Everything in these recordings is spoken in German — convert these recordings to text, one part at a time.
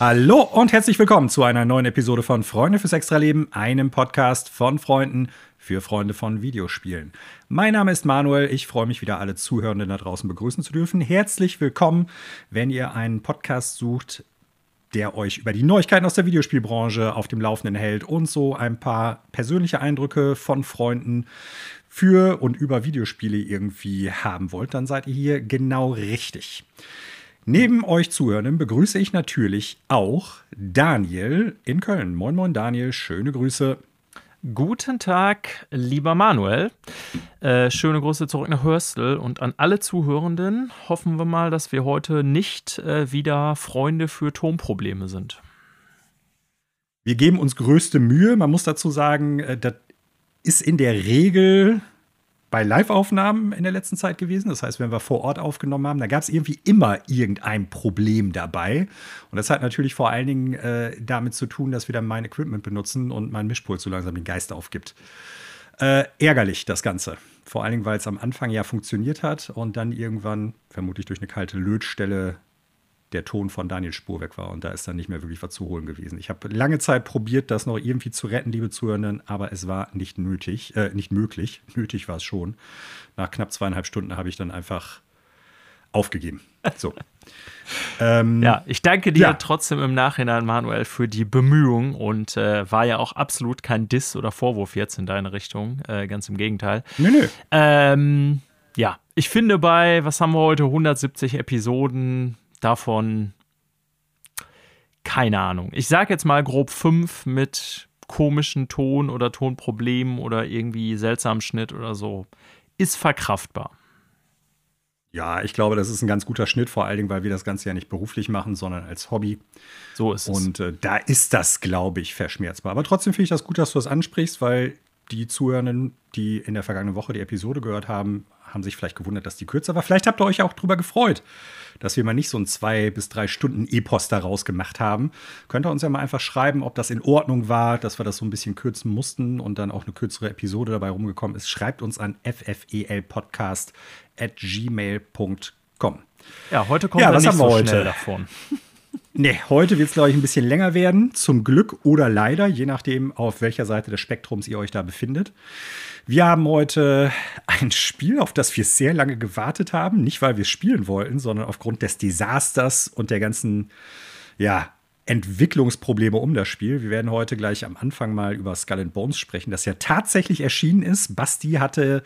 Hallo und herzlich willkommen zu einer neuen Episode von Freunde fürs Extraleben, einem Podcast von Freunden für Freunde von Videospielen. Mein Name ist Manuel, ich freue mich wieder alle Zuhörenden da draußen begrüßen zu dürfen. Herzlich willkommen, wenn ihr einen Podcast sucht, der euch über die Neuigkeiten aus der Videospielbranche auf dem Laufenden hält und so ein paar persönliche Eindrücke von Freunden für und über Videospiele irgendwie haben wollt, dann seid ihr hier genau richtig. Neben euch Zuhörenden begrüße ich natürlich auch Daniel in Köln. Moin, moin, Daniel. Schöne Grüße. Guten Tag, lieber Manuel. Äh, schöne Grüße zurück nach Hörstel und an alle Zuhörenden. Hoffen wir mal, dass wir heute nicht äh, wieder Freunde für Tonprobleme sind. Wir geben uns größte Mühe. Man muss dazu sagen, äh, das ist in der Regel bei Live-Aufnahmen in der letzten Zeit gewesen. Das heißt, wenn wir vor Ort aufgenommen haben, da gab es irgendwie immer irgendein Problem dabei. Und das hat natürlich vor allen Dingen äh, damit zu tun, dass wir dann mein Equipment benutzen und mein Mischpult so langsam den Geist aufgibt. Äh, ärgerlich, das Ganze. Vor allen Dingen, weil es am Anfang ja funktioniert hat und dann irgendwann, vermutlich durch eine kalte Lötstelle, der Ton von Daniel Spur weg war und da ist dann nicht mehr wirklich was zu holen gewesen. Ich habe lange Zeit probiert, das noch irgendwie zu retten, liebe Zuhörenden, aber es war nicht nötig, äh, nicht möglich. Nötig war es schon. Nach knapp zweieinhalb Stunden habe ich dann einfach aufgegeben. So. ähm, ja, ich danke dir ja. trotzdem im Nachhinein, Manuel, für die Bemühungen und äh, war ja auch absolut kein Diss oder Vorwurf jetzt in deine Richtung. Äh, ganz im Gegenteil. Nö, nö. Ähm, ja, ich finde bei, was haben wir heute, 170 Episoden, davon keine Ahnung. Ich sage jetzt mal grob fünf mit komischen Ton oder Tonproblemen oder irgendwie seltsamen Schnitt oder so. Ist verkraftbar. Ja, ich glaube, das ist ein ganz guter Schnitt, vor allen Dingen, weil wir das Ganze ja nicht beruflich machen, sondern als Hobby. So ist es. Und äh, da ist das, glaube ich, verschmerzbar. Aber trotzdem finde ich das gut, dass du das ansprichst, weil die Zuhörenden, die in der vergangenen Woche die Episode gehört haben, haben sich vielleicht gewundert, dass die kürzer war. Vielleicht habt ihr euch auch drüber gefreut, dass wir mal nicht so ein zwei bis drei Stunden Epos daraus gemacht haben. Könnt ihr uns ja mal einfach schreiben, ob das in Ordnung war, dass wir das so ein bisschen kürzen mussten und dann auch eine kürzere Episode dabei rumgekommen ist. Schreibt uns an ffelpodcast at gmail.com. Ja, heute kommt ja, was nicht haben wir so heute? schnell davon. Nee, heute wird es, glaube ich, ein bisschen länger werden. Zum Glück oder leider, je nachdem, auf welcher Seite des Spektrums ihr euch da befindet. Wir haben heute ein Spiel, auf das wir sehr lange gewartet haben. Nicht, weil wir es spielen wollten, sondern aufgrund des Desasters und der ganzen, ja, Entwicklungsprobleme um das Spiel. Wir werden heute gleich am Anfang mal über Skull and Bones sprechen, das ja tatsächlich erschienen ist. Basti hatte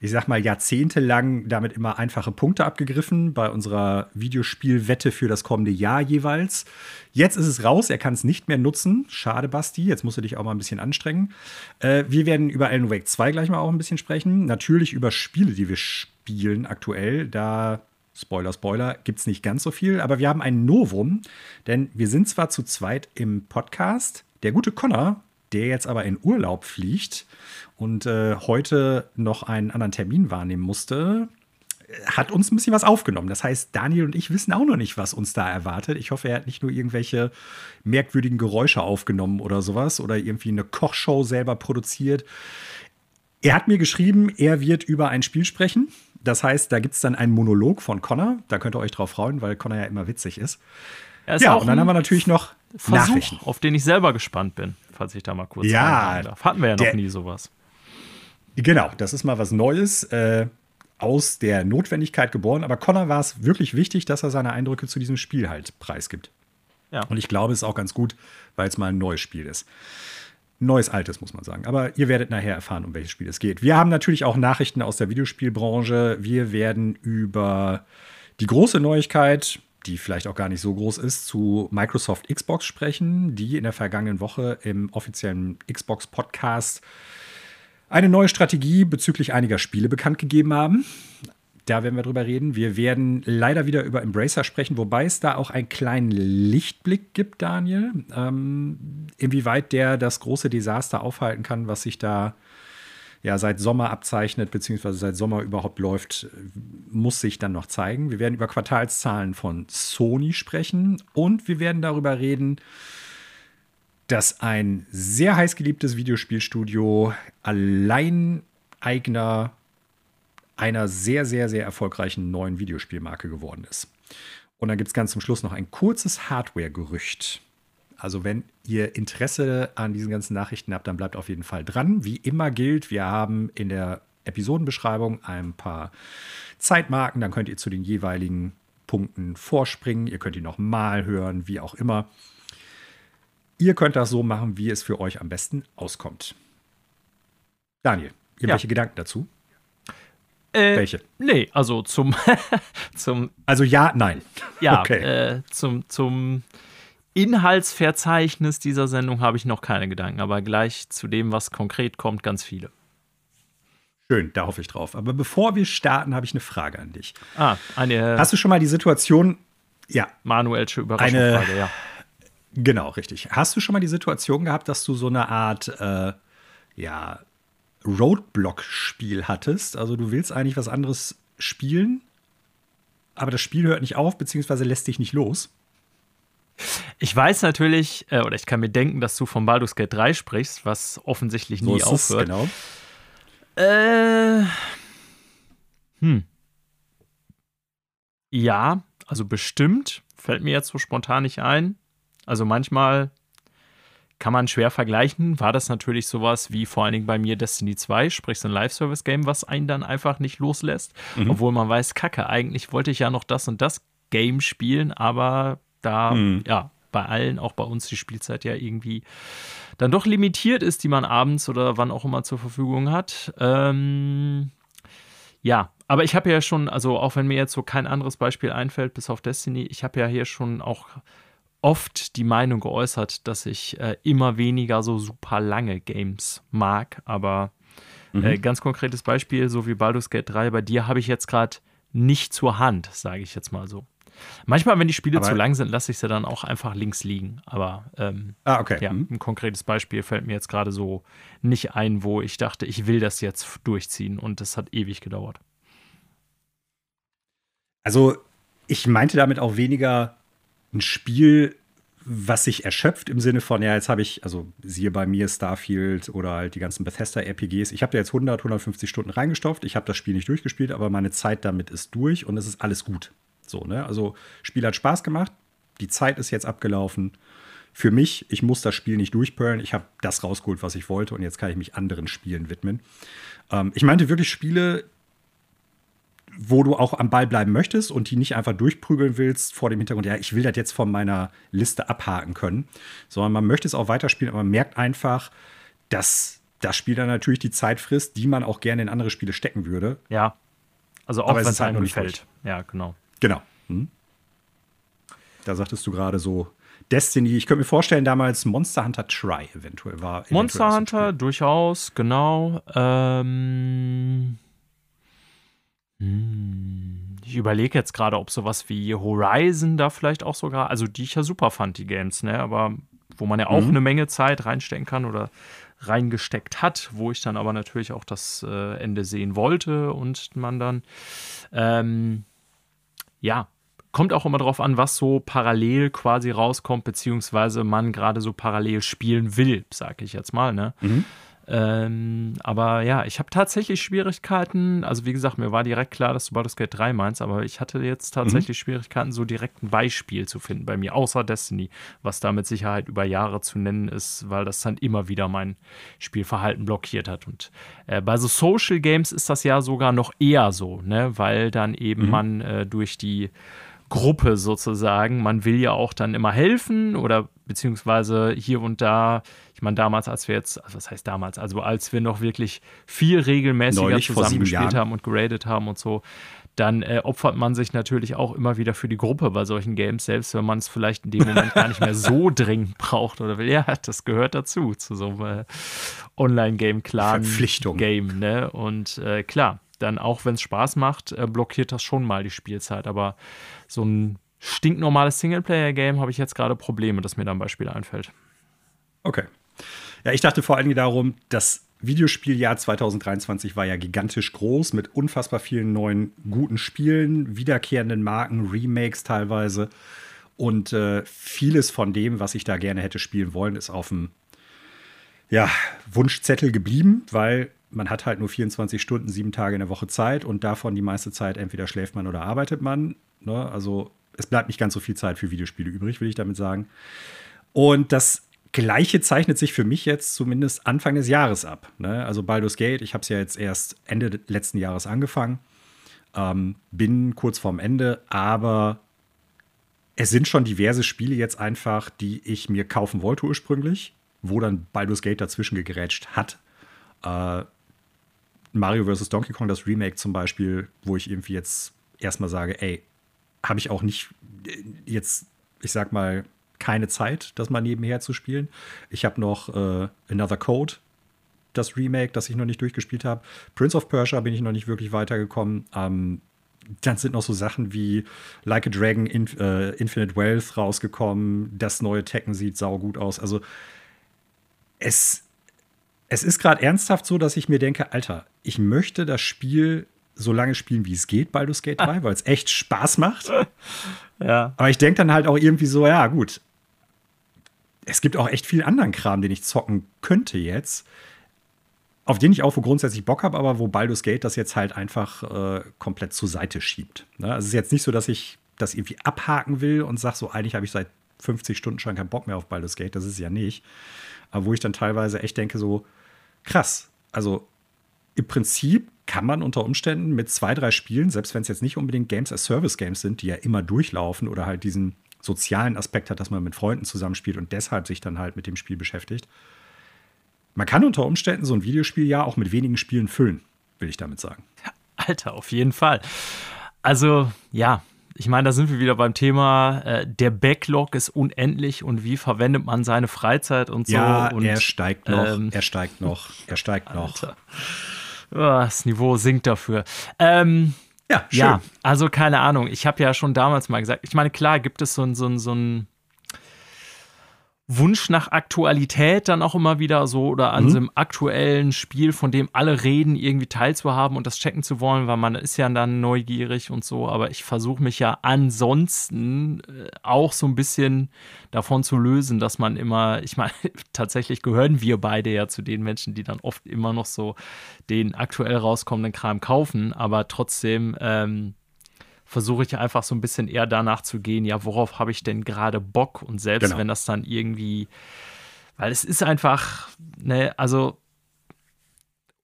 ich sag mal, jahrzehntelang damit immer einfache Punkte abgegriffen bei unserer Videospielwette für das kommende Jahr jeweils. Jetzt ist es raus, er kann es nicht mehr nutzen. Schade, Basti, jetzt musst du dich auch mal ein bisschen anstrengen. Äh, wir werden über Alan Wake 2 gleich mal auch ein bisschen sprechen. Natürlich über Spiele, die wir spielen aktuell. Da Spoiler, Spoiler, gibt es nicht ganz so viel, aber wir haben ein Novum, denn wir sind zwar zu zweit im Podcast. Der gute Connor, der jetzt aber in Urlaub fliegt und äh, heute noch einen anderen Termin wahrnehmen musste, hat uns ein bisschen was aufgenommen. Das heißt, Daniel und ich wissen auch noch nicht, was uns da erwartet. Ich hoffe, er hat nicht nur irgendwelche merkwürdigen Geräusche aufgenommen oder sowas oder irgendwie eine Kochshow selber produziert. Er hat mir geschrieben, er wird über ein Spiel sprechen. Das heißt, da gibt es dann einen Monolog von Connor. Da könnt ihr euch drauf freuen, weil Connor ja immer witzig ist. ist ja, und dann haben wir natürlich noch Versuch, Nachrichten. auf den ich selber gespannt bin, falls ich da mal kurz ja, darf. Hatten wir ja noch der, nie sowas. Genau, das ist mal was Neues. Äh, aus der Notwendigkeit geboren. Aber Connor war es wirklich wichtig, dass er seine Eindrücke zu diesem Spiel halt preisgibt. Ja. Und ich glaube, es ist auch ganz gut, weil es mal ein neues Spiel ist. Neues Altes, muss man sagen. Aber ihr werdet nachher erfahren, um welches Spiel es geht. Wir haben natürlich auch Nachrichten aus der Videospielbranche. Wir werden über die große Neuigkeit, die vielleicht auch gar nicht so groß ist, zu Microsoft Xbox sprechen, die in der vergangenen Woche im offiziellen Xbox-Podcast eine neue Strategie bezüglich einiger Spiele bekannt gegeben haben. Da werden wir drüber reden. Wir werden leider wieder über Embracer sprechen, wobei es da auch einen kleinen Lichtblick gibt, Daniel. Ähm, inwieweit der das große Desaster aufhalten kann, was sich da ja seit Sommer abzeichnet, beziehungsweise seit Sommer überhaupt läuft, muss sich dann noch zeigen. Wir werden über Quartalszahlen von Sony sprechen und wir werden darüber reden, dass ein sehr heiß geliebtes Videospielstudio Alleineigner einer sehr, sehr, sehr erfolgreichen neuen Videospielmarke geworden ist. Und dann gibt es ganz zum Schluss noch ein kurzes Hardware-Gerücht. Also wenn ihr Interesse an diesen ganzen Nachrichten habt, dann bleibt auf jeden Fall dran. Wie immer gilt, wir haben in der Episodenbeschreibung ein paar Zeitmarken, dann könnt ihr zu den jeweiligen Punkten vorspringen. Ihr könnt ihn nochmal hören, wie auch immer. Ihr könnt das so machen, wie es für euch am besten auskommt. Daniel, irgendwelche ja. Gedanken dazu? Äh, Welche? Nee, also zum, zum. Also ja, nein. Ja, okay. äh, zum, zum Inhaltsverzeichnis dieser Sendung habe ich noch keine Gedanken, aber gleich zu dem, was konkret kommt, ganz viele. Schön, da hoffe ich drauf. Aber bevor wir starten, habe ich eine Frage an dich. Ah, eine. Hast du schon mal die Situation, ja. Manuelsche Überraschungsfrage, ja. Genau, richtig. Hast du schon mal die Situation gehabt, dass du so eine Art, äh, ja, Roadblock-Spiel hattest? Also du willst eigentlich was anderes spielen, aber das Spiel hört nicht auf, beziehungsweise lässt dich nicht los? Ich weiß natürlich, äh, oder ich kann mir denken, dass du von Baldur's Gate 3 sprichst, was offensichtlich nie so aufhört. genau. Äh, hm. Ja, also bestimmt. Fällt mir jetzt so spontan nicht ein. Also manchmal kann man schwer vergleichen. War das natürlich sowas wie vor allen Dingen bei mir Destiny 2, sprich so ein Live-Service-Game, was einen dann einfach nicht loslässt. Mhm. Obwohl man weiß, kacke, eigentlich wollte ich ja noch das und das Game spielen, aber da, mhm. ja, bei allen, auch bei uns, die Spielzeit ja irgendwie dann doch limitiert ist, die man abends oder wann auch immer zur Verfügung hat. Ähm, ja, aber ich habe ja schon, also auch wenn mir jetzt so kein anderes Beispiel einfällt, bis auf Destiny, ich habe ja hier schon auch oft die Meinung geäußert, dass ich äh, immer weniger so super lange Games mag. Aber mhm. äh, ganz konkretes Beispiel, so wie Baldur's Gate 3, bei dir habe ich jetzt gerade nicht zur Hand, sage ich jetzt mal so. Manchmal, wenn die Spiele Aber zu lang sind, lasse ich sie dann auch einfach links liegen. Aber ähm, ah, okay. ja, mhm. ein konkretes Beispiel fällt mir jetzt gerade so nicht ein, wo ich dachte, ich will das jetzt durchziehen und das hat ewig gedauert. Also, ich meinte damit auch weniger ein Spiel, was sich erschöpft im Sinne von, ja, jetzt habe ich, also siehe bei mir Starfield oder halt die ganzen Bethesda-RPGs, ich habe da jetzt 100, 150 Stunden reingestopft, ich habe das Spiel nicht durchgespielt, aber meine Zeit damit ist durch und es ist alles gut. So, ne? Also, Spiel hat Spaß gemacht, die Zeit ist jetzt abgelaufen. Für mich, ich muss das Spiel nicht durchperlen, ich habe das rausgeholt, was ich wollte und jetzt kann ich mich anderen Spielen widmen. Ähm, ich meinte wirklich Spiele, wo du auch am Ball bleiben möchtest und die nicht einfach durchprügeln willst vor dem Hintergrund, ja, ich will das jetzt von meiner Liste abhaken können, sondern man möchte es auch weiterspielen, aber man merkt einfach, dass das Spiel dann natürlich die Zeit frisst, die man auch gerne in andere Spiele stecken würde. Ja. Also auch wenn es halt nur nicht fällt. Ja, genau. Genau. Hm? Da sagtest du gerade so Destiny. Ich könnte mir vorstellen, damals Monster Hunter Try eventuell war. Eventuell Monster Hunter, durchaus, genau. Ähm hm, ich überlege jetzt gerade, ob sowas wie Horizon da vielleicht auch sogar, also die ich ja super fand, die Games, ne? Aber wo man ja auch mhm. eine Menge Zeit reinstecken kann oder reingesteckt hat, wo ich dann aber natürlich auch das äh, Ende sehen wollte und man dann, ähm, ja, kommt auch immer darauf an, was so parallel quasi rauskommt, beziehungsweise man gerade so parallel spielen will, sag ich jetzt mal, ne? Mhm. Ähm, aber ja, ich habe tatsächlich Schwierigkeiten. Also, wie gesagt, mir war direkt klar, dass du Baldur's Gate 3 meinst, aber ich hatte jetzt tatsächlich mhm. Schwierigkeiten, so direkt ein Beispiel zu finden bei mir, außer Destiny, was da mit Sicherheit über Jahre zu nennen ist, weil das dann immer wieder mein Spielverhalten blockiert hat. Und äh, bei so Social Games ist das ja sogar noch eher so, ne, weil dann eben mhm. man äh, durch die Gruppe sozusagen. Man will ja auch dann immer helfen oder beziehungsweise hier und da. Ich meine, damals, als wir jetzt, also was heißt damals, also als wir noch wirklich viel regelmäßiger Neulich, zusammengespielt haben und geradet haben und so, dann äh, opfert man sich natürlich auch immer wieder für die Gruppe bei solchen Games, selbst wenn man es vielleicht in dem Moment gar nicht mehr so dringend braucht oder will. Ja, das gehört dazu, zu so einem äh, Online-Game-Clan-Game. Ne? Und äh, klar, dann auch wenn es Spaß macht, äh, blockiert das schon mal die Spielzeit. Aber so ein stinknormales Singleplayer-Game habe ich jetzt gerade Probleme, dass mir da ein Beispiel einfällt. Okay. Ja, ich dachte vor allen Dingen darum, das Videospieljahr 2023 war ja gigantisch groß mit unfassbar vielen neuen guten Spielen, wiederkehrenden Marken, Remakes teilweise. Und äh, vieles von dem, was ich da gerne hätte spielen wollen, ist auf dem ja, Wunschzettel geblieben, weil man hat halt nur 24 Stunden, sieben Tage in der Woche Zeit und davon die meiste Zeit entweder schläft man oder arbeitet man. Ne? Also es bleibt nicht ganz so viel Zeit für Videospiele übrig, will ich damit sagen. Und das Gleiche zeichnet sich für mich jetzt zumindest Anfang des Jahres ab. Ne? Also Baldur's Gate, ich habe es ja jetzt erst Ende letzten Jahres angefangen, ähm, bin kurz vorm Ende, aber es sind schon diverse Spiele jetzt einfach, die ich mir kaufen wollte ursprünglich, wo dann Baldur's Gate dazwischen gegrätscht hat. Äh, Mario vs. Donkey Kong, das Remake zum Beispiel, wo ich irgendwie jetzt erstmal sage, ey, habe ich auch nicht äh, jetzt, ich sag mal, keine Zeit, das mal nebenher zu spielen. Ich habe noch äh, Another Code, das Remake, das ich noch nicht durchgespielt habe. Prince of Persia bin ich noch nicht wirklich weitergekommen. Ähm, dann sind noch so Sachen wie Like a Dragon, In äh, Infinite Wealth rausgekommen. Das neue Tekken sieht saugut aus. Also es, es ist gerade ernsthaft so, dass ich mir denke, Alter, ich möchte das Spiel so lange spielen, wie es geht, Baldur's Gate 3, weil es echt Spaß macht. Ja. Aber ich denke dann halt auch irgendwie so, ja, gut. Es gibt auch echt viel anderen Kram, den ich zocken könnte jetzt. Auf den ich auch wo grundsätzlich Bock habe, aber wo Baldur's Gate das jetzt halt einfach äh, komplett zur Seite schiebt. Ne? Also es ist jetzt nicht so, dass ich das irgendwie abhaken will und sage, so eigentlich habe ich seit 50 Stunden schon keinen Bock mehr auf Baldur's Gate. Das ist ja nicht. Aber wo ich dann teilweise echt denke, so krass. Also im Prinzip kann man unter Umständen mit zwei, drei Spielen, selbst wenn es jetzt nicht unbedingt Games as Service Games sind, die ja immer durchlaufen oder halt diesen sozialen Aspekt hat, dass man mit Freunden zusammenspielt und deshalb sich dann halt mit dem Spiel beschäftigt. Man kann unter Umständen so ein Videospiel ja auch mit wenigen Spielen füllen, will ich damit sagen. Alter, auf jeden Fall. Also, ja, ich meine, da sind wir wieder beim Thema, äh, der Backlog ist unendlich und wie verwendet man seine Freizeit und so. Ja, und, er steigt noch, ähm, er steigt noch, er steigt noch. Alter. Oh, das Niveau sinkt dafür. Ähm, ja, schön. ja, also keine Ahnung. Ich habe ja schon damals mal gesagt, ich meine, klar gibt es so ein, so ein, so ein Wunsch nach Aktualität dann auch immer wieder so oder an mhm. so einem aktuellen Spiel, von dem alle reden, irgendwie teilzuhaben und das checken zu wollen, weil man ist ja dann neugierig und so. Aber ich versuche mich ja ansonsten äh, auch so ein bisschen davon zu lösen, dass man immer, ich meine, tatsächlich gehören wir beide ja zu den Menschen, die dann oft immer noch so den aktuell rauskommenden Kram kaufen, aber trotzdem ähm, versuche ich einfach so ein bisschen eher danach zu gehen, ja, worauf habe ich denn gerade Bock? Und selbst genau. wenn das dann irgendwie, weil es ist einfach, ne, also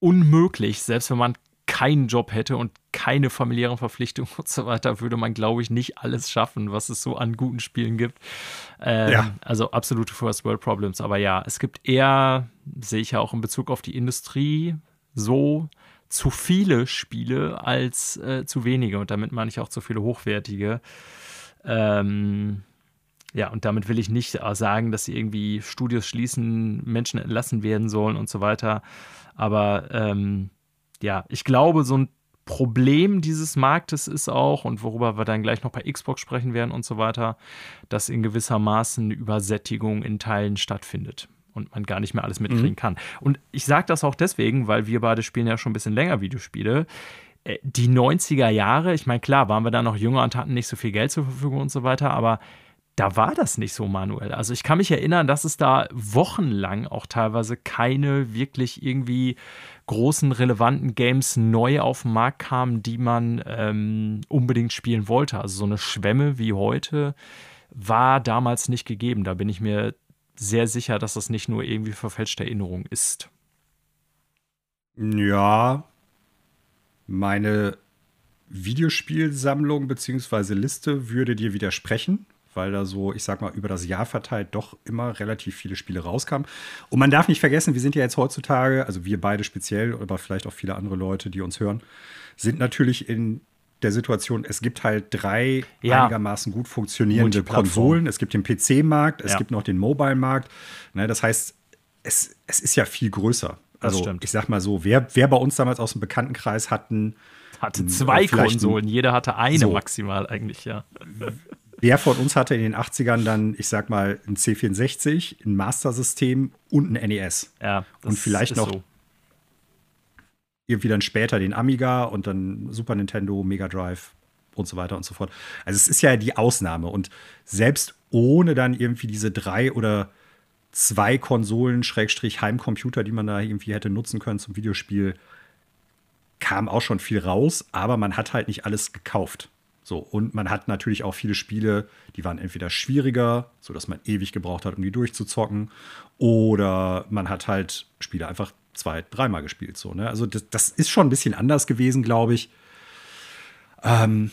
unmöglich, selbst wenn man keinen Job hätte und keine familiären Verpflichtungen und so weiter, würde man, glaube ich, nicht alles schaffen, was es so an guten Spielen gibt. Ähm, ja. Also absolute First World Problems. Aber ja, es gibt eher, sehe ich ja auch in Bezug auf die Industrie, so zu viele Spiele als äh, zu wenige. Und damit meine ich auch zu viele hochwertige. Ähm, ja, und damit will ich nicht sagen, dass irgendwie Studios schließen, Menschen entlassen werden sollen und so weiter. Aber ähm, ja, ich glaube, so ein Problem dieses Marktes ist auch, und worüber wir dann gleich noch bei Xbox sprechen werden und so weiter, dass in gewisser Maßen Übersättigung in Teilen stattfindet und man gar nicht mehr alles mitkriegen mhm. kann. Und ich sage das auch deswegen, weil wir beide spielen ja schon ein bisschen länger Videospiele. Äh, die 90er Jahre, ich meine, klar, waren wir da noch jünger und hatten nicht so viel Geld zur Verfügung und so weiter, aber da war das nicht so manuell. Also ich kann mich erinnern, dass es da wochenlang auch teilweise keine wirklich irgendwie großen, relevanten Games neu auf den Markt kamen, die man ähm, unbedingt spielen wollte. Also so eine Schwemme wie heute war damals nicht gegeben. Da bin ich mir sehr sicher, dass das nicht nur irgendwie verfälschte Erinnerung ist. Ja, meine Videospielsammlung bzw. Liste würde dir widersprechen, weil da so, ich sag mal, über das Jahr verteilt doch immer relativ viele Spiele rauskamen. Und man darf nicht vergessen, wir sind ja jetzt heutzutage, also wir beide speziell, aber vielleicht auch viele andere Leute, die uns hören, sind natürlich in der Situation, es gibt halt drei ja. einigermaßen gut funktionierende Konsolen. Es gibt den PC-Markt, es ja. gibt noch den Mobile-Markt. Ne, das heißt, es, es ist ja viel größer. Also ich sag mal so, wer, wer bei uns damals aus dem Bekanntenkreis hatten hatte zwei Konsolen, jeder hatte eine so. maximal eigentlich, ja. Wer von uns hatte in den 80ern dann, ich sag mal, ein C64, ein Master-System und ein NES? Ja, und vielleicht noch so irgendwie dann später den Amiga und dann Super Nintendo, Mega Drive und so weiter und so fort. Also es ist ja die Ausnahme und selbst ohne dann irgendwie diese drei oder zwei Konsolen, Schrägstrich Heimcomputer, die man da irgendwie hätte nutzen können zum Videospiel, kam auch schon viel raus, aber man hat halt nicht alles gekauft. So, und man hat natürlich auch viele Spiele, die waren entweder schwieriger, sodass man ewig gebraucht hat, um die durchzuzocken, oder man hat halt Spiele einfach zwei, dreimal gespielt. So, ne? Also das, das ist schon ein bisschen anders gewesen, glaube ich. Ähm,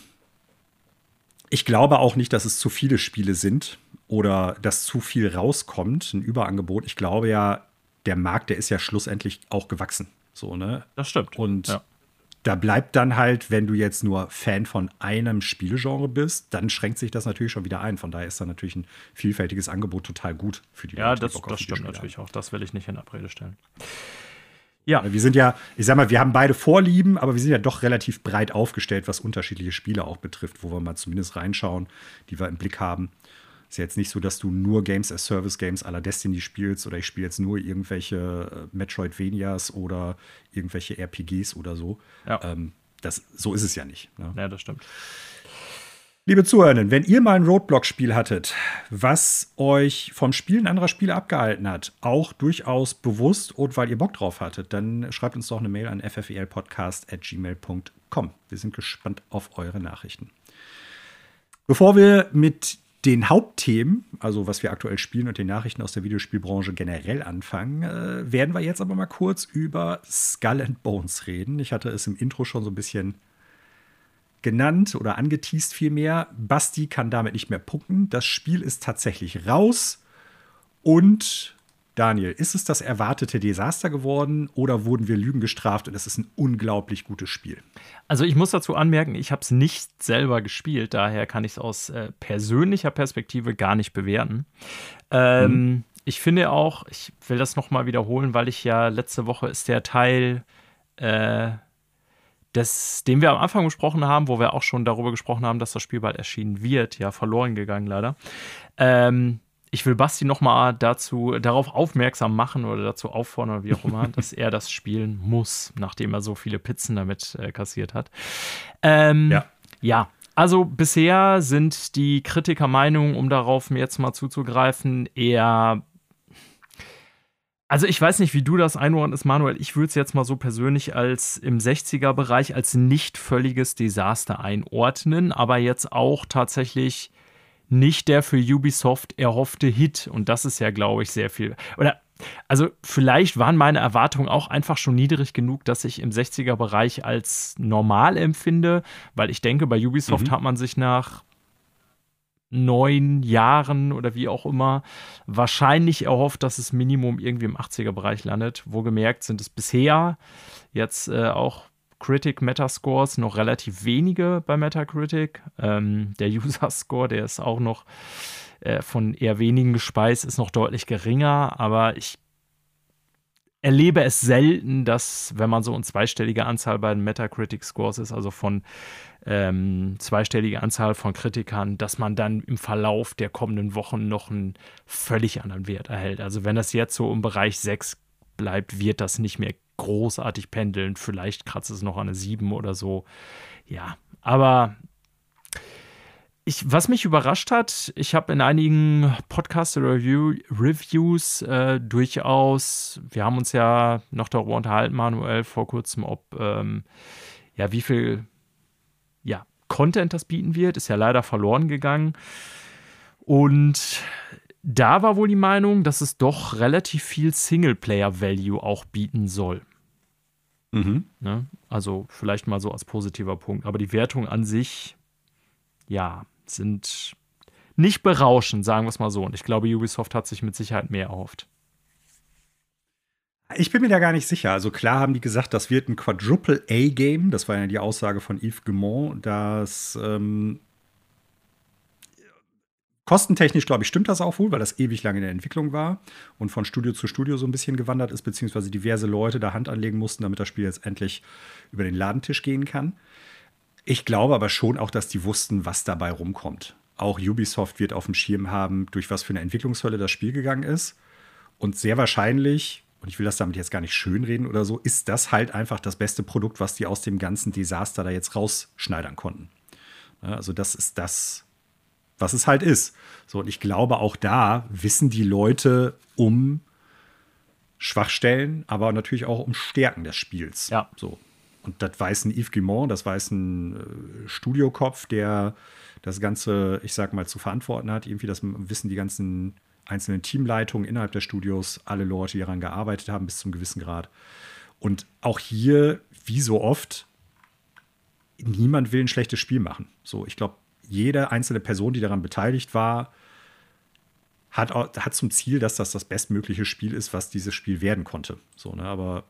ich glaube auch nicht, dass es zu viele Spiele sind oder dass zu viel rauskommt, ein Überangebot. Ich glaube ja, der Markt, der ist ja schlussendlich auch gewachsen. So, ne? Das stimmt. Und ja da bleibt dann halt, wenn du jetzt nur Fan von einem Spielgenre bist, dann schränkt sich das natürlich schon wieder ein. Von daher ist da natürlich ein vielfältiges Angebot total gut für die ja, Leute. Ja, das, das stimmt natürlich auch. Das will ich nicht in Abrede stellen. Ja. Wir sind ja, ich sag mal, wir haben beide Vorlieben, aber wir sind ja doch relativ breit aufgestellt, was unterschiedliche Spiele auch betrifft, wo wir mal zumindest reinschauen, die wir im Blick haben. Ist ja jetzt nicht so, dass du nur Games as Service Games aller Destiny spielst oder ich spiele jetzt nur irgendwelche äh, Metroidvanias oder irgendwelche RPGs oder so. Ja. Ähm, das, so ist es ja nicht. Ne? Ja, das stimmt. Liebe Zuhörenden, wenn ihr mal ein Roadblock-Spiel hattet, was euch vom Spielen anderer Spiele abgehalten hat, auch durchaus bewusst und weil ihr Bock drauf hattet, dann schreibt uns doch eine Mail an ffelpodcast.gmail.com. Wir sind gespannt auf eure Nachrichten. Bevor wir mit den Hauptthemen, also was wir aktuell spielen und den Nachrichten aus der Videospielbranche generell anfangen, äh, werden wir jetzt aber mal kurz über Skull and Bones reden. Ich hatte es im Intro schon so ein bisschen genannt oder angeteased vielmehr. Basti kann damit nicht mehr punkten. Das Spiel ist tatsächlich raus und Daniel, ist es das erwartete Desaster geworden oder wurden wir Lügen gestraft und es ist ein unglaublich gutes Spiel? Also ich muss dazu anmerken, ich habe es nicht selber gespielt, daher kann ich es aus äh, persönlicher Perspektive gar nicht bewerten. Ähm, mhm. Ich finde auch, ich will das nochmal wiederholen, weil ich ja letzte Woche ist der Teil, äh, des, den wir am Anfang besprochen haben, wo wir auch schon darüber gesprochen haben, dass das Spiel bald erschienen wird, ja verloren gegangen leider. Ähm, ich will Basti nochmal dazu, darauf aufmerksam machen oder dazu auffordern oder wie auch immer, dass er das spielen muss, nachdem er so viele Pizzen damit äh, kassiert hat. Ähm, ja. Ja, also bisher sind die Kritikermeinungen, um darauf mir jetzt mal zuzugreifen, eher. Also ich weiß nicht, wie du das einordnest, Manuel. Ich würde es jetzt mal so persönlich als im 60er-Bereich als nicht völliges Desaster einordnen, aber jetzt auch tatsächlich nicht der für Ubisoft erhoffte Hit. Und das ist ja, glaube ich, sehr viel. Oder also vielleicht waren meine Erwartungen auch einfach schon niedrig genug, dass ich im 60er-Bereich als normal empfinde, weil ich denke, bei Ubisoft mhm. hat man sich nach neun Jahren oder wie auch immer wahrscheinlich erhofft, dass es Minimum irgendwie im 80er-Bereich landet. Wo gemerkt sind es bisher jetzt äh, auch Critic Metascores noch relativ wenige bei Metacritic. Ähm, der User Score, der ist auch noch äh, von eher wenigen gespeist, ist noch deutlich geringer, aber ich erlebe es selten, dass, wenn man so eine zweistellige Anzahl bei den Metacritic Scores ist, also von ähm, zweistellige Anzahl von Kritikern, dass man dann im Verlauf der kommenden Wochen noch einen völlig anderen Wert erhält. Also wenn das jetzt so im Bereich 6 bleibt, wird das nicht mehr großartig pendeln. Vielleicht kratzt es noch an eine 7 oder so. Ja, aber ich, was mich überrascht hat, ich habe in einigen Podcast-Reviews äh, durchaus, wir haben uns ja noch darüber unterhalten, Manuel, vor kurzem, ob, ähm, ja, wie viel, ja, Content das bieten wird, ist ja leider verloren gegangen. Und da war wohl die Meinung, dass es doch relativ viel Singleplayer-Value auch bieten soll. Mhm. Ne? Also vielleicht mal so als positiver Punkt. Aber die Wertungen an sich, ja, sind nicht berauschend, sagen wir es mal so. Und ich glaube, Ubisoft hat sich mit Sicherheit mehr erhofft. Ich bin mir da gar nicht sicher. Also klar haben die gesagt, das wird ein Quadruple A-Game. Das war ja die Aussage von Yves Guimont, dass ähm, Kostentechnisch, glaube ich, stimmt das auch wohl, weil das ewig lange in der Entwicklung war und von Studio zu Studio so ein bisschen gewandert ist, beziehungsweise diverse Leute da Hand anlegen mussten, damit das Spiel jetzt endlich über den Ladentisch gehen kann. Ich glaube aber schon auch, dass die wussten, was dabei rumkommt. Auch Ubisoft wird auf dem Schirm haben, durch was für eine Entwicklungshölle das Spiel gegangen ist. Und sehr wahrscheinlich, und ich will das damit jetzt gar nicht schönreden oder so, ist das halt einfach das beste Produkt, was die aus dem ganzen Desaster da jetzt rausschneidern konnten. Also, das ist das, was es halt ist. So, und ich glaube, auch da wissen die Leute um Schwachstellen, aber natürlich auch um Stärken des Spiels. Ja. So. Und das weiß ein Yves Guillemot, das weiß ein äh, Studiokopf, der das Ganze, ich sag mal, zu verantworten hat. Irgendwie, das wissen die ganzen einzelnen Teamleitungen innerhalb der Studios, alle Leute, die daran gearbeitet haben, bis zum gewissen Grad. Und auch hier, wie so oft, niemand will ein schlechtes Spiel machen. So, ich glaube, jede einzelne Person, die daran beteiligt war, hat, hat zum Ziel, dass das das bestmögliche Spiel ist, was dieses Spiel werden konnte. So, ne? Aber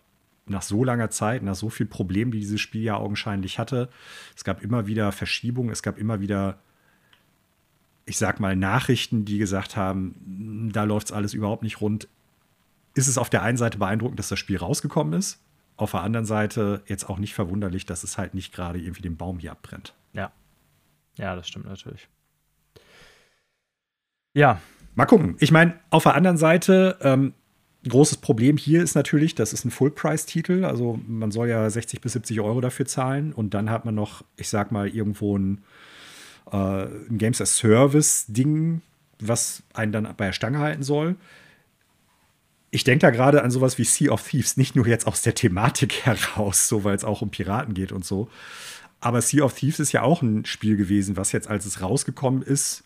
nach so langer Zeit, nach so vielen Problemen, die dieses Spiel ja augenscheinlich hatte, es gab immer wieder Verschiebungen, es gab immer wieder, ich sag mal, Nachrichten, die gesagt haben, hm, da läuft es alles überhaupt nicht rund. Ist es auf der einen Seite beeindruckend, dass das Spiel rausgekommen ist, auf der anderen Seite jetzt auch nicht verwunderlich, dass es halt nicht gerade irgendwie den Baum hier abbrennt. Ja. Ja, das stimmt natürlich. Ja. Mal gucken. Ich meine, auf der anderen Seite, ähm, großes Problem hier ist natürlich, das ist ein Full-Price-Titel. Also man soll ja 60 bis 70 Euro dafür zahlen. Und dann hat man noch, ich sag mal, irgendwo ein, äh, ein Games as Service-Ding, was einen dann bei der Stange halten soll. Ich denke da gerade an sowas wie Sea of Thieves, nicht nur jetzt aus der Thematik heraus, so weil es auch um Piraten geht und so. Aber Sea of Thieves ist ja auch ein Spiel gewesen, was jetzt, als es rausgekommen ist,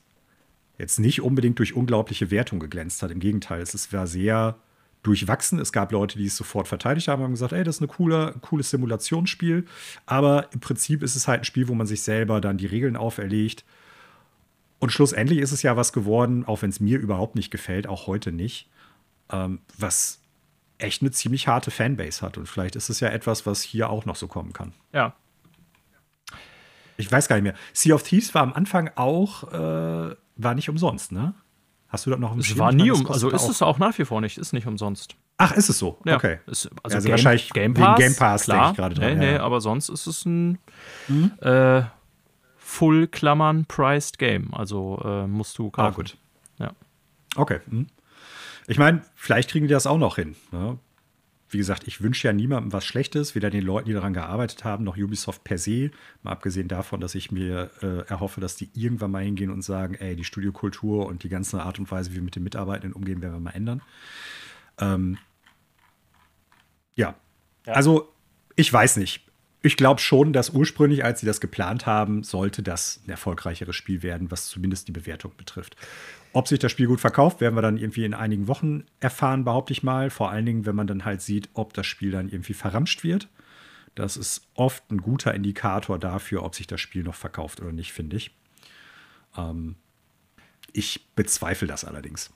jetzt nicht unbedingt durch unglaubliche Wertung geglänzt hat. Im Gegenteil, es war sehr durchwachsen. Es gab Leute, die es sofort verteidigt haben und haben gesagt, ey, das ist ein cooler, cooles Simulationsspiel. Aber im Prinzip ist es halt ein Spiel, wo man sich selber dann die Regeln auferlegt. Und schlussendlich ist es ja was geworden, auch wenn es mir überhaupt nicht gefällt, auch heute nicht, ähm, was echt eine ziemlich harte Fanbase hat. Und vielleicht ist es ja etwas, was hier auch noch so kommen kann. Ja. Ich weiß gar nicht mehr. Sea of Thieves war am Anfang auch, äh, war nicht umsonst, ne? Hast du das noch im Es war nie um, also ist es auch nach wie vor nicht, ist nicht umsonst. Ach, ist es so? Ja, okay. Ist, also, also Game, wahrscheinlich Game Pass, Game Pass klar, ich gerade dran. Nee, nee, aber sonst ist es ein mhm. äh, Full Klammern Priced Game. Also äh, musst du kaufen. Ah, gut. Ja. Okay. Mhm. Ich meine, vielleicht kriegen die das auch noch hin. Ne? Wie gesagt, ich wünsche ja niemandem was Schlechtes, weder den Leuten, die daran gearbeitet haben, noch Ubisoft per se. Mal abgesehen davon, dass ich mir äh, erhoffe, dass die irgendwann mal hingehen und sagen, ey, die Studiokultur und die ganze Art und Weise, wie wir mit den Mitarbeitenden umgehen, werden wir mal ändern. Ähm, ja. ja. Also, ich weiß nicht. Ich glaube schon, dass ursprünglich, als sie das geplant haben, sollte das ein erfolgreicheres Spiel werden, was zumindest die Bewertung betrifft. Ob sich das Spiel gut verkauft, werden wir dann irgendwie in einigen Wochen erfahren, behaupte ich mal. Vor allen Dingen, wenn man dann halt sieht, ob das Spiel dann irgendwie verramscht wird. Das ist oft ein guter Indikator dafür, ob sich das Spiel noch verkauft oder nicht, finde ich. Ähm, ich bezweifle das allerdings.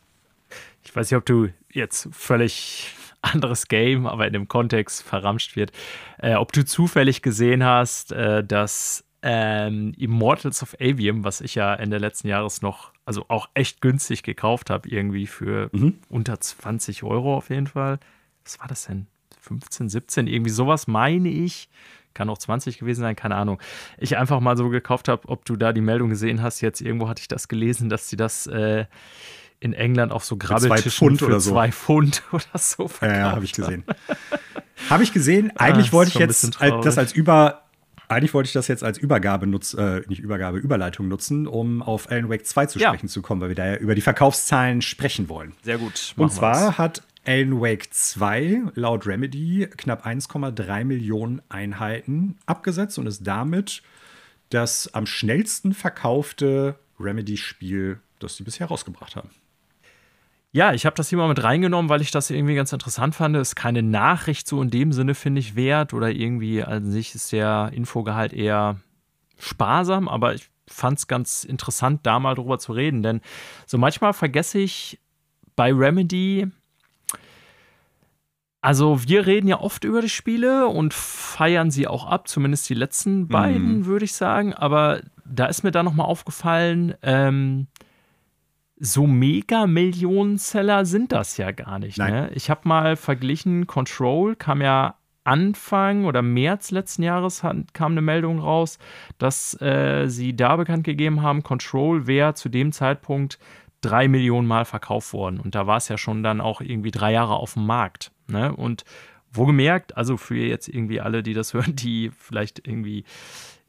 Ich weiß nicht, ob du jetzt völlig anderes Game, aber in dem Kontext verramscht wird. Äh, ob du zufällig gesehen hast, äh, dass ähm, Immortals of Avium, was ich ja Ende letzten Jahres noch, also auch echt günstig gekauft habe, irgendwie für mhm. unter 20 Euro auf jeden Fall. Was war das denn? 15, 17, irgendwie sowas meine ich. Kann auch 20 gewesen sein, keine Ahnung. Ich einfach mal so gekauft habe, ob du da die Meldung gesehen hast. Jetzt irgendwo hatte ich das gelesen, dass sie das äh, in England auf so Grabbeltischen für oder so. zwei Pfund oder so verkauft. Ja, ja habe ich gesehen. habe ich gesehen. Eigentlich ah, wollte ich jetzt das als über eigentlich wollte ich das jetzt als Übergabe nutzen, äh, nicht Übergabe, Überleitung nutzen, um auf Alan Wake 2 zu sprechen ja. zu kommen, weil wir da ja über die Verkaufszahlen sprechen wollen. Sehr gut. Und zwar wir's. hat Alan Wake 2 laut Remedy knapp 1,3 Millionen Einheiten abgesetzt und ist damit das am schnellsten verkaufte Remedy-Spiel, das sie bisher rausgebracht haben. Ja, ich habe das hier mal mit reingenommen, weil ich das irgendwie ganz interessant fand. Es ist keine Nachricht so in dem Sinne, finde ich, wert. Oder irgendwie an sich ist der Infogehalt eher sparsam, aber ich fand es ganz interessant, da mal drüber zu reden. Denn so manchmal vergesse ich bei Remedy, also wir reden ja oft über die Spiele und feiern sie auch ab, zumindest die letzten beiden, mhm. würde ich sagen. Aber da ist mir dann nochmal aufgefallen, ähm, so mega Millionenseller sind das ja gar nicht. Ne? Ich habe mal verglichen, Control kam ja Anfang oder März letzten Jahres kam eine Meldung raus, dass äh, sie da bekannt gegeben haben, Control wäre zu dem Zeitpunkt drei Millionen Mal verkauft worden. Und da war es ja schon dann auch irgendwie drei Jahre auf dem Markt. Ne? Und wo gemerkt, also für jetzt irgendwie alle, die das hören, die vielleicht irgendwie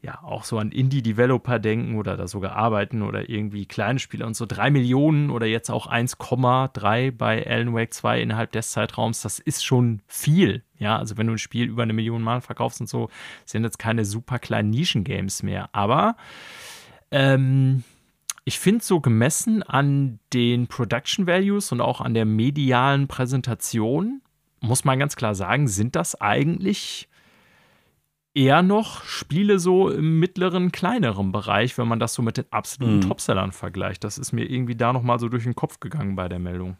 ja auch so an Indie-Developer denken oder da sogar arbeiten oder irgendwie kleine Spiele und so drei Millionen oder jetzt auch 1,3 bei Alan Wake 2 innerhalb des Zeitraums, das ist schon viel. Ja, also wenn du ein Spiel über eine Million Mal verkaufst und so, sind jetzt keine super kleinen Nischen-Games mehr. Aber ähm, ich finde so gemessen an den Production Values und auch an der medialen Präsentation, muss man ganz klar sagen, sind das eigentlich eher noch Spiele so im mittleren, kleineren Bereich, wenn man das so mit den absoluten mhm. Topsellern vergleicht. Das ist mir irgendwie da noch mal so durch den Kopf gegangen bei der Meldung.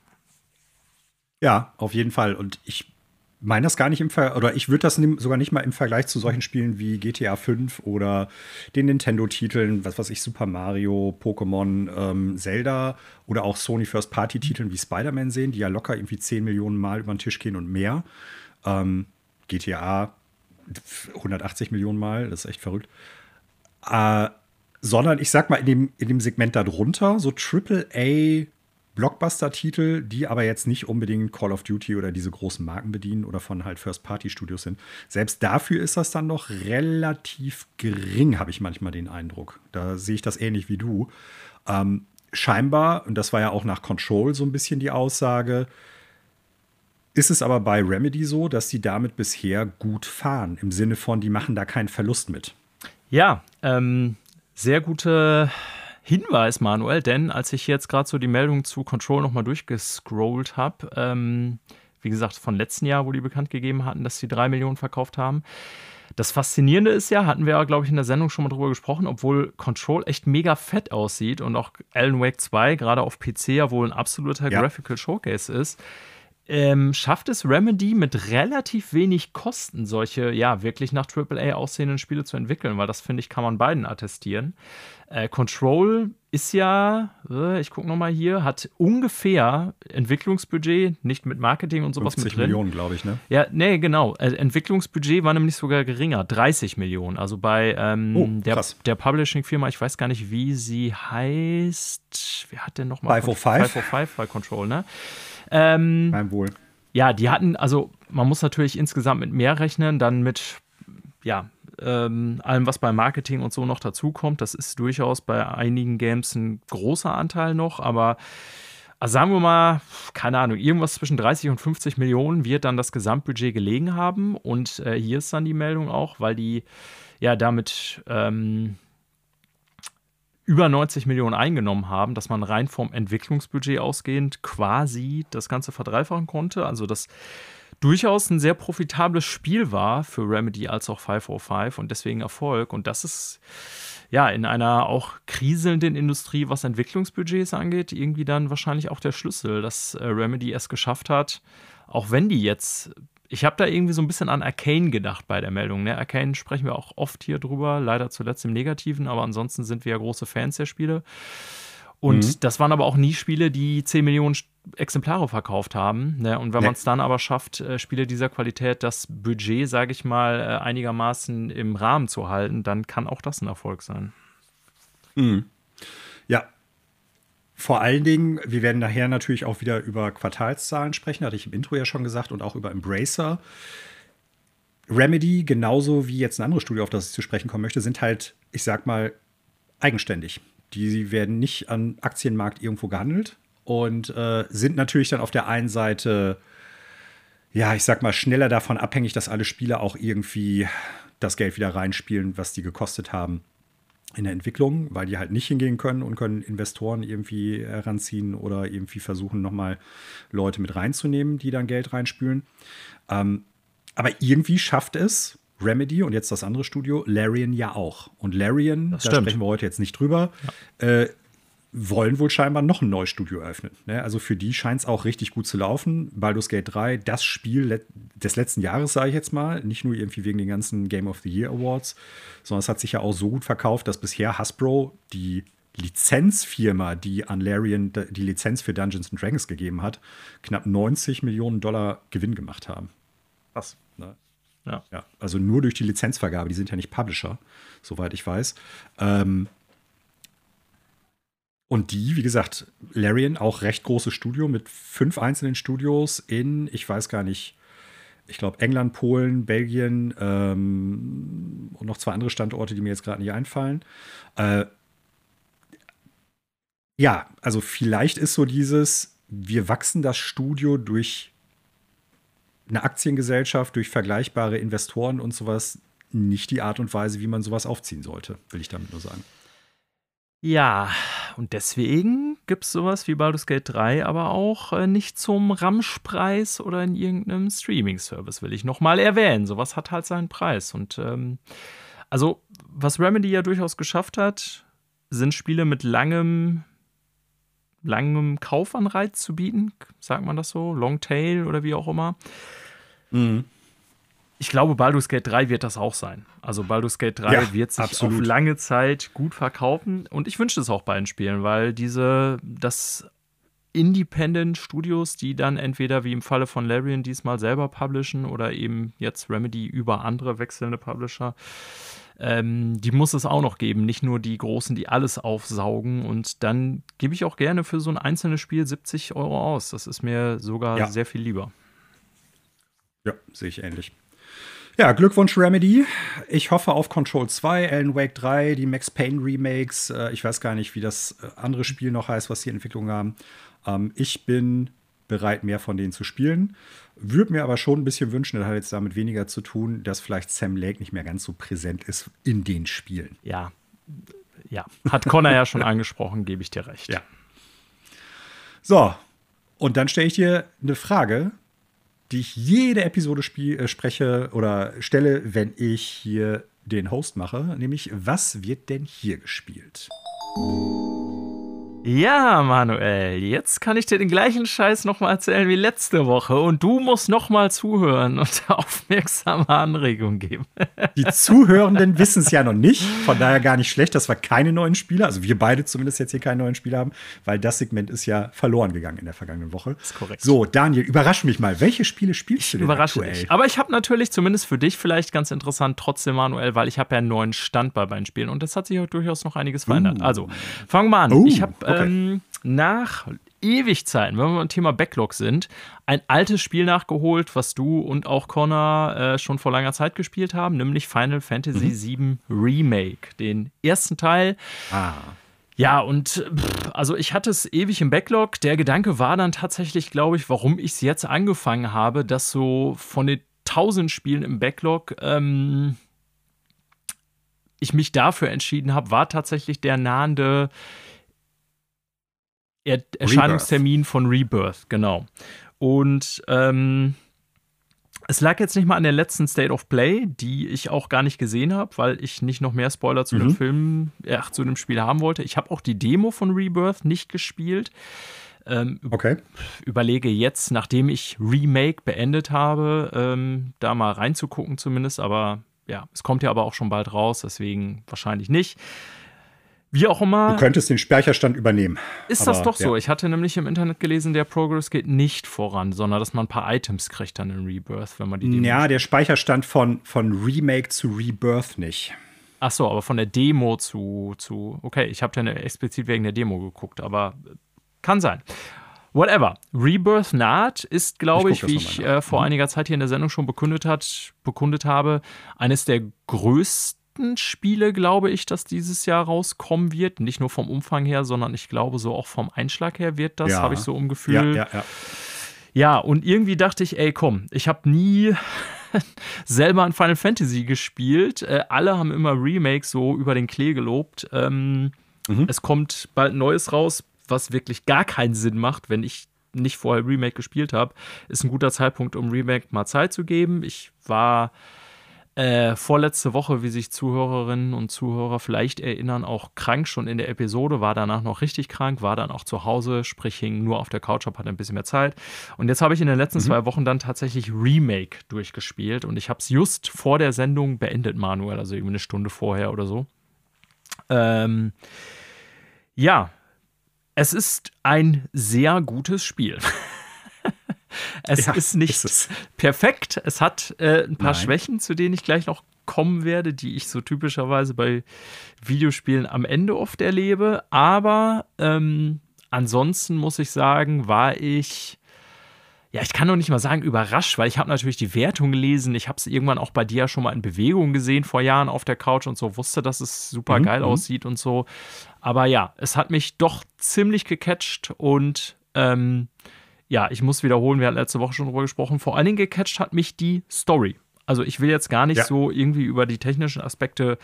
Ja, auf jeden Fall. Und ich meine das gar nicht im Ver oder ich würde das sogar nicht mal im Vergleich zu solchen Spielen wie GTA 5 oder den Nintendo-Titeln, was weiß ich, Super Mario, Pokémon, ähm, Zelda oder auch Sony First-Party-Titeln wie Spider-Man sehen, die ja locker irgendwie 10 Millionen Mal über den Tisch gehen und mehr. Ähm, GTA 180 Millionen Mal, das ist echt verrückt. Äh, sondern ich sag mal, in dem, in dem Segment darunter, so AAA Blockbuster-Titel, die aber jetzt nicht unbedingt Call of Duty oder diese großen Marken bedienen oder von halt First-Party-Studios sind. Selbst dafür ist das dann noch relativ gering, habe ich manchmal den Eindruck. Da sehe ich das ähnlich wie du. Ähm, scheinbar, und das war ja auch nach Control so ein bisschen die Aussage, ist es aber bei Remedy so, dass die damit bisher gut fahren, im Sinne von, die machen da keinen Verlust mit. Ja, ähm, sehr gute Hinweis, Manuel, denn als ich jetzt gerade so die Meldung zu Control nochmal durchgescrollt habe, ähm, wie gesagt, von letzten Jahr, wo die bekannt gegeben hatten, dass sie drei Millionen verkauft haben. Das Faszinierende ist ja, hatten wir ja, glaube ich, in der Sendung schon mal drüber gesprochen, obwohl Control echt mega fett aussieht und auch Alan Wake 2 gerade auf PC ja wohl ein absoluter ja. Graphical Showcase ist, ähm, schafft es Remedy mit relativ wenig Kosten, solche, ja, wirklich nach AAA aussehenden Spiele zu entwickeln, weil das, finde ich, kann man beiden attestieren. Äh, Control ist ja, äh, ich gucke nochmal hier, hat ungefähr Entwicklungsbudget, nicht mit Marketing und sowas mit drin. Millionen, glaube ich, ne? Ja, nee, genau. Äh, Entwicklungsbudget war nämlich sogar geringer, 30 Millionen. Also bei ähm, oh, der, der Publishing-Firma, ich weiß gar nicht, wie sie heißt. Wer hat denn nochmal? 505? 505 bei Control, ne? Ähm, Mein Wohl. Ja, die hatten, also man muss natürlich insgesamt mit mehr rechnen, dann mit, ja, ähm, allem, was bei Marketing und so noch dazukommt. Das ist durchaus bei einigen Games ein großer Anteil noch, aber also sagen wir mal, keine Ahnung, irgendwas zwischen 30 und 50 Millionen wird dann das Gesamtbudget gelegen haben. Und äh, hier ist dann die Meldung auch, weil die ja damit ähm, über 90 Millionen eingenommen haben, dass man rein vom Entwicklungsbudget ausgehend quasi das Ganze verdreifachen konnte. Also das durchaus ein sehr profitables Spiel war für Remedy als auch 505 und deswegen Erfolg. Und das ist ja in einer auch kriselnden Industrie, was Entwicklungsbudgets angeht, irgendwie dann wahrscheinlich auch der Schlüssel, dass äh, Remedy es geschafft hat, auch wenn die jetzt ich habe da irgendwie so ein bisschen an Arcane gedacht bei der Meldung. Ne? Arcane sprechen wir auch oft hier drüber, leider zuletzt im Negativen, aber ansonsten sind wir ja große Fans der Spiele. Und mhm. das waren aber auch nie Spiele, die 10 Millionen Exemplare verkauft haben. Ne? Und wenn nee. man es dann aber schafft, äh, Spiele dieser Qualität, das Budget, sage ich mal, äh, einigermaßen im Rahmen zu halten, dann kann auch das ein Erfolg sein. Mhm. Ja, vor allen Dingen, wir werden nachher natürlich auch wieder über Quartalszahlen sprechen, hatte ich im Intro ja schon gesagt, und auch über Embracer. Remedy, genauso wie jetzt ein anderes Studio, auf das ich zu sprechen kommen möchte, sind halt, ich sag mal, eigenständig. Die werden nicht am Aktienmarkt irgendwo gehandelt und äh, sind natürlich dann auf der einen Seite, ja, ich sag mal, schneller davon abhängig, dass alle Spieler auch irgendwie das Geld wieder reinspielen, was die gekostet haben in der Entwicklung, weil die halt nicht hingehen können und können Investoren irgendwie heranziehen oder irgendwie versuchen, nochmal Leute mit reinzunehmen, die dann Geld reinspülen. Ähm, aber irgendwie schafft es Remedy und jetzt das andere Studio, Larian ja auch. Und Larian, das da stimmt. sprechen wir heute jetzt nicht drüber, ja. äh, wollen wohl scheinbar noch ein neues Studio öffnen. Ne? Also für die scheint es auch richtig gut zu laufen. Baldur's Gate 3, das Spiel le des letzten Jahres, sage ich jetzt mal. Nicht nur irgendwie wegen den ganzen Game of the Year Awards, sondern es hat sich ja auch so gut verkauft, dass bisher Hasbro die Lizenzfirma, die an Larian die Lizenz für Dungeons and Dragons gegeben hat, knapp 90 Millionen Dollar Gewinn gemacht haben. Was? Ne? Ja. ja. Also nur durch die Lizenzvergabe. Die sind ja nicht Publisher, soweit ich weiß. Ähm, und die, wie gesagt, Larian, auch recht großes Studio mit fünf einzelnen Studios in, ich weiß gar nicht, ich glaube, England, Polen, Belgien ähm, und noch zwei andere Standorte, die mir jetzt gerade nicht einfallen. Äh, ja, also vielleicht ist so dieses, wir wachsen das Studio durch eine Aktiengesellschaft, durch vergleichbare Investoren und sowas nicht die Art und Weise, wie man sowas aufziehen sollte, will ich damit nur sagen. Ja, und deswegen gibt es sowas wie Baldur's Gate 3 aber auch äh, nicht zum Ramschpreis oder in irgendeinem Streaming-Service, will ich nochmal erwähnen. Sowas hat halt seinen Preis. Und ähm, also, was Remedy ja durchaus geschafft hat, sind Spiele mit langem, langem Kaufanreiz zu bieten, sagt man das so, Longtail oder wie auch immer. Mhm ich glaube, Baldur's Gate 3 wird das auch sein. Also Baldur's Gate 3 ja, wird sich absolut. auf lange Zeit gut verkaufen und ich wünsche es auch beiden Spielen, weil diese, das Independent Studios, die dann entweder wie im Falle von Larian diesmal selber publishen oder eben jetzt Remedy über andere wechselnde Publisher, ähm, die muss es auch noch geben. Nicht nur die Großen, die alles aufsaugen. Und dann gebe ich auch gerne für so ein einzelnes Spiel 70 Euro aus. Das ist mir sogar ja. sehr viel lieber. Ja, sehe ich ähnlich. Ja, Glückwunsch Remedy. Ich hoffe auf Control 2, Alan Wake 3, die Max Payne Remakes. Äh, ich weiß gar nicht, wie das äh, andere Spiel noch heißt, was die Entwicklung haben. Ähm, ich bin bereit, mehr von denen zu spielen. Würde mir aber schon ein bisschen wünschen, das hat jetzt damit weniger zu tun, dass vielleicht Sam Lake nicht mehr ganz so präsent ist in den Spielen. Ja, ja. Hat Connor ja schon angesprochen, gebe ich dir recht. Ja. So, und dann stelle ich dir eine Frage, die ich jede Episode äh, spreche oder stelle, wenn ich hier den Host mache, nämlich was wird denn hier gespielt? Ja, Manuel, jetzt kann ich dir den gleichen Scheiß nochmal erzählen wie letzte Woche und du musst nochmal zuhören und aufmerksame Anregungen geben. Die Zuhörenden wissen es ja noch nicht, von daher gar nicht schlecht, dass wir keine neuen Spieler, also wir beide zumindest jetzt hier keinen neuen Spieler haben, weil das Segment ist ja verloren gegangen in der vergangenen Woche. Das ist korrekt. So, Daniel, überrasch mich mal, welche Spiele spielst ich du denn überrasche aktuell? Dich. Aber ich habe natürlich zumindest für dich vielleicht ganz interessant trotzdem, Manuel, weil ich habe ja einen neuen Stand bei meinen Spielen und das hat sich auch durchaus noch einiges verändert. Uh. Also, fangen wir mal an. Uh. Ich habe okay. ähm, nach ewig Zeiten, wenn wir beim Thema Backlog sind, ein altes Spiel nachgeholt, was du und auch Connor äh, schon vor langer Zeit gespielt haben, nämlich Final Fantasy mhm. VII Remake, den ersten Teil. Ah. Ja, und also ich hatte es ewig im Backlog. Der Gedanke war dann tatsächlich, glaube ich, warum ich es jetzt angefangen habe, dass so von den tausend Spielen im Backlog ähm, ich mich dafür entschieden habe, war tatsächlich der nahende er Erscheinungstermin Rebirth. von Rebirth, genau. Und ähm, es lag jetzt nicht mal an der letzten State of Play, die ich auch gar nicht gesehen habe, weil ich nicht noch mehr Spoiler zu mhm. dem Film, ach, zu dem Spiel haben wollte. Ich habe auch die Demo von Rebirth nicht gespielt. Ähm, okay. Überlege jetzt, nachdem ich Remake beendet habe, ähm, da mal reinzugucken zumindest. Aber ja, es kommt ja aber auch schon bald raus, deswegen wahrscheinlich nicht. Wie auch immer. Du könntest den Speicherstand übernehmen. Ist aber, das doch so? Ja. Ich hatte nämlich im Internet gelesen, der Progress geht nicht voran, sondern dass man ein paar Items kriegt dann in Rebirth, wenn man die Demo Ja, der Speicherstand von, von Remake zu Rebirth nicht. Ach so, aber von der Demo zu. zu okay, ich habe ja explizit wegen der Demo geguckt, aber kann sein. Whatever. Rebirth naht ist, glaube ich, ich wie ich äh, vor mhm. einiger Zeit hier in der Sendung schon bekundet, hat, bekundet habe, eines der größten Spiele, glaube ich, dass dieses Jahr rauskommen wird. Nicht nur vom Umfang her, sondern ich glaube, so auch vom Einschlag her wird das, ja. habe ich so im Gefühl. Ja, ja, ja. ja, und irgendwie dachte ich, ey, komm, ich habe nie selber ein Final Fantasy gespielt. Äh, alle haben immer Remakes so über den Klee gelobt. Ähm, mhm. Es kommt bald Neues raus, was wirklich gar keinen Sinn macht, wenn ich nicht vorher Remake gespielt habe. Ist ein guter Zeitpunkt, um Remake mal Zeit zu geben. Ich war äh, vorletzte Woche, wie sich Zuhörerinnen und Zuhörer vielleicht erinnern, auch krank schon in der Episode, war danach noch richtig krank, war dann auch zu Hause, sprich hing nur auf der Couch, hatte ein bisschen mehr Zeit. Und jetzt habe ich in den letzten mhm. zwei Wochen dann tatsächlich Remake durchgespielt und ich habe es just vor der Sendung beendet, Manuel, also irgendwie eine Stunde vorher oder so. Ähm, ja, es ist ein sehr gutes Spiel. Es ja, ist nicht ist perfekt. Es hat äh, ein paar Nein. Schwächen, zu denen ich gleich noch kommen werde, die ich so typischerweise bei Videospielen am Ende oft erlebe. Aber ähm, ansonsten muss ich sagen, war ich ja, ich kann noch nicht mal sagen überrascht, weil ich habe natürlich die Wertung gelesen. Ich habe es irgendwann auch bei dir schon mal in Bewegung gesehen vor Jahren auf der Couch und so, wusste, dass es super mhm, geil mhm. aussieht und so. Aber ja, es hat mich doch ziemlich gecatcht und ähm, ja, ich muss wiederholen, wir hatten letzte Woche schon drüber gesprochen. Vor allen Dingen gecatcht hat mich die Story. Also ich will jetzt gar nicht ja. so irgendwie über die technischen Aspekte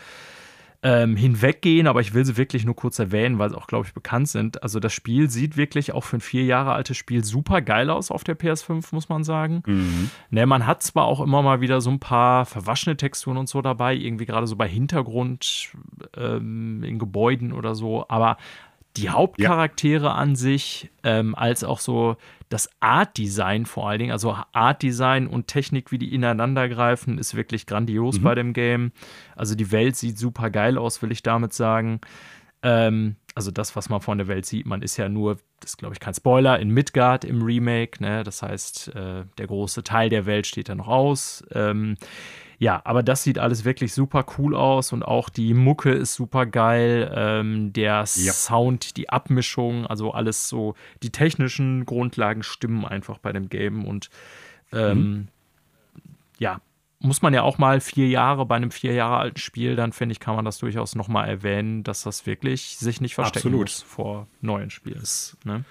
ähm, hinweggehen, aber ich will sie wirklich nur kurz erwähnen, weil sie auch, glaube ich, bekannt sind. Also das Spiel sieht wirklich auch für ein vier Jahre altes Spiel super geil aus auf der PS5, muss man sagen. Mhm. Ne, man hat zwar auch immer mal wieder so ein paar verwaschene Texturen und so dabei, irgendwie gerade so bei Hintergrund ähm, in Gebäuden oder so, aber die Hauptcharaktere ja. an sich, ähm, als auch so das Art-Design vor allen Dingen, also Art-Design und Technik, wie die ineinander greifen, ist wirklich grandios mhm. bei dem Game. Also die Welt sieht super geil aus, will ich damit sagen. Ähm, also das, was man von der Welt sieht, man ist ja nur, das ist glaube ich kein Spoiler, in Midgard im Remake, ne? Das heißt, äh, der große Teil der Welt steht da noch aus. Ähm, ja, aber das sieht alles wirklich super cool aus und auch die Mucke ist super geil. Ähm, der ja. Sound, die Abmischung, also alles so, die technischen Grundlagen stimmen einfach bei dem Game und ähm, mhm. ja, muss man ja auch mal vier Jahre bei einem vier Jahre alten Spiel, dann finde ich, kann man das durchaus nochmal erwähnen, dass das wirklich sich nicht verstecken Absolut. muss vor neuen Spielen. Ne?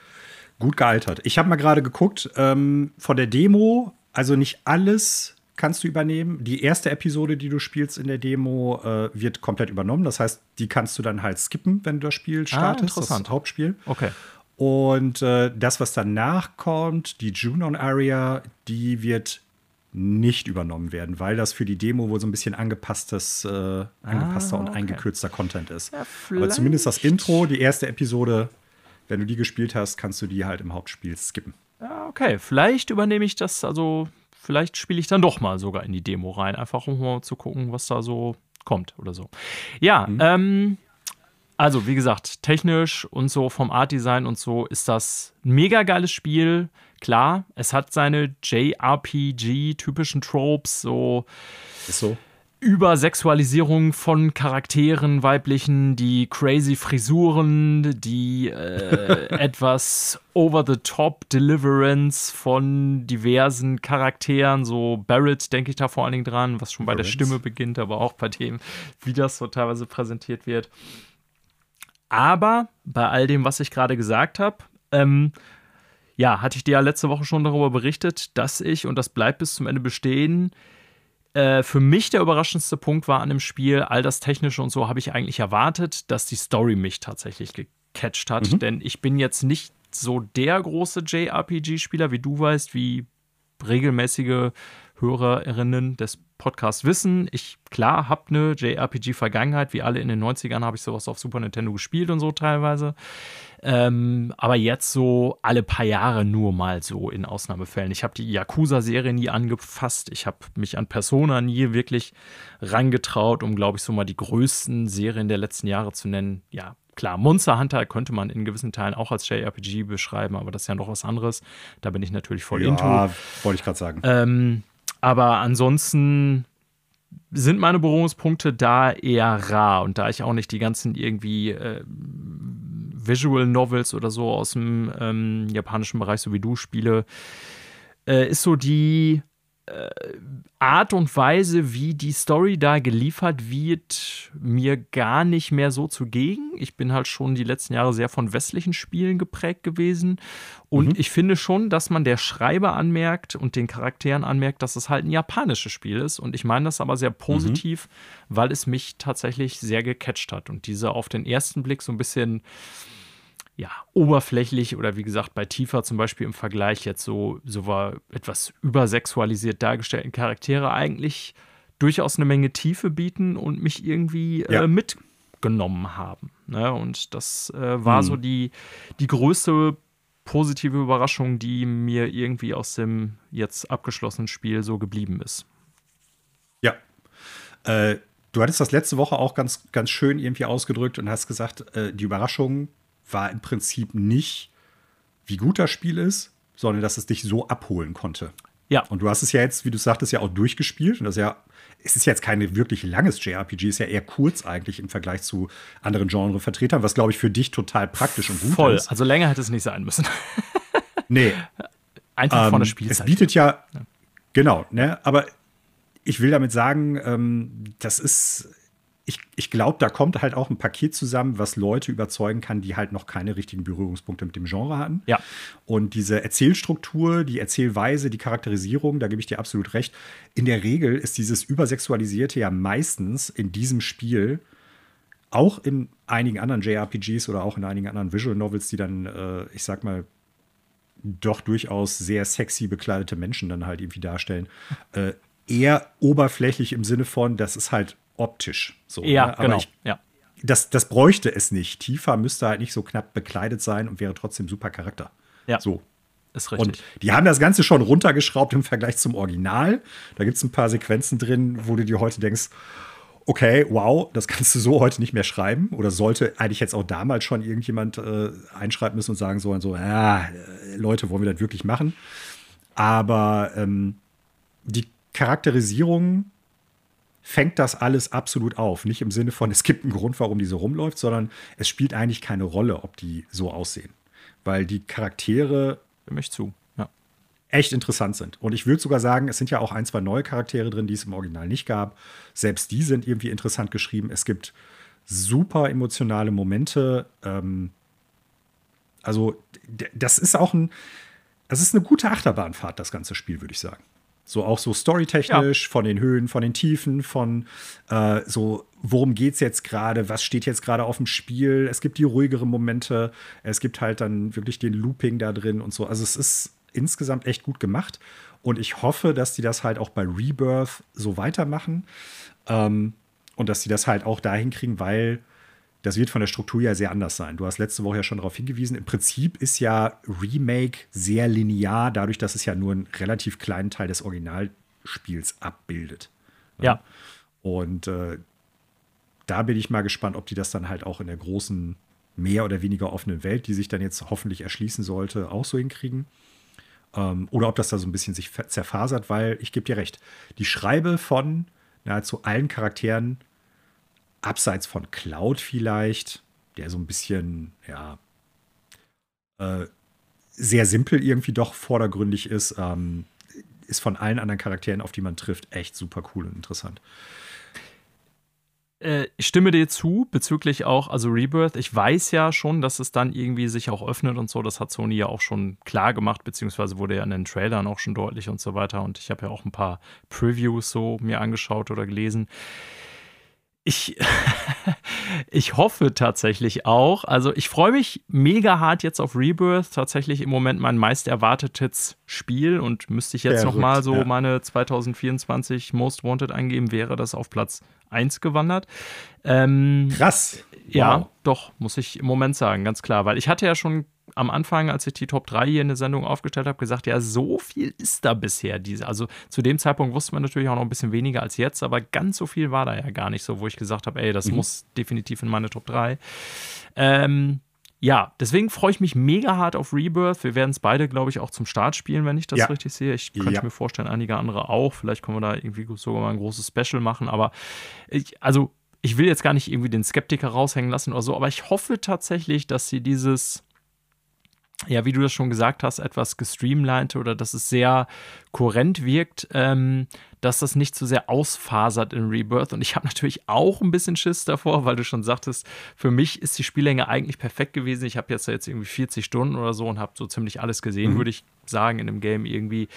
Gut gealtert. Ich habe mal gerade geguckt, ähm, von der Demo, also nicht alles kannst du übernehmen. Die erste Episode, die du spielst in der Demo, äh, wird komplett übernommen. Das heißt, die kannst du dann halt skippen, wenn du das Spiel ah, startest. Ah, das, das Hauptspiel. Okay. Und äh, das, was danach kommt, die Junon Area, die wird nicht übernommen werden, weil das für die Demo wohl so ein bisschen angepasstes, äh, angepasster ah, okay. und eingekürzter Content ist. Ja, Aber zumindest das Intro, die erste Episode, wenn du die gespielt hast, kannst du die halt im Hauptspiel skippen. Ja, okay. Vielleicht übernehme ich das, also vielleicht spiele ich dann doch mal sogar in die Demo rein, einfach um mal zu gucken, was da so kommt oder so. Ja, mhm. ähm, also wie gesagt, technisch und so vom Art-Design und so ist das ein mega geiles Spiel. Klar, es hat seine JRPG-typischen Tropes, so. Ist so. Übersexualisierung von Charakteren, weiblichen, die crazy Frisuren, die äh, etwas over-the-top Deliverance von diversen Charakteren, so Barrett denke ich da vor allen Dingen dran, was schon bei Barrett. der Stimme beginnt, aber auch bei dem, wie das so teilweise präsentiert wird. Aber bei all dem, was ich gerade gesagt habe, ähm, ja, hatte ich dir ja letzte Woche schon darüber berichtet, dass ich, und das bleibt bis zum Ende bestehen, äh, für mich der überraschendste Punkt war an dem Spiel, all das Technische und so habe ich eigentlich erwartet, dass die Story mich tatsächlich gecatcht hat. Mhm. Denn ich bin jetzt nicht so der große JRPG-Spieler, wie du weißt, wie regelmäßige Hörerinnen des Podcasts wissen. Ich, klar, habe eine JRPG-Vergangenheit. Wie alle in den 90ern habe ich sowas auf Super Nintendo gespielt und so teilweise. Ähm, aber jetzt so alle paar Jahre nur mal so in Ausnahmefällen. Ich habe die Yakuza-Serie nie angefasst. Ich habe mich an Persona nie wirklich rangetraut, um, glaube ich, so mal die größten Serien der letzten Jahre zu nennen. Ja, klar, Monster Hunter könnte man in gewissen Teilen auch als JRPG beschreiben, aber das ist ja noch was anderes. Da bin ich natürlich voll ja, into. wollte ich gerade sagen. Ähm, aber ansonsten sind meine Berührungspunkte da eher rar. Und da ich auch nicht die ganzen irgendwie äh, Visual Novels oder so aus dem ähm, japanischen Bereich, so wie du spiele, äh, ist so die Art und Weise, wie die Story da geliefert wird, mir gar nicht mehr so zugegen. Ich bin halt schon die letzten Jahre sehr von westlichen Spielen geprägt gewesen. Und mhm. ich finde schon, dass man der Schreiber anmerkt und den Charakteren anmerkt, dass es halt ein japanisches Spiel ist. Und ich meine das aber sehr positiv, mhm. weil es mich tatsächlich sehr gecatcht hat. Und diese auf den ersten Blick so ein bisschen ja, oberflächlich oder wie gesagt bei Tifa zum Beispiel im Vergleich jetzt so, so war etwas übersexualisiert dargestellten Charaktere eigentlich durchaus eine Menge Tiefe bieten und mich irgendwie äh, ja. äh, mitgenommen haben. Ne? Und das äh, war hm. so die, die größte positive Überraschung, die mir irgendwie aus dem jetzt abgeschlossenen Spiel so geblieben ist. Ja. Äh, du hattest das letzte Woche auch ganz, ganz schön irgendwie ausgedrückt und hast gesagt, äh, die Überraschung war im Prinzip nicht, wie gut das Spiel ist, sondern dass es dich so abholen konnte. Ja. Und du hast es ja jetzt, wie du sagtest, ja auch durchgespielt. Und das ist ja, es ist jetzt kein wirklich langes JRPG, ist ja eher kurz eigentlich im Vergleich zu anderen Genrevertretern, was glaube ich für dich total praktisch und gut Voll. ist. Also länger hätte es nicht sein müssen. nee. Einfach ähm, von der Spielzeit. Es bietet ja, ja. genau, ne, aber ich will damit sagen, ähm, das ist ich, ich glaube, da kommt halt auch ein Paket zusammen, was Leute überzeugen kann, die halt noch keine richtigen Berührungspunkte mit dem Genre hatten. Ja. Und diese Erzählstruktur, die Erzählweise, die Charakterisierung, da gebe ich dir absolut recht. In der Regel ist dieses Übersexualisierte ja meistens in diesem Spiel, auch in einigen anderen JRPGs oder auch in einigen anderen Visual Novels, die dann, äh, ich sag mal, doch durchaus sehr sexy bekleidete Menschen dann halt irgendwie darstellen, äh, eher oberflächlich im Sinne von, das ist halt optisch. So, ja, ne? genau. Ich, ja. Das, das bräuchte es nicht. Tifa müsste halt nicht so knapp bekleidet sein und wäre trotzdem super Charakter. Ja. So. Ist richtig. Und die haben das Ganze schon runtergeschraubt im Vergleich zum Original. Da gibt es ein paar Sequenzen drin, wo du dir heute denkst, okay, wow, das kannst du so heute nicht mehr schreiben. Oder sollte eigentlich jetzt auch damals schon irgendjemand äh, einschreiben müssen und sagen sollen, so, ja, Leute, wollen wir das wirklich machen? Aber ähm, die Charakterisierung fängt das alles absolut auf. Nicht im Sinne von, es gibt einen Grund, warum die so rumläuft, sondern es spielt eigentlich keine Rolle, ob die so aussehen. Weil die Charaktere. Für mich zu. Ja. Echt interessant sind. Und ich würde sogar sagen, es sind ja auch ein, zwei neue Charaktere drin, die es im Original nicht gab. Selbst die sind irgendwie interessant geschrieben. Es gibt super emotionale Momente. Ähm, also, das ist auch ein. Das ist eine gute Achterbahnfahrt, das ganze Spiel, würde ich sagen. So auch so storytechnisch, ja. von den Höhen, von den Tiefen, von äh, so, worum geht's jetzt gerade, was steht jetzt gerade auf dem Spiel. Es gibt die ruhigeren Momente, es gibt halt dann wirklich den Looping da drin und so. Also es ist insgesamt echt gut gemacht. Und ich hoffe, dass die das halt auch bei Rebirth so weitermachen. Ähm, und dass sie das halt auch dahin kriegen, weil das wird von der Struktur ja sehr anders sein. Du hast letzte Woche ja schon darauf hingewiesen. Im Prinzip ist ja Remake sehr linear, dadurch, dass es ja nur einen relativ kleinen Teil des Originalspiels abbildet. Ja. Und äh, da bin ich mal gespannt, ob die das dann halt auch in der großen, mehr oder weniger offenen Welt, die sich dann jetzt hoffentlich erschließen sollte, auch so hinkriegen. Ähm, oder ob das da so ein bisschen sich zerfasert, weil ich gebe dir recht, die Schreibe von nahezu allen Charakteren abseits von Cloud vielleicht, der so ein bisschen, ja, äh, sehr simpel irgendwie doch vordergründig ist, ähm, ist von allen anderen Charakteren, auf die man trifft, echt super cool und interessant. Äh, ich stimme dir zu bezüglich auch, also Rebirth. Ich weiß ja schon, dass es dann irgendwie sich auch öffnet und so. Das hat Sony ja auch schon klar gemacht, beziehungsweise wurde ja in den Trailern auch schon deutlich und so weiter. Und ich habe ja auch ein paar Previews so mir angeschaut oder gelesen ich, ich hoffe tatsächlich auch. Also ich freue mich mega hart jetzt auf Rebirth. Tatsächlich im Moment mein meist erwartetes Spiel und müsste ich jetzt noch mal so ja. meine 2024 Most Wanted eingeben, wäre das auf Platz 1 gewandert. Ähm, Krass. Ja, wow. doch, muss ich im Moment sagen, ganz klar. Weil ich hatte ja schon am Anfang, als ich die Top 3 hier in der Sendung aufgestellt habe, gesagt, ja, so viel ist da bisher. Diese. Also zu dem Zeitpunkt wusste man natürlich auch noch ein bisschen weniger als jetzt, aber ganz so viel war da ja gar nicht so, wo ich gesagt habe, ey, das mhm. muss definitiv in meine Top 3. Ähm, ja, deswegen freue ich mich mega hart auf Rebirth. Wir werden es beide, glaube ich, auch zum Start spielen, wenn ich das ja. richtig sehe. Ich könnte ja. mir vorstellen, einige andere auch. Vielleicht können wir da irgendwie sogar mal ein großes Special machen. Aber ich, also, ich will jetzt gar nicht irgendwie den Skeptiker raushängen lassen oder so, aber ich hoffe tatsächlich, dass sie dieses ja, wie du das schon gesagt hast, etwas gestreamlined oder dass es sehr kohärent wirkt, ähm, dass das nicht zu so sehr ausfasert in Rebirth. Und ich habe natürlich auch ein bisschen Schiss davor, weil du schon sagtest, für mich ist die Spiellänge eigentlich perfekt gewesen. Ich habe jetzt, jetzt irgendwie 40 Stunden oder so und habe so ziemlich alles gesehen, mhm. würde ich sagen, in dem Game irgendwie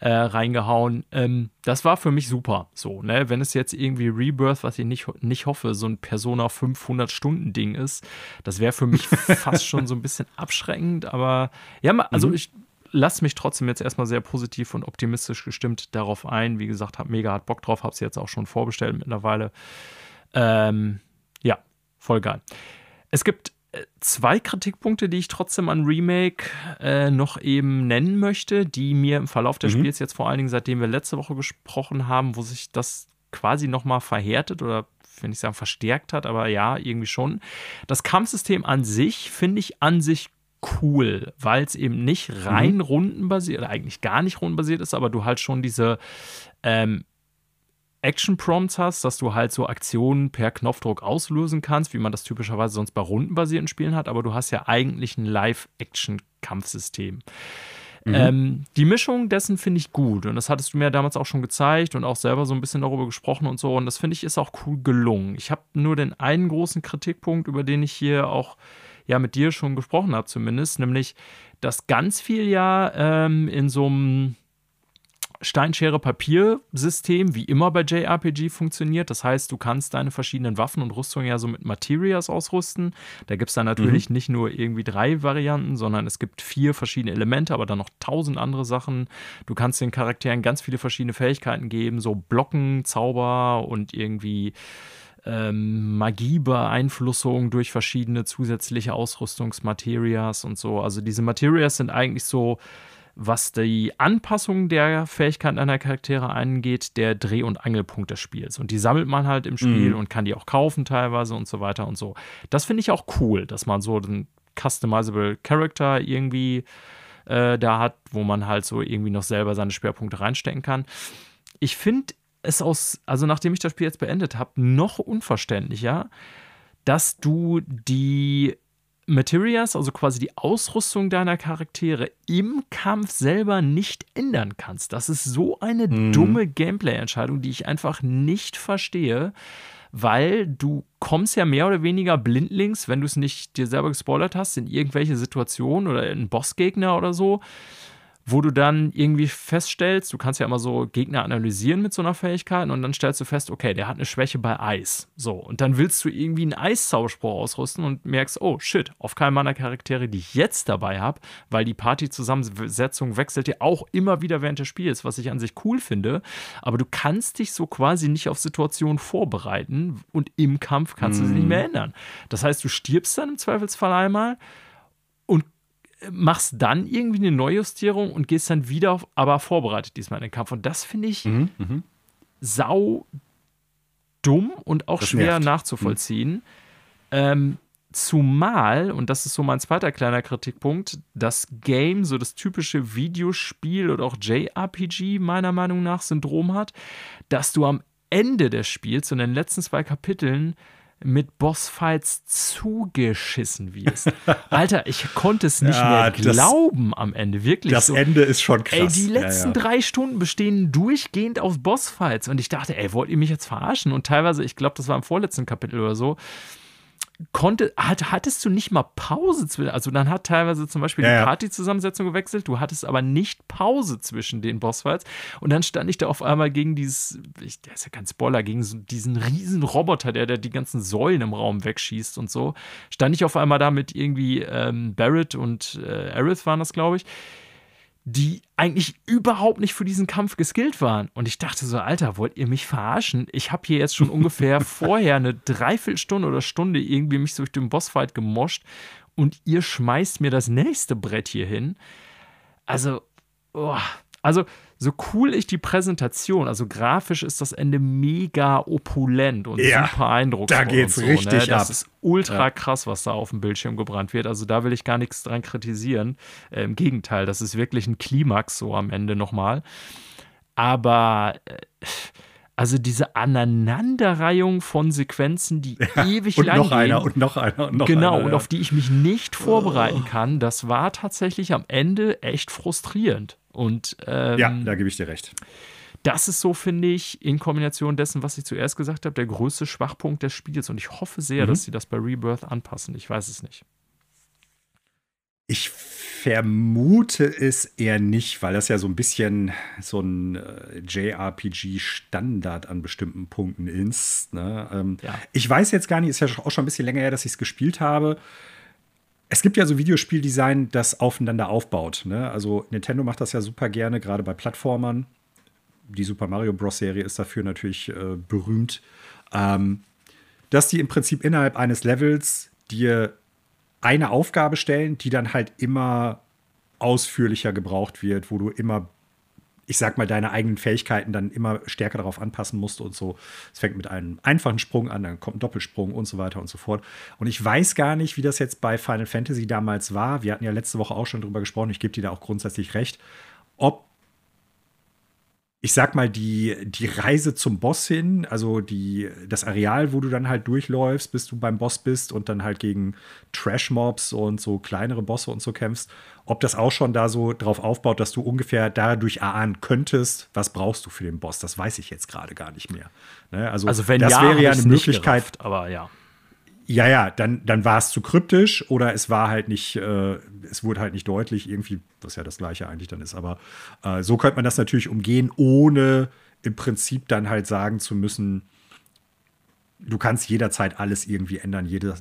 äh, reingehauen. Ähm, das war für mich super. So, ne? Wenn es jetzt irgendwie Rebirth, was ich nicht, nicht hoffe, so ein Persona 500 Stunden Ding ist, das wäre für mich fast schon so ein bisschen abschreckend. Aber ja, also mhm. ich lasse mich trotzdem jetzt erstmal sehr positiv und optimistisch gestimmt darauf ein. Wie gesagt, habe mega hart Bock drauf, habe es jetzt auch schon vorbestellt mittlerweile. Ähm, ja, voll geil. Es gibt zwei Kritikpunkte, die ich trotzdem an Remake äh, noch eben nennen möchte, die mir im Verlauf des mhm. Spiels jetzt vor allen Dingen, seitdem wir letzte Woche gesprochen haben, wo sich das quasi nochmal verhärtet oder wenn ich sagen verstärkt hat, aber ja, irgendwie schon. Das Kampfsystem an sich finde ich an sich cool, weil es eben nicht rein mhm. rundenbasiert, oder eigentlich gar nicht rundenbasiert ist, aber du halt schon diese ähm, Action-Prompts hast, dass du halt so Aktionen per Knopfdruck auslösen kannst, wie man das typischerweise sonst bei rundenbasierten Spielen hat, aber du hast ja eigentlich ein Live-Action-Kampfsystem. Mhm. Ähm, die Mischung dessen finde ich gut und das hattest du mir damals auch schon gezeigt und auch selber so ein bisschen darüber gesprochen und so und das finde ich ist auch cool gelungen. Ich habe nur den einen großen Kritikpunkt, über den ich hier auch ja mit dir schon gesprochen habe zumindest, nämlich dass ganz viel ja ähm, in so einem Steinschere-Papier-System wie immer bei JRPG funktioniert. Das heißt, du kannst deine verschiedenen Waffen und Rüstungen ja so mit Materias ausrüsten. Da gibt es dann natürlich mhm. nicht nur irgendwie drei Varianten, sondern es gibt vier verschiedene Elemente, aber dann noch tausend andere Sachen. Du kannst den Charakteren ganz viele verschiedene Fähigkeiten geben, so Blocken, Zauber und irgendwie ähm, Magiebeeinflussung durch verschiedene zusätzliche Ausrüstungsmaterias und so. Also diese Materias sind eigentlich so was die Anpassung der Fähigkeiten einer Charaktere angeht, der Dreh- und Angelpunkt des Spiels. Und die sammelt man halt im Spiel mhm. und kann die auch kaufen teilweise und so weiter und so. Das finde ich auch cool, dass man so einen customizable Character irgendwie äh, da hat, wo man halt so irgendwie noch selber seine Schwerpunkte reinstecken kann. Ich finde es aus, also nachdem ich das Spiel jetzt beendet habe, noch unverständlicher, dass du die Materials, also quasi die Ausrüstung deiner Charaktere im Kampf selber nicht ändern kannst. Das ist so eine mhm. dumme Gameplay-Entscheidung, die ich einfach nicht verstehe, weil du kommst ja mehr oder weniger blindlings, wenn du es nicht dir selber gespoilert hast, in irgendwelche Situationen oder in Bossgegner oder so wo du dann irgendwie feststellst, du kannst ja immer so Gegner analysieren mit so einer Fähigkeit und dann stellst du fest, okay, der hat eine Schwäche bei Eis. So, und dann willst du irgendwie einen Eiszauberspruch ausrüsten und merkst, oh shit, auf keinen meiner Charaktere, die ich jetzt dabei habe, weil die Partyzusammensetzung wechselt ja auch immer wieder während des Spiels, was ich an sich cool finde, aber du kannst dich so quasi nicht auf Situationen vorbereiten und im Kampf kannst mm. du sie nicht mehr mhm. ändern. Das heißt, du stirbst dann im Zweifelsfall einmal machst dann irgendwie eine Neujustierung und gehst dann wieder, aber vorbereitet diesmal in den Kampf. Und das finde ich mhm, mhm. sau dumm und auch das schwer nervt. nachzuvollziehen. Mhm. Ähm, zumal, und das ist so mein zweiter kleiner Kritikpunkt, das Game so das typische Videospiel oder auch JRPG meiner Meinung nach Syndrom hat, dass du am Ende des Spiels, und in den letzten zwei Kapiteln, mit Bossfights zugeschissen wirst. Alter, ich konnte es nicht ja, mehr glauben am Ende, wirklich. Das so. Ende ist schon krass. Ey, die letzten ja, ja. drei Stunden bestehen durchgehend aus Bossfights und ich dachte, ey, wollt ihr mich jetzt verarschen? Und teilweise, ich glaube, das war im vorletzten Kapitel oder so, konnte, hat, hattest du nicht mal Pause zwischen, also dann hat teilweise zum Beispiel ja, die Party-Zusammensetzung gewechselt, du hattest aber nicht Pause zwischen den Bossfights. Und dann stand ich da auf einmal gegen dieses, ich, der ist ja kein Spoiler, gegen so diesen riesen Roboter, der, der die ganzen Säulen im Raum wegschießt und so, stand ich auf einmal da mit irgendwie ähm, Barrett und äh, Aerith waren das, glaube ich, die eigentlich überhaupt nicht für diesen Kampf geskillt waren. Und ich dachte so, Alter, wollt ihr mich verarschen? Ich habe hier jetzt schon ungefähr vorher eine Dreiviertelstunde oder Stunde irgendwie mich durch den Bossfight gemoscht und ihr schmeißt mir das nächste Brett hier hin. Also, oh, also so cool ich die Präsentation, also grafisch ist das Ende mega opulent und ja, super eindrucksvoll. Da geht's so, richtig ne? das ab. ist ultra ja. krass, was da auf dem Bildschirm gebrannt wird. Also da will ich gar nichts dran kritisieren. Äh, Im Gegenteil, das ist wirklich ein Klimax so am Ende nochmal. Aber äh, also diese Aneinanderreihung von Sequenzen, die ja, ewig und lang noch gehen. einer und noch einer und noch genau, einer. und auf die ich mich nicht vorbereiten oh. kann, das war tatsächlich am Ende echt frustrierend. Und ähm, ja, da gebe ich dir recht. Das ist so, finde ich, in Kombination dessen, was ich zuerst gesagt habe, der größte Schwachpunkt des Spiels. Und ich hoffe sehr, mhm. dass sie das bei Rebirth anpassen. Ich weiß es nicht. Ich vermute es eher nicht, weil das ja so ein bisschen so ein äh, JRPG-Standard an bestimmten Punkten ist. Ne? Ähm, ja. Ich weiß jetzt gar nicht, ist ja auch schon ein bisschen länger her, dass ich es gespielt habe. Es gibt ja so Videospieldesign, das aufeinander aufbaut. Ne? Also Nintendo macht das ja super gerne, gerade bei Plattformern. Die Super Mario Bros. Serie ist dafür natürlich äh, berühmt. Ähm, dass die im Prinzip innerhalb eines Levels dir eine Aufgabe stellen, die dann halt immer ausführlicher gebraucht wird, wo du immer, ich sag mal, deine eigenen Fähigkeiten dann immer stärker darauf anpassen musst und so. Es fängt mit einem einfachen Sprung an, dann kommt ein Doppelsprung und so weiter und so fort. Und ich weiß gar nicht, wie das jetzt bei Final Fantasy damals war. Wir hatten ja letzte Woche auch schon drüber gesprochen, ich gebe dir da auch grundsätzlich recht, ob ich sag mal, die, die Reise zum Boss hin, also die, das Areal, wo du dann halt durchläufst, bis du beim Boss bist und dann halt gegen Trash-Mobs und so kleinere Bosse und so kämpfst, ob das auch schon da so drauf aufbaut, dass du ungefähr dadurch erahnen könntest, was brauchst du für den Boss, das weiß ich jetzt gerade gar nicht mehr. Ne? Also, also wenn das ja, wäre ja eine Möglichkeit. Gerafft, aber ja. Ja, ja, dann, dann war es zu kryptisch oder es war halt nicht, äh, es wurde halt nicht deutlich, irgendwie, was ja das gleiche eigentlich dann ist. Aber äh, so könnte man das natürlich umgehen, ohne im Prinzip dann halt sagen zu müssen, du kannst jederzeit alles irgendwie ändern, jede,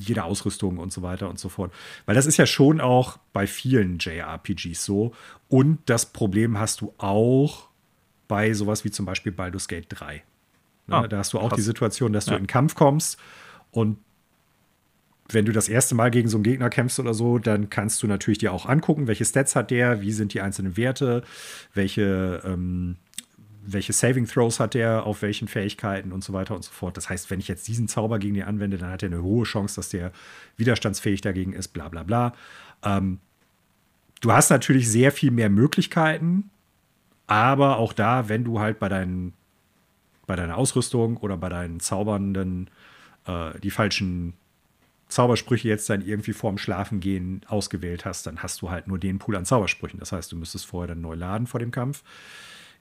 jede Ausrüstung und so weiter und so fort. Weil das ist ja schon auch bei vielen JRPGs so. Und das Problem hast du auch bei sowas wie zum Beispiel Baldur's Gate 3. Ne? Ah, da hast du auch krass. die Situation, dass du ja. in den Kampf kommst und wenn du das erste Mal gegen so einen Gegner kämpfst oder so, dann kannst du natürlich dir auch angucken, welche Stats hat der, wie sind die einzelnen Werte, welche, ähm, welche Saving Throws hat der, auf welchen Fähigkeiten und so weiter und so fort. Das heißt, wenn ich jetzt diesen Zauber gegen den anwende, dann hat er eine hohe Chance, dass der widerstandsfähig dagegen ist, bla bla bla. Ähm, du hast natürlich sehr viel mehr Möglichkeiten, aber auch da, wenn du halt bei, deinen, bei deiner Ausrüstung oder bei deinen Zaubernden äh, die falschen Zaubersprüche jetzt dann irgendwie vorm Schlafengehen ausgewählt hast, dann hast du halt nur den Pool an Zaubersprüchen. Das heißt, du müsstest vorher dann neu laden vor dem Kampf,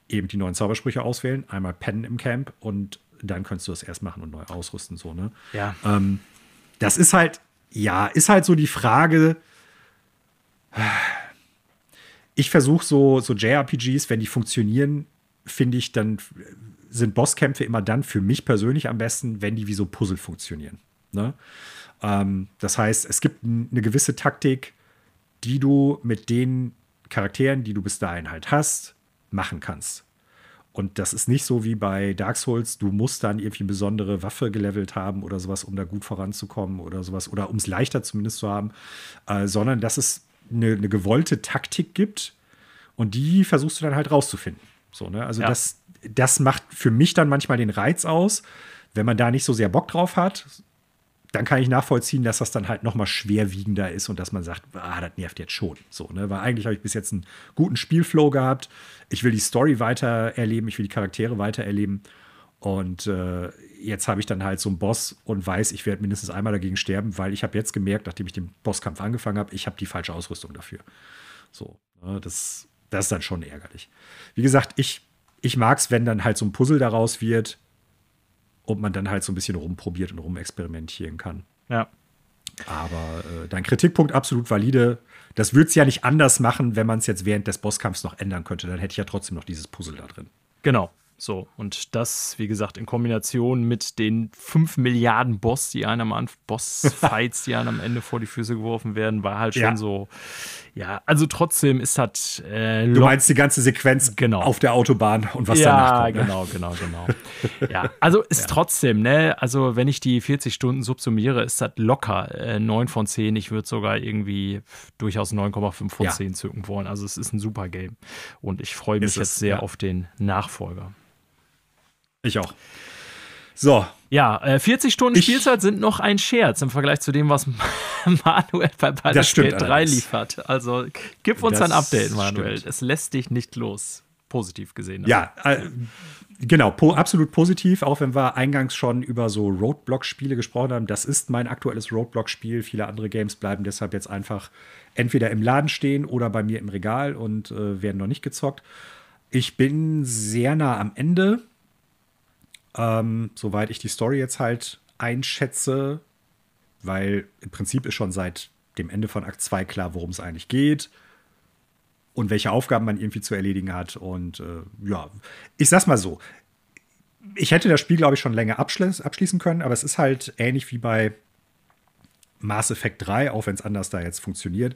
eben die neuen Zaubersprüche auswählen, einmal pennen im Camp und dann könntest du das erst machen und neu ausrüsten, so, ne? Ja. Ähm, das ist halt, ja, ist halt so die Frage. Ich versuche so, so JRPGs, wenn die funktionieren, finde ich, dann sind Bosskämpfe immer dann für mich persönlich am besten, wenn die wie so Puzzle funktionieren. Ne? Ähm, das heißt, es gibt eine gewisse Taktik, die du mit den Charakteren, die du bis dahin halt hast, machen kannst. Und das ist nicht so wie bei Dark Souls, du musst dann irgendwie eine besondere Waffe gelevelt haben oder sowas, um da gut voranzukommen oder sowas, oder um es leichter zumindest zu haben, äh, sondern dass es eine, eine, gewollte Taktik gibt und die versuchst du dann halt rauszufinden. So, ne? Also ja. das, das macht für mich dann manchmal den Reiz aus, wenn man da nicht so sehr Bock drauf hat, dann kann ich nachvollziehen, dass das dann halt noch mal schwerwiegender ist und dass man sagt, ah, das nervt jetzt schon. So, ne? Weil eigentlich habe ich bis jetzt einen guten Spielflow gehabt. Ich will die Story weiter erleben, ich will die Charaktere weiter erleben. Und äh, jetzt habe ich dann halt so einen Boss und weiß, ich werde mindestens einmal dagegen sterben, weil ich habe jetzt gemerkt, nachdem ich den Bosskampf angefangen habe, ich habe die falsche Ausrüstung dafür. So, ne? das, das ist dann schon ärgerlich. Wie gesagt, ich, ich mag es, wenn dann halt so ein Puzzle daraus wird, und man dann halt so ein bisschen rumprobiert und rumexperimentieren kann. Ja. Aber äh, dein Kritikpunkt absolut valide. Das würde es ja nicht anders machen, wenn man es jetzt während des Bosskampfs noch ändern könnte. Dann hätte ich ja trotzdem noch dieses Puzzle da drin. Genau. So, und das, wie gesagt, in Kombination mit den 5 Milliarden Boss, die einem am Boss-Fights, die einem am Ende vor die Füße geworfen werden, war halt schon ja. so. Ja, also trotzdem ist das. Äh, du meinst die ganze Sequenz genau. auf der Autobahn und was ja, danach kommt. Ja, ne? genau, genau, genau. ja, also ist ja. trotzdem, ne, also wenn ich die 40 Stunden subsumiere, ist das locker äh, 9 von 10. Ich würde sogar irgendwie durchaus 9,5 von 10 zücken wollen. Also es ist ein super Game. Und ich freue mich ist jetzt es, sehr auf den Nachfolger. Ich auch. So. Ja, äh, 40 Stunden ich, Spielzeit sind noch ein Scherz im Vergleich zu dem, was Manuel bei Baldur's Gate 3 liefert. Also gib uns das ein Update, Manuel. Stimmt. Es lässt dich nicht los. Positiv gesehen. Ja, äh, genau, po absolut positiv, auch wenn wir eingangs schon über so Roadblock-Spiele gesprochen haben. Das ist mein aktuelles Roadblock-Spiel. Viele andere Games bleiben deshalb jetzt einfach entweder im Laden stehen oder bei mir im Regal und äh, werden noch nicht gezockt. Ich bin sehr nah am Ende ähm, soweit ich die Story jetzt halt einschätze, weil im Prinzip ist schon seit dem Ende von Akt 2 klar, worum es eigentlich geht und welche Aufgaben man irgendwie zu erledigen hat. Und äh, ja, ich sag's mal so. Ich hätte das Spiel, glaube ich, schon länger abschließ abschließen können, aber es ist halt ähnlich wie bei Mass Effect 3, auch wenn es anders da jetzt funktioniert.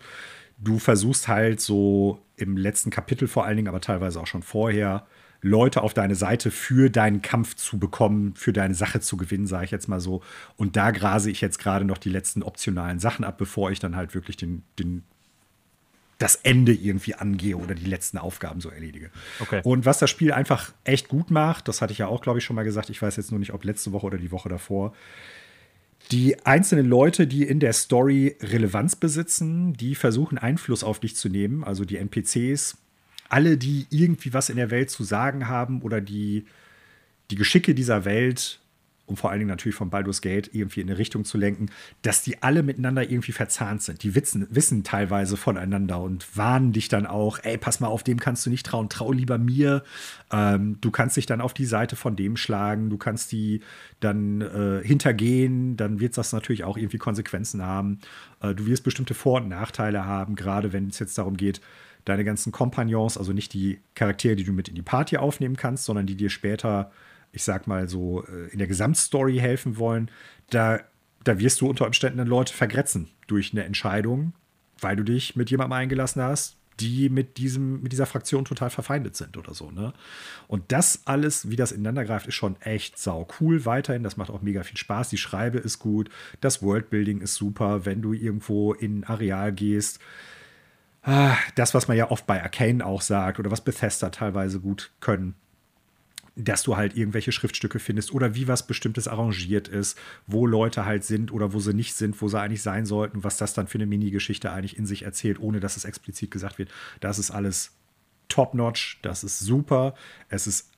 Du versuchst halt so im letzten Kapitel vor allen Dingen, aber teilweise auch schon vorher, Leute auf deine Seite für deinen Kampf zu bekommen, für deine Sache zu gewinnen, sage ich jetzt mal so. Und da grase ich jetzt gerade noch die letzten optionalen Sachen ab, bevor ich dann halt wirklich den, den das Ende irgendwie angehe oder die letzten Aufgaben so erledige. Okay. Und was das Spiel einfach echt gut macht, das hatte ich ja auch, glaube ich, schon mal gesagt, ich weiß jetzt nur nicht, ob letzte Woche oder die Woche davor, die einzelnen Leute, die in der Story Relevanz besitzen, die versuchen Einfluss auf dich zu nehmen, also die NPCs, alle, die irgendwie was in der Welt zu sagen haben oder die die Geschicke dieser Welt um vor allen Dingen natürlich von Baldur's Gate irgendwie in eine Richtung zu lenken, dass die alle miteinander irgendwie verzahnt sind. Die wissen, wissen teilweise voneinander und warnen dich dann auch, ey, pass mal auf, dem kannst du nicht trauen, trau lieber mir. Ähm, du kannst dich dann auf die Seite von dem schlagen, du kannst die dann äh, hintergehen, dann wird das natürlich auch irgendwie Konsequenzen haben. Äh, du wirst bestimmte Vor- und Nachteile haben, gerade wenn es jetzt darum geht, deine ganzen Kompagnons, also nicht die Charaktere, die du mit in die Party aufnehmen kannst, sondern die dir später ich sag mal so, äh, in der Gesamtstory helfen wollen, da, da wirst du unter Umständen Leute vergrätzen durch eine Entscheidung, weil du dich mit jemandem eingelassen hast, die mit, diesem, mit dieser Fraktion total verfeindet sind oder so. Ne? Und das alles, wie das ineinander greift, ist schon echt sau cool weiterhin. Das macht auch mega viel Spaß. Die Schreibe ist gut, das Worldbuilding ist super, wenn du irgendwo in ein Areal gehst. Ah, das, was man ja oft bei Arcane auch sagt oder was Bethesda teilweise gut können dass du halt irgendwelche Schriftstücke findest oder wie was Bestimmtes arrangiert ist, wo Leute halt sind oder wo sie nicht sind, wo sie eigentlich sein sollten, was das dann für eine Mini-Geschichte eigentlich in sich erzählt, ohne dass es explizit gesagt wird. Das ist alles top-notch, das ist super, es ist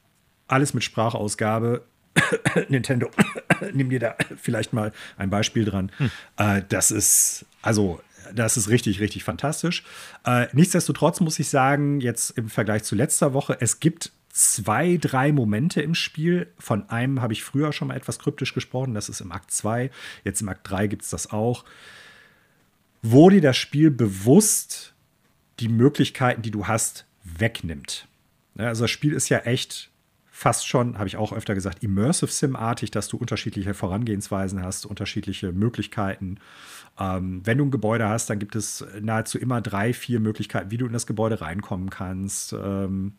alles mit Sprachausgabe. Nintendo, nimm dir da vielleicht mal ein Beispiel dran. Hm. Äh, das ist, also das ist richtig, richtig fantastisch. Äh, nichtsdestotrotz muss ich sagen, jetzt im Vergleich zu letzter Woche, es gibt zwei, drei Momente im Spiel. Von einem habe ich früher schon mal etwas kryptisch gesprochen, das ist im Akt 2. Jetzt im Akt 3 gibt es das auch. Wo dir das Spiel bewusst die Möglichkeiten, die du hast, wegnimmt. Also das Spiel ist ja echt fast schon, habe ich auch öfter gesagt, Immersive Sim-artig, dass du unterschiedliche Vorangehensweisen hast, unterschiedliche Möglichkeiten. Ähm, wenn du ein Gebäude hast, dann gibt es nahezu immer drei, vier Möglichkeiten, wie du in das Gebäude reinkommen kannst. Ähm,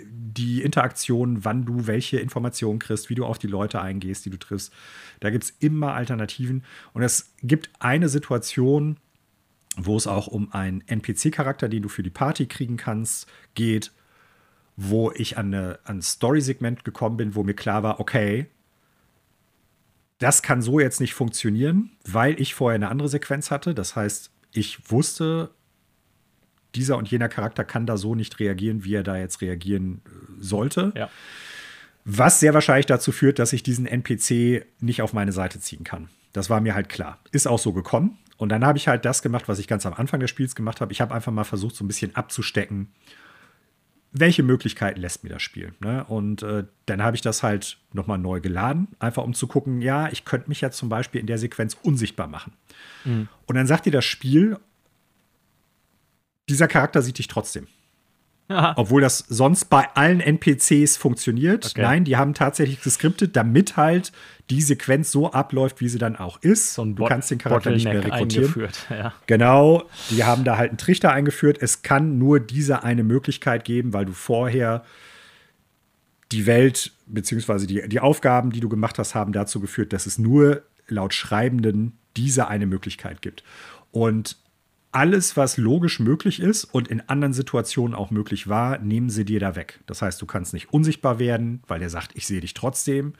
die Interaktion, wann du welche Informationen kriegst, wie du auf die Leute eingehst, die du triffst. Da gibt es immer Alternativen. Und es gibt eine Situation, wo es auch um einen NPC-Charakter, den du für die Party kriegen kannst, geht, wo ich an, eine, an ein Story-Segment gekommen bin, wo mir klar war, okay, das kann so jetzt nicht funktionieren, weil ich vorher eine andere Sequenz hatte. Das heißt, ich wusste, dieser und jener Charakter kann da so nicht reagieren, wie er da jetzt reagieren äh, sollte. Ja. Was sehr wahrscheinlich dazu führt, dass ich diesen NPC nicht auf meine Seite ziehen kann. Das war mir halt klar. Ist auch so gekommen. Und dann habe ich halt das gemacht, was ich ganz am Anfang des Spiels gemacht habe. Ich habe einfach mal versucht, so ein bisschen abzustecken, welche Möglichkeiten lässt mir das Spiel. Ne? Und äh, dann habe ich das halt nochmal neu geladen, einfach um zu gucken, ja, ich könnte mich ja zum Beispiel in der Sequenz unsichtbar machen. Mhm. Und dann sagt dir das Spiel, dieser Charakter sieht dich trotzdem. Aha. Obwohl das sonst bei allen NPCs funktioniert. Okay. Nein, die haben tatsächlich geskriptet, damit halt die Sequenz so abläuft, wie sie dann auch ist. So du kannst den Charakter nicht mehr rekrutieren. Ja. Genau, die haben da halt einen Trichter eingeführt. Es kann nur diese eine Möglichkeit geben, weil du vorher die Welt beziehungsweise die, die Aufgaben, die du gemacht hast, haben dazu geführt, dass es nur laut Schreibenden diese eine Möglichkeit gibt. Und alles, was logisch möglich ist und in anderen Situationen auch möglich war, nehmen sie dir da weg. Das heißt, du kannst nicht unsichtbar werden, weil er sagt, ich sehe dich trotzdem.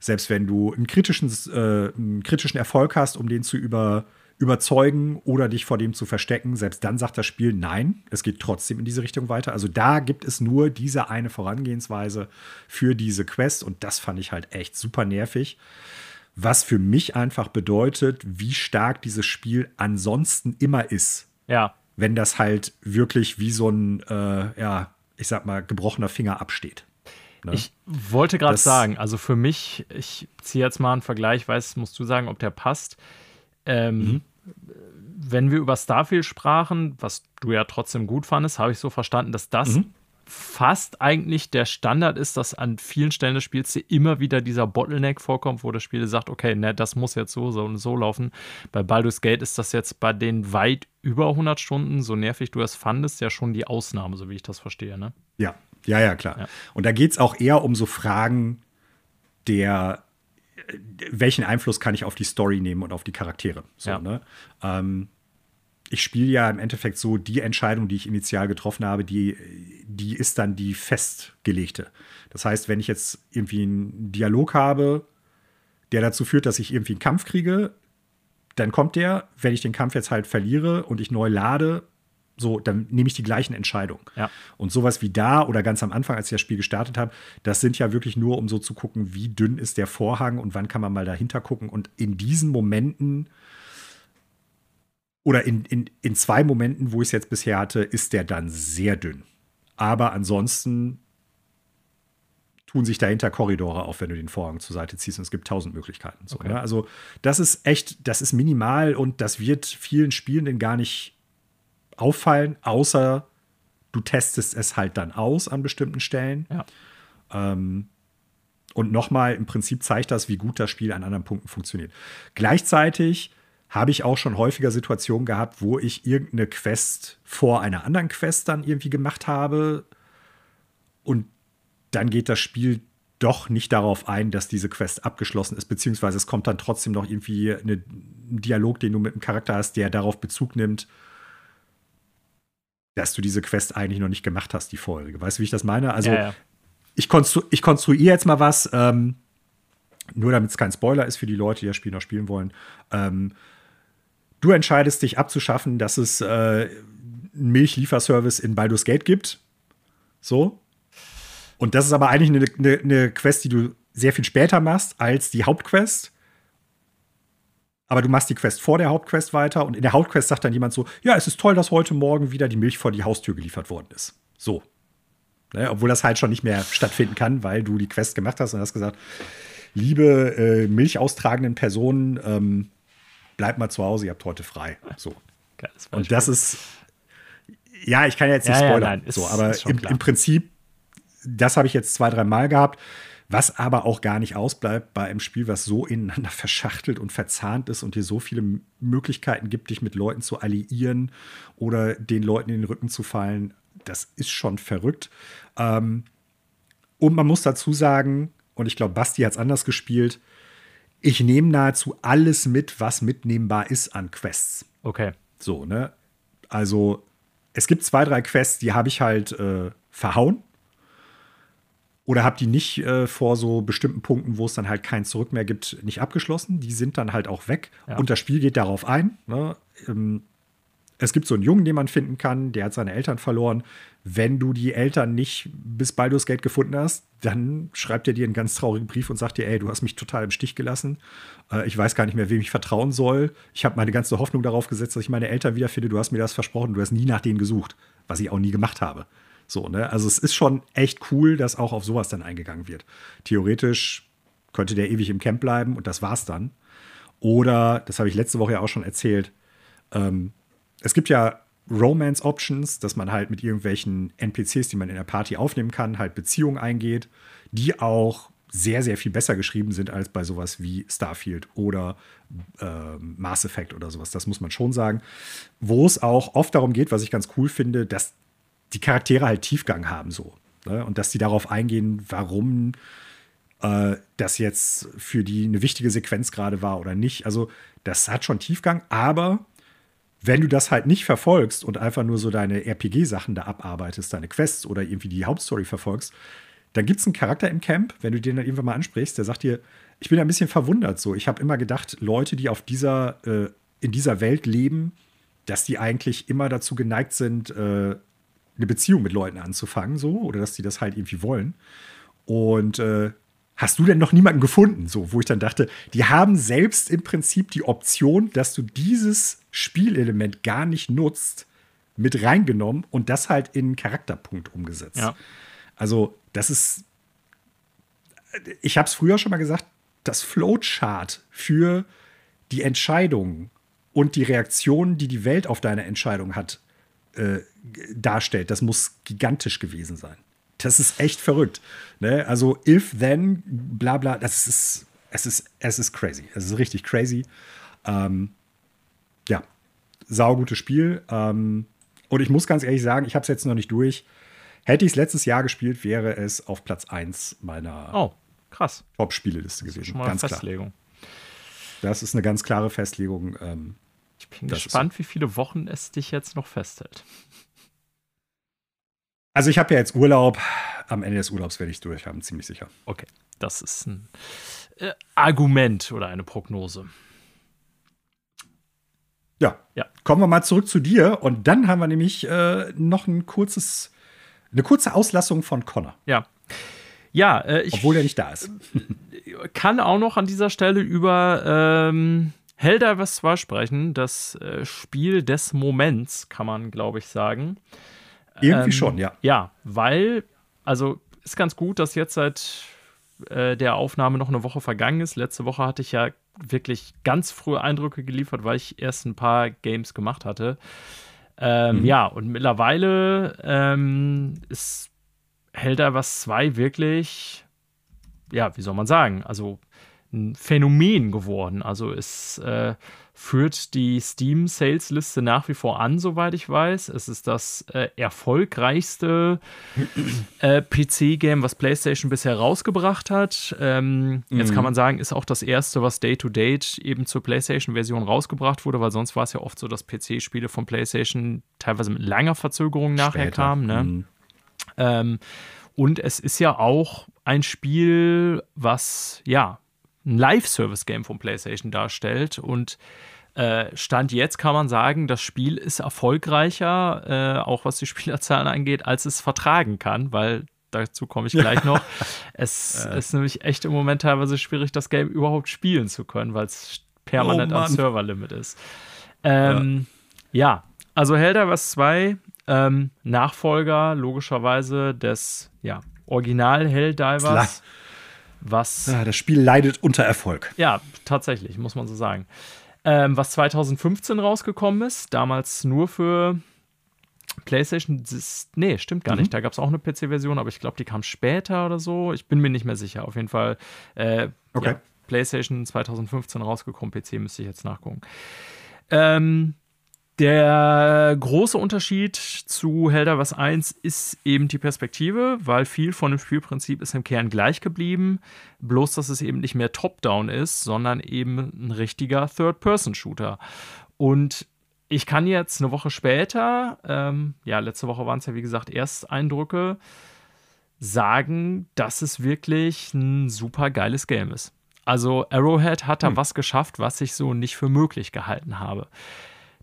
Selbst wenn du einen kritischen, äh, einen kritischen Erfolg hast, um den zu über, überzeugen oder dich vor dem zu verstecken, selbst dann sagt das Spiel, nein, es geht trotzdem in diese Richtung weiter. Also da gibt es nur diese eine Vorangehensweise für diese Quest und das fand ich halt echt super nervig was für mich einfach bedeutet, wie stark dieses Spiel ansonsten immer ist. Ja. Wenn das halt wirklich wie so ein, äh, ja, ich sag mal, gebrochener Finger absteht. Ne? Ich wollte gerade sagen, also für mich, ich ziehe jetzt mal einen Vergleich, weiß, musst du sagen, ob der passt. Ähm, mhm. Wenn wir über Starfield sprachen, was du ja trotzdem gut fandest, habe ich so verstanden, dass das mhm fast eigentlich der Standard ist, dass an vielen Stellen des Spiels immer wieder dieser Bottleneck vorkommt, wo das Spiel sagt, okay, ne, das muss jetzt so, so und so laufen. Bei Baldur's Gate ist das jetzt bei den weit über 100 Stunden, so nervig du das fandest, ja schon die Ausnahme, so wie ich das verstehe, ne? Ja, ja, ja, klar. Ja. Und da geht es auch eher um so Fragen der, welchen Einfluss kann ich auf die Story nehmen und auf die Charaktere. So, ja. ne? Ähm, ich spiele ja im Endeffekt so, die Entscheidung, die ich initial getroffen habe, die, die ist dann die festgelegte. Das heißt, wenn ich jetzt irgendwie einen Dialog habe, der dazu führt, dass ich irgendwie einen Kampf kriege, dann kommt der, wenn ich den Kampf jetzt halt verliere und ich neu lade, So, dann nehme ich die gleichen Entscheidungen. Ja. Und sowas wie da oder ganz am Anfang, als ich das Spiel gestartet habe, das sind ja wirklich nur, um so zu gucken, wie dünn ist der Vorhang und wann kann man mal dahinter gucken. Und in diesen Momenten oder in, in, in zwei Momenten, wo ich es jetzt bisher hatte, ist der dann sehr dünn. Aber ansonsten tun sich dahinter Korridore auf, wenn du den Vorhang zur Seite ziehst. Und es gibt tausend Möglichkeiten. So, okay. ne? Also, das ist echt, das ist minimal und das wird vielen Spielenden gar nicht auffallen, außer du testest es halt dann aus an bestimmten Stellen. Ja. Ähm, und nochmal, im Prinzip zeigt das, wie gut das Spiel an anderen Punkten funktioniert. Gleichzeitig habe ich auch schon häufiger Situationen gehabt, wo ich irgendeine Quest vor einer anderen Quest dann irgendwie gemacht habe und dann geht das Spiel doch nicht darauf ein, dass diese Quest abgeschlossen ist, beziehungsweise es kommt dann trotzdem noch irgendwie eine, ein Dialog, den du mit dem Charakter hast, der darauf Bezug nimmt, dass du diese Quest eigentlich noch nicht gemacht hast, die vorherige. Weißt du, wie ich das meine? Also, ja, ja. Ich, konstru ich, konstruiere jetzt mal was, ähm, nur damit es kein Spoiler ist für die Leute, die das Spiel noch spielen wollen. Ähm, du entscheidest dich abzuschaffen, dass es äh, einen Milchlieferservice in Baldur's Gate gibt. So. Und das ist aber eigentlich eine, eine, eine Quest, die du sehr viel später machst als die Hauptquest. Aber du machst die Quest vor der Hauptquest weiter und in der Hauptquest sagt dann jemand so: Ja, es ist toll, dass heute Morgen wieder die Milch vor die Haustür geliefert worden ist. So. Ne? Obwohl das halt schon nicht mehr stattfinden kann, weil du die Quest gemacht hast und hast gesagt: Liebe äh, milchaustragenden Personen, ähm, bleibt mal zu Hause, ihr habt heute frei. So. und das ist. Ja, ich kann ja jetzt nicht ja, spoilern. Ja, nein, so, aber im, im Prinzip das habe ich jetzt zwei, drei Mal gehabt. Was aber auch gar nicht ausbleibt bei einem Spiel, was so ineinander verschachtelt und verzahnt ist und dir so viele Möglichkeiten gibt, dich mit Leuten zu alliieren oder den Leuten in den Rücken zu fallen. Das ist schon verrückt. Ähm, und man muss dazu sagen, und ich glaube, Basti hat es anders gespielt, ich nehme nahezu alles mit, was mitnehmbar ist an Quests. Okay. So, ne? Also, es gibt zwei, drei Quests, die habe ich halt äh, verhauen oder habe die nicht äh, vor so bestimmten Punkten, wo es dann halt kein Zurück mehr gibt, nicht abgeschlossen. Die sind dann halt auch weg. Ja. Und das Spiel geht darauf ein. Ne? Ähm, es gibt so einen Jungen, den man finden kann, der hat seine Eltern verloren. Wenn du die Eltern nicht bis Baldur's Gate gefunden hast, dann schreibt er dir einen ganz traurigen Brief und sagt dir, ey, du hast mich total im Stich gelassen. Äh, ich weiß gar nicht mehr, wem ich vertrauen soll. Ich habe meine ganze Hoffnung darauf gesetzt, dass ich meine Eltern wiederfinde. Du hast mir das versprochen, du hast nie nach denen gesucht, was ich auch nie gemacht habe. So, ne? Also es ist schon echt cool, dass auch auf sowas dann eingegangen wird. Theoretisch könnte der ewig im Camp bleiben und das war's dann. Oder, das habe ich letzte Woche ja auch schon erzählt, ähm, es gibt ja Romance-Options, dass man halt mit irgendwelchen NPCs, die man in der Party aufnehmen kann, halt Beziehungen eingeht, die auch sehr, sehr viel besser geschrieben sind als bei sowas wie Starfield oder äh, Mass Effect oder sowas. Das muss man schon sagen. Wo es auch oft darum geht, was ich ganz cool finde, dass die Charaktere halt Tiefgang haben so. Ne? Und dass die darauf eingehen, warum äh, das jetzt für die eine wichtige Sequenz gerade war oder nicht. Also das hat schon Tiefgang, aber wenn du das halt nicht verfolgst und einfach nur so deine RPG-Sachen da abarbeitest, deine Quests oder irgendwie die Hauptstory verfolgst, dann gibt es einen Charakter im Camp, wenn du den dann irgendwann mal ansprichst, der sagt dir, ich bin ein bisschen verwundert so. Ich habe immer gedacht, Leute, die auf dieser, äh, in dieser Welt leben, dass die eigentlich immer dazu geneigt sind, äh, eine Beziehung mit Leuten anzufangen, so, oder dass die das halt irgendwie wollen. Und äh, hast du denn noch niemanden gefunden, so, wo ich dann dachte, die haben selbst im Prinzip die Option, dass du dieses Spielelement gar nicht nutzt, mit reingenommen und das halt in einen Charakterpunkt umgesetzt. Ja. Also, das ist. Ich habe es früher schon mal gesagt, das Flowchart für die Entscheidungen und die Reaktionen, die die Welt auf deine Entscheidung hat, äh, darstellt. Das muss gigantisch gewesen sein. Das ist echt verrückt. Ne? Also, if, then, bla bla, das ist, es ist, es ist crazy. Es ist richtig crazy. Ähm, saugutes Spiel. Ähm, und ich muss ganz ehrlich sagen, ich habe es jetzt noch nicht durch. Hätte ich es letztes Jahr gespielt, wäre es auf Platz 1 meiner oh, krass. Top-Spieleliste gewesen. Schon mal ganz Festlegung. Klar. Das ist eine ganz klare Festlegung. Ähm, ich bin gespannt, wie viele Wochen es dich jetzt noch festhält. Also ich habe ja jetzt Urlaub. Am Ende des Urlaubs werde ich durch haben, ziemlich sicher. Okay, das ist ein äh, Argument oder eine Prognose. Ja. ja. Kommen wir mal zurück zu dir. Und dann haben wir nämlich äh, noch ein kurzes, eine kurze Auslassung von Connor. Ja. Ja, äh, ich. Obwohl er nicht da ist. kann auch noch an dieser Stelle über ähm, Helldivers 2 sprechen. Das äh, Spiel des Moments, kann man, glaube ich, sagen. Irgendwie ähm, schon, ja. Ja, weil, also ist ganz gut, dass jetzt seit äh, der Aufnahme noch eine Woche vergangen ist. Letzte Woche hatte ich ja wirklich ganz frühe Eindrücke geliefert, weil ich erst ein paar Games gemacht hatte. Ähm, mhm. Ja, und mittlerweile ähm, ist Helldivers 2 wirklich, ja, wie soll man sagen, also ein Phänomen geworden. Also es äh, führt die Steam-Sales-Liste nach wie vor an, soweit ich weiß. Es ist das äh, erfolgreichste äh, PC-Game, was PlayStation bisher rausgebracht hat. Ähm, mhm. Jetzt kann man sagen, ist auch das erste, was Day-to-Date eben zur PlayStation-Version rausgebracht wurde, weil sonst war es ja oft so, dass PC-Spiele von PlayStation teilweise mit langer Verzögerung nachher Später. kamen. Ne? Mhm. Ähm, und es ist ja auch ein Spiel, was ja ein Live-Service-Game von PlayStation darstellt. Und äh, Stand jetzt kann man sagen, das Spiel ist erfolgreicher, äh, auch was die Spielerzahlen angeht, als es vertragen kann, weil dazu komme ich gleich noch. es äh. ist nämlich echt im Moment teilweise schwierig, das Game überhaupt spielen zu können, weil es permanent oh, am Serverlimit ist. Ähm, ja. ja. also Helldivers 2, ähm, Nachfolger logischerweise des ja, Original Helldivers was. Ja, das Spiel leidet unter Erfolg. Ja, tatsächlich, muss man so sagen. Ähm, was 2015 rausgekommen ist, damals nur für PlayStation. Nee, stimmt gar mhm. nicht. Da gab es auch eine PC-Version, aber ich glaube, die kam später oder so. Ich bin mir nicht mehr sicher. Auf jeden Fall. Äh, okay. Ja, PlayStation 2015 rausgekommen, PC müsste ich jetzt nachgucken. Ähm, der große Unterschied zu Helldivers 1 ist eben die Perspektive, weil viel von dem Spielprinzip ist im Kern gleich geblieben, bloß dass es eben nicht mehr Top-Down ist, sondern eben ein richtiger Third-Person-Shooter. Und ich kann jetzt eine Woche später, ähm, ja, letzte Woche waren es ja wie gesagt Ersteindrücke, sagen, dass es wirklich ein super geiles Game ist. Also Arrowhead hat da hm. was geschafft, was ich so nicht für möglich gehalten habe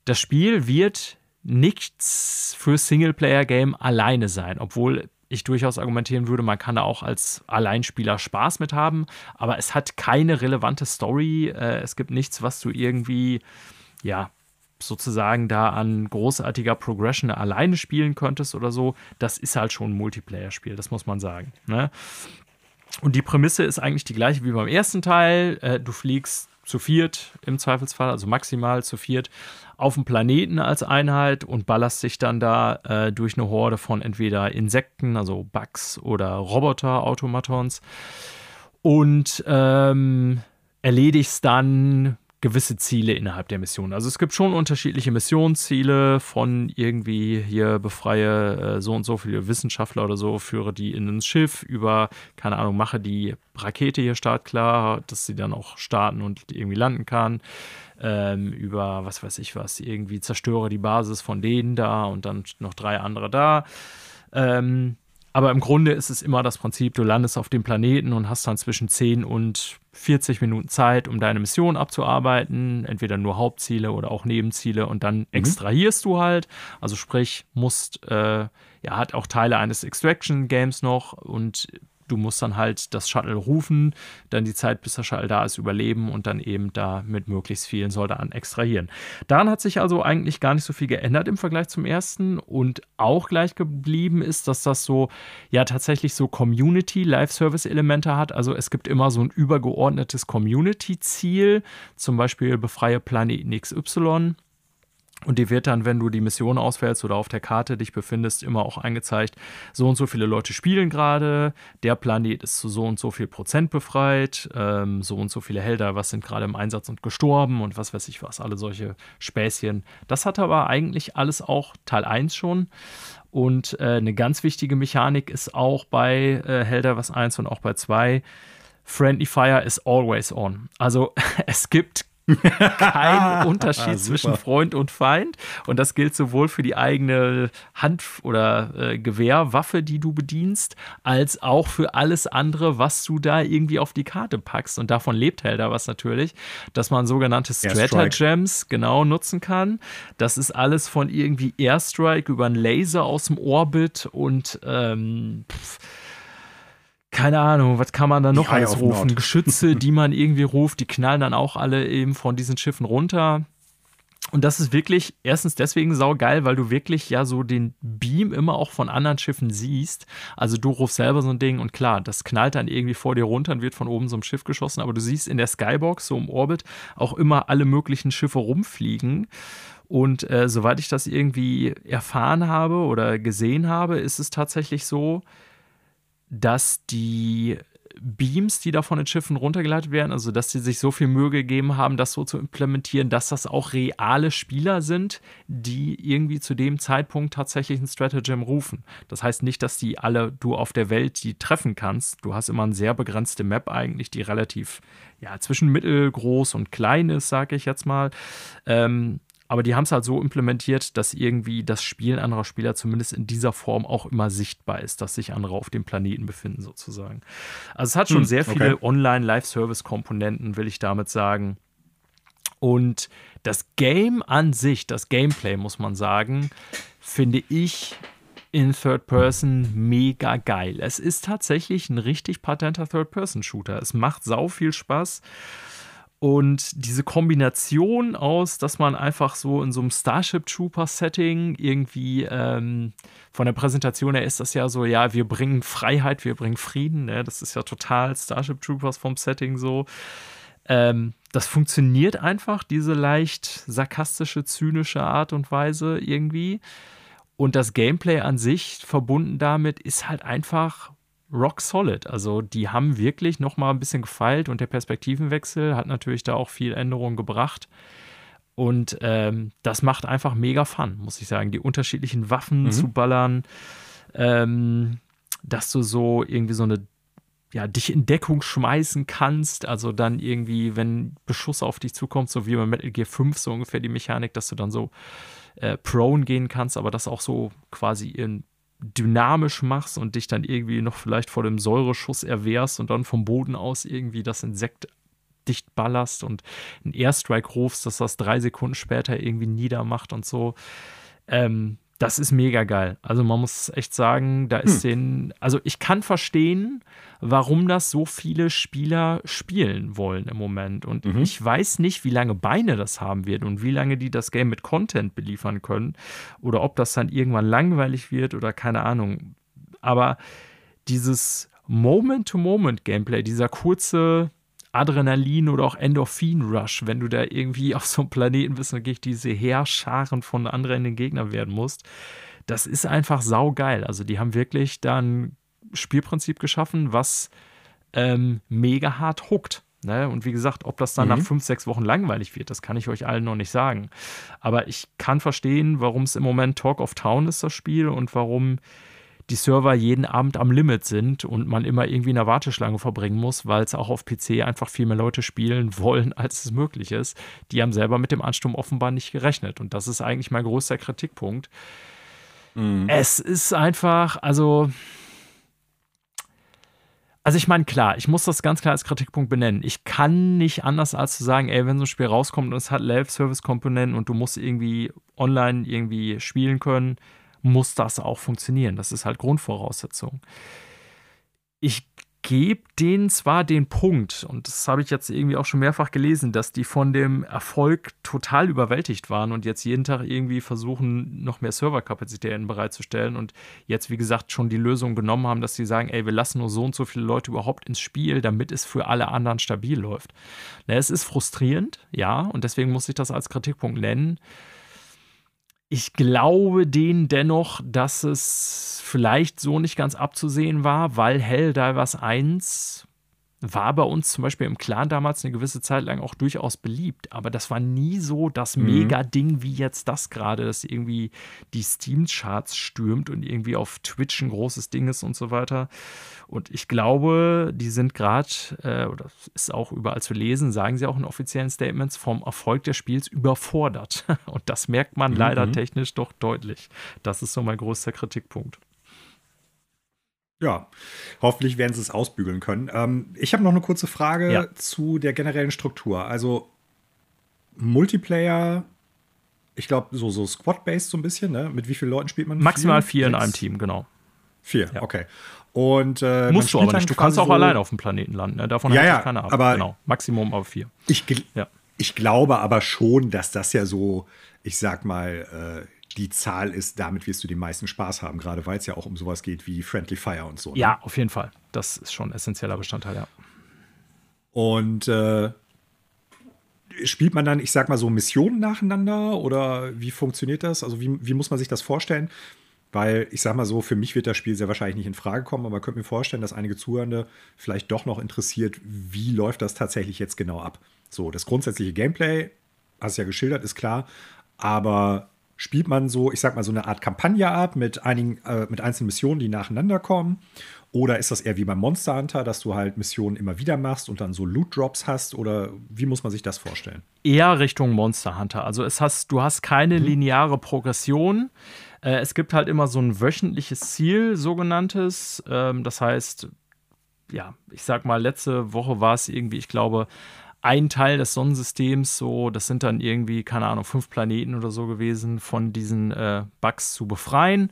das Spiel wird nichts für Singleplayer-Game alleine sein, obwohl ich durchaus argumentieren würde, man kann da auch als Alleinspieler Spaß mit haben, aber es hat keine relevante Story. Äh, es gibt nichts, was du irgendwie, ja, sozusagen da an großartiger Progression alleine spielen könntest oder so. Das ist halt schon ein Multiplayer-Spiel, das muss man sagen. Ne? Und die Prämisse ist eigentlich die gleiche wie beim ersten Teil. Äh, du fliegst zu viert im Zweifelsfall, also maximal zu viert, auf dem Planeten als Einheit und ballerst dich dann da äh, durch eine Horde von entweder Insekten, also Bugs oder Roboter-Automatons und ähm, erledigst dann gewisse Ziele innerhalb der Mission. Also es gibt schon unterschiedliche Missionsziele von irgendwie hier befreie äh, so und so viele Wissenschaftler oder so, führe die in ein Schiff über, keine Ahnung, mache die Rakete hier startklar, dass sie dann auch starten und irgendwie landen kann. Ähm, über was weiß ich was, irgendwie zerstöre die Basis von denen da und dann noch drei andere da. Ähm, aber im Grunde ist es immer das Prinzip, du landest auf dem Planeten und hast dann zwischen 10 und 40 Minuten Zeit, um deine Mission abzuarbeiten, entweder nur Hauptziele oder auch Nebenziele und dann mhm. extrahierst du halt. Also sprich, musst, äh, ja, hat auch Teile eines Extraction Games noch und du musst dann halt das Shuttle rufen, dann die Zeit, bis der Shuttle da ist, überleben und dann eben da mit möglichst vielen Soldaten extrahieren. Daran hat sich also eigentlich gar nicht so viel geändert im Vergleich zum ersten und auch gleich geblieben ist, dass das so, ja, tatsächlich so Community, Live-Service-Elemente hat. Also es gibt immer so ein übergeordnetes Community-Ziel, zum Beispiel befreie Planeten XY und die wird dann, wenn du die Mission auswählst oder auf der Karte dich befindest, immer auch angezeigt, so und so viele Leute spielen gerade, der Planet ist zu so und so viel Prozent befreit, ähm, so und so viele Helder, was sind gerade im Einsatz und gestorben und was weiß ich was, alle solche Späßchen. Das hat aber eigentlich alles auch Teil 1 schon. Und äh, eine ganz wichtige Mechanik ist auch bei äh, Helder was 1 und auch bei 2, Friendly Fire is always on. Also es gibt kein Unterschied zwischen Freund und Feind. Und das gilt sowohl für die eigene Hand- oder äh, Gewehrwaffe, die du bedienst, als auch für alles andere, was du da irgendwie auf die Karte packst. Und davon lebt Helda was natürlich, dass man sogenannte Strata-Gems genau nutzen kann. Das ist alles von irgendwie Airstrike über einen Laser aus dem Orbit und ähm, pff, keine Ahnung, was kann man da noch alles rufen? Geschütze, die man irgendwie ruft, die knallen dann auch alle eben von diesen Schiffen runter. Und das ist wirklich erstens deswegen saugeil, weil du wirklich ja so den Beam immer auch von anderen Schiffen siehst. Also du rufst selber so ein Ding und klar, das knallt dann irgendwie vor dir runter und wird von oben so ein Schiff geschossen, aber du siehst in der Skybox, so im Orbit, auch immer alle möglichen Schiffe rumfliegen. Und äh, soweit ich das irgendwie erfahren habe oder gesehen habe, ist es tatsächlich so, dass die Beams, die da von den Schiffen runtergeleitet werden, also dass sie sich so viel Mühe gegeben haben, das so zu implementieren, dass das auch reale Spieler sind, die irgendwie zu dem Zeitpunkt tatsächlich ein Stratagem rufen. Das heißt nicht, dass die alle du auf der Welt die treffen kannst. Du hast immer eine sehr begrenzte Map eigentlich, die relativ ja zwischen mittelgroß und klein ist, sage ich jetzt mal. Ähm, aber die haben es halt so implementiert, dass irgendwie das Spielen anderer Spieler zumindest in dieser Form auch immer sichtbar ist, dass sich andere auf dem Planeten befinden, sozusagen. Also es hat schon hm, sehr viele okay. Online-Live-Service-Komponenten, will ich damit sagen. Und das Game an sich, das Gameplay, muss man sagen, finde ich in Third Person mega geil. Es ist tatsächlich ein richtig patenter Third-Person-Shooter. Es macht sau viel Spaß. Und diese Kombination aus, dass man einfach so in so einem Starship Trooper Setting irgendwie ähm, von der Präsentation her ist das ja so, ja, wir bringen Freiheit, wir bringen Frieden. Ne? Das ist ja total Starship Troopers vom Setting so. Ähm, das funktioniert einfach, diese leicht sarkastische, zynische Art und Weise irgendwie. Und das Gameplay an sich verbunden damit ist halt einfach rock solid. Also die haben wirklich noch mal ein bisschen gefeilt und der Perspektivenwechsel hat natürlich da auch viel Änderung gebracht. Und ähm, das macht einfach mega Fun, muss ich sagen. Die unterschiedlichen Waffen mhm. zu ballern, ähm, dass du so irgendwie so eine, ja, dich in Deckung schmeißen kannst. Also dann irgendwie, wenn Beschuss auf dich zukommt, so wie bei Metal Gear 5 so ungefähr die Mechanik, dass du dann so äh, prone gehen kannst, aber das auch so quasi in dynamisch machst und dich dann irgendwie noch vielleicht vor dem Säureschuss erwehrst und dann vom Boden aus irgendwie das Insekt dicht ballerst und einen Airstrike rufst, dass das drei Sekunden später irgendwie niedermacht und so. Ähm, das ist mega geil. Also man muss echt sagen, da ist hm. den, also ich kann verstehen, warum das so viele Spieler spielen wollen im Moment. Und mhm. ich weiß nicht, wie lange Beine das haben wird und wie lange die das Game mit Content beliefern können oder ob das dann irgendwann langweilig wird oder keine Ahnung. Aber dieses Moment-to-Moment-Gameplay, dieser kurze Adrenalin oder auch Endorphin-Rush, wenn du da irgendwie auf so einem Planeten bist und gegen diese Heerscharen von anderen Gegnern werden musst. Das ist einfach saugeil. Also die haben wirklich da ein Spielprinzip geschaffen, was ähm, mega hart huckt. Ne? Und wie gesagt, ob das dann mhm. nach fünf, sechs Wochen langweilig wird, das kann ich euch allen noch nicht sagen. Aber ich kann verstehen, warum es im Moment Talk of Town ist, das Spiel, und warum die Server jeden Abend am Limit sind und man immer irgendwie in der Warteschlange verbringen muss, weil es auch auf PC einfach viel mehr Leute spielen wollen, als es möglich ist. Die haben selber mit dem Ansturm offenbar nicht gerechnet. Und das ist eigentlich mein größter Kritikpunkt. Mhm. Es ist einfach, also. Also ich meine, klar, ich muss das ganz klar als Kritikpunkt benennen. Ich kann nicht anders als zu sagen, ey, wenn so ein Spiel rauskommt und es hat Live-Service-Komponenten und du musst irgendwie online irgendwie spielen können, muss das auch funktionieren. Das ist halt Grundvoraussetzung. Ich gebe denen zwar den Punkt, und das habe ich jetzt irgendwie auch schon mehrfach gelesen, dass die von dem Erfolg total überwältigt waren und jetzt jeden Tag irgendwie versuchen, noch mehr Serverkapazitäten bereitzustellen und jetzt, wie gesagt, schon die Lösung genommen haben, dass sie sagen, ey, wir lassen nur so und so viele Leute überhaupt ins Spiel, damit es für alle anderen stabil läuft. Na, es ist frustrierend, ja, und deswegen muss ich das als Kritikpunkt nennen ich glaube denen dennoch, dass es vielleicht so nicht ganz abzusehen war, weil Helldivers 1 war bei uns zum Beispiel im Clan damals eine gewisse Zeit lang auch durchaus beliebt, aber das war nie so das mhm. Mega-Ding wie jetzt das gerade, dass irgendwie die Steam-Charts stürmt und irgendwie auf Twitch ein großes Ding ist und so weiter. Und ich glaube, die sind gerade, äh, oder ist auch überall zu lesen, sagen sie auch in offiziellen Statements, vom Erfolg des Spiels überfordert. Und das merkt man mhm. leider technisch doch deutlich. Das ist so mein größter Kritikpunkt. Ja, hoffentlich werden sie es ausbügeln können. Ähm, ich habe noch eine kurze Frage ja. zu der generellen Struktur. Also Multiplayer, ich glaube, so, so Squad-based so ein bisschen, ne? Mit wie vielen Leuten spielt man? Maximal vier, vier in einem Team, genau. Vier, ja. okay. Und äh, musst du aber nicht. Du kannst auch so allein auf dem Planeten landen. Ne? Davon ja, ja, keine Ahnung. Aber genau. Maximum auf vier. Ich, ja. ich glaube aber schon, dass das ja so, ich sag mal, äh, die Zahl ist, damit wirst du den meisten Spaß haben, gerade weil es ja auch um sowas geht wie Friendly Fire und so. Ne? Ja, auf jeden Fall. Das ist schon ein essentieller Bestandteil, ja. Und äh, spielt man dann, ich sag mal, so Missionen nacheinander oder wie funktioniert das? Also, wie, wie muss man sich das vorstellen? Weil ich sag mal so, für mich wird das Spiel sehr wahrscheinlich nicht in Frage kommen, aber ich könnte mir vorstellen, dass einige Zuhörende vielleicht doch noch interessiert, wie läuft das tatsächlich jetzt genau ab. So, das grundsätzliche Gameplay, hast du ja geschildert, ist klar, aber spielt man so, ich sag mal, so eine Art Kampagne ab mit einigen, äh, mit einzelnen Missionen, die nacheinander kommen? Oder ist das eher wie beim Monster Hunter, dass du halt Missionen immer wieder machst und dann so Loot Drops hast? Oder wie muss man sich das vorstellen? Eher Richtung Monster Hunter. Also es hast, du hast keine mhm. lineare Progression. Äh, es gibt halt immer so ein wöchentliches Ziel, sogenanntes. Ähm, das heißt, ja, ich sag mal, letzte Woche war es irgendwie, ich glaube, ein Teil des Sonnensystems, so, das sind dann irgendwie, keine Ahnung, fünf Planeten oder so gewesen, von diesen äh, Bugs zu befreien.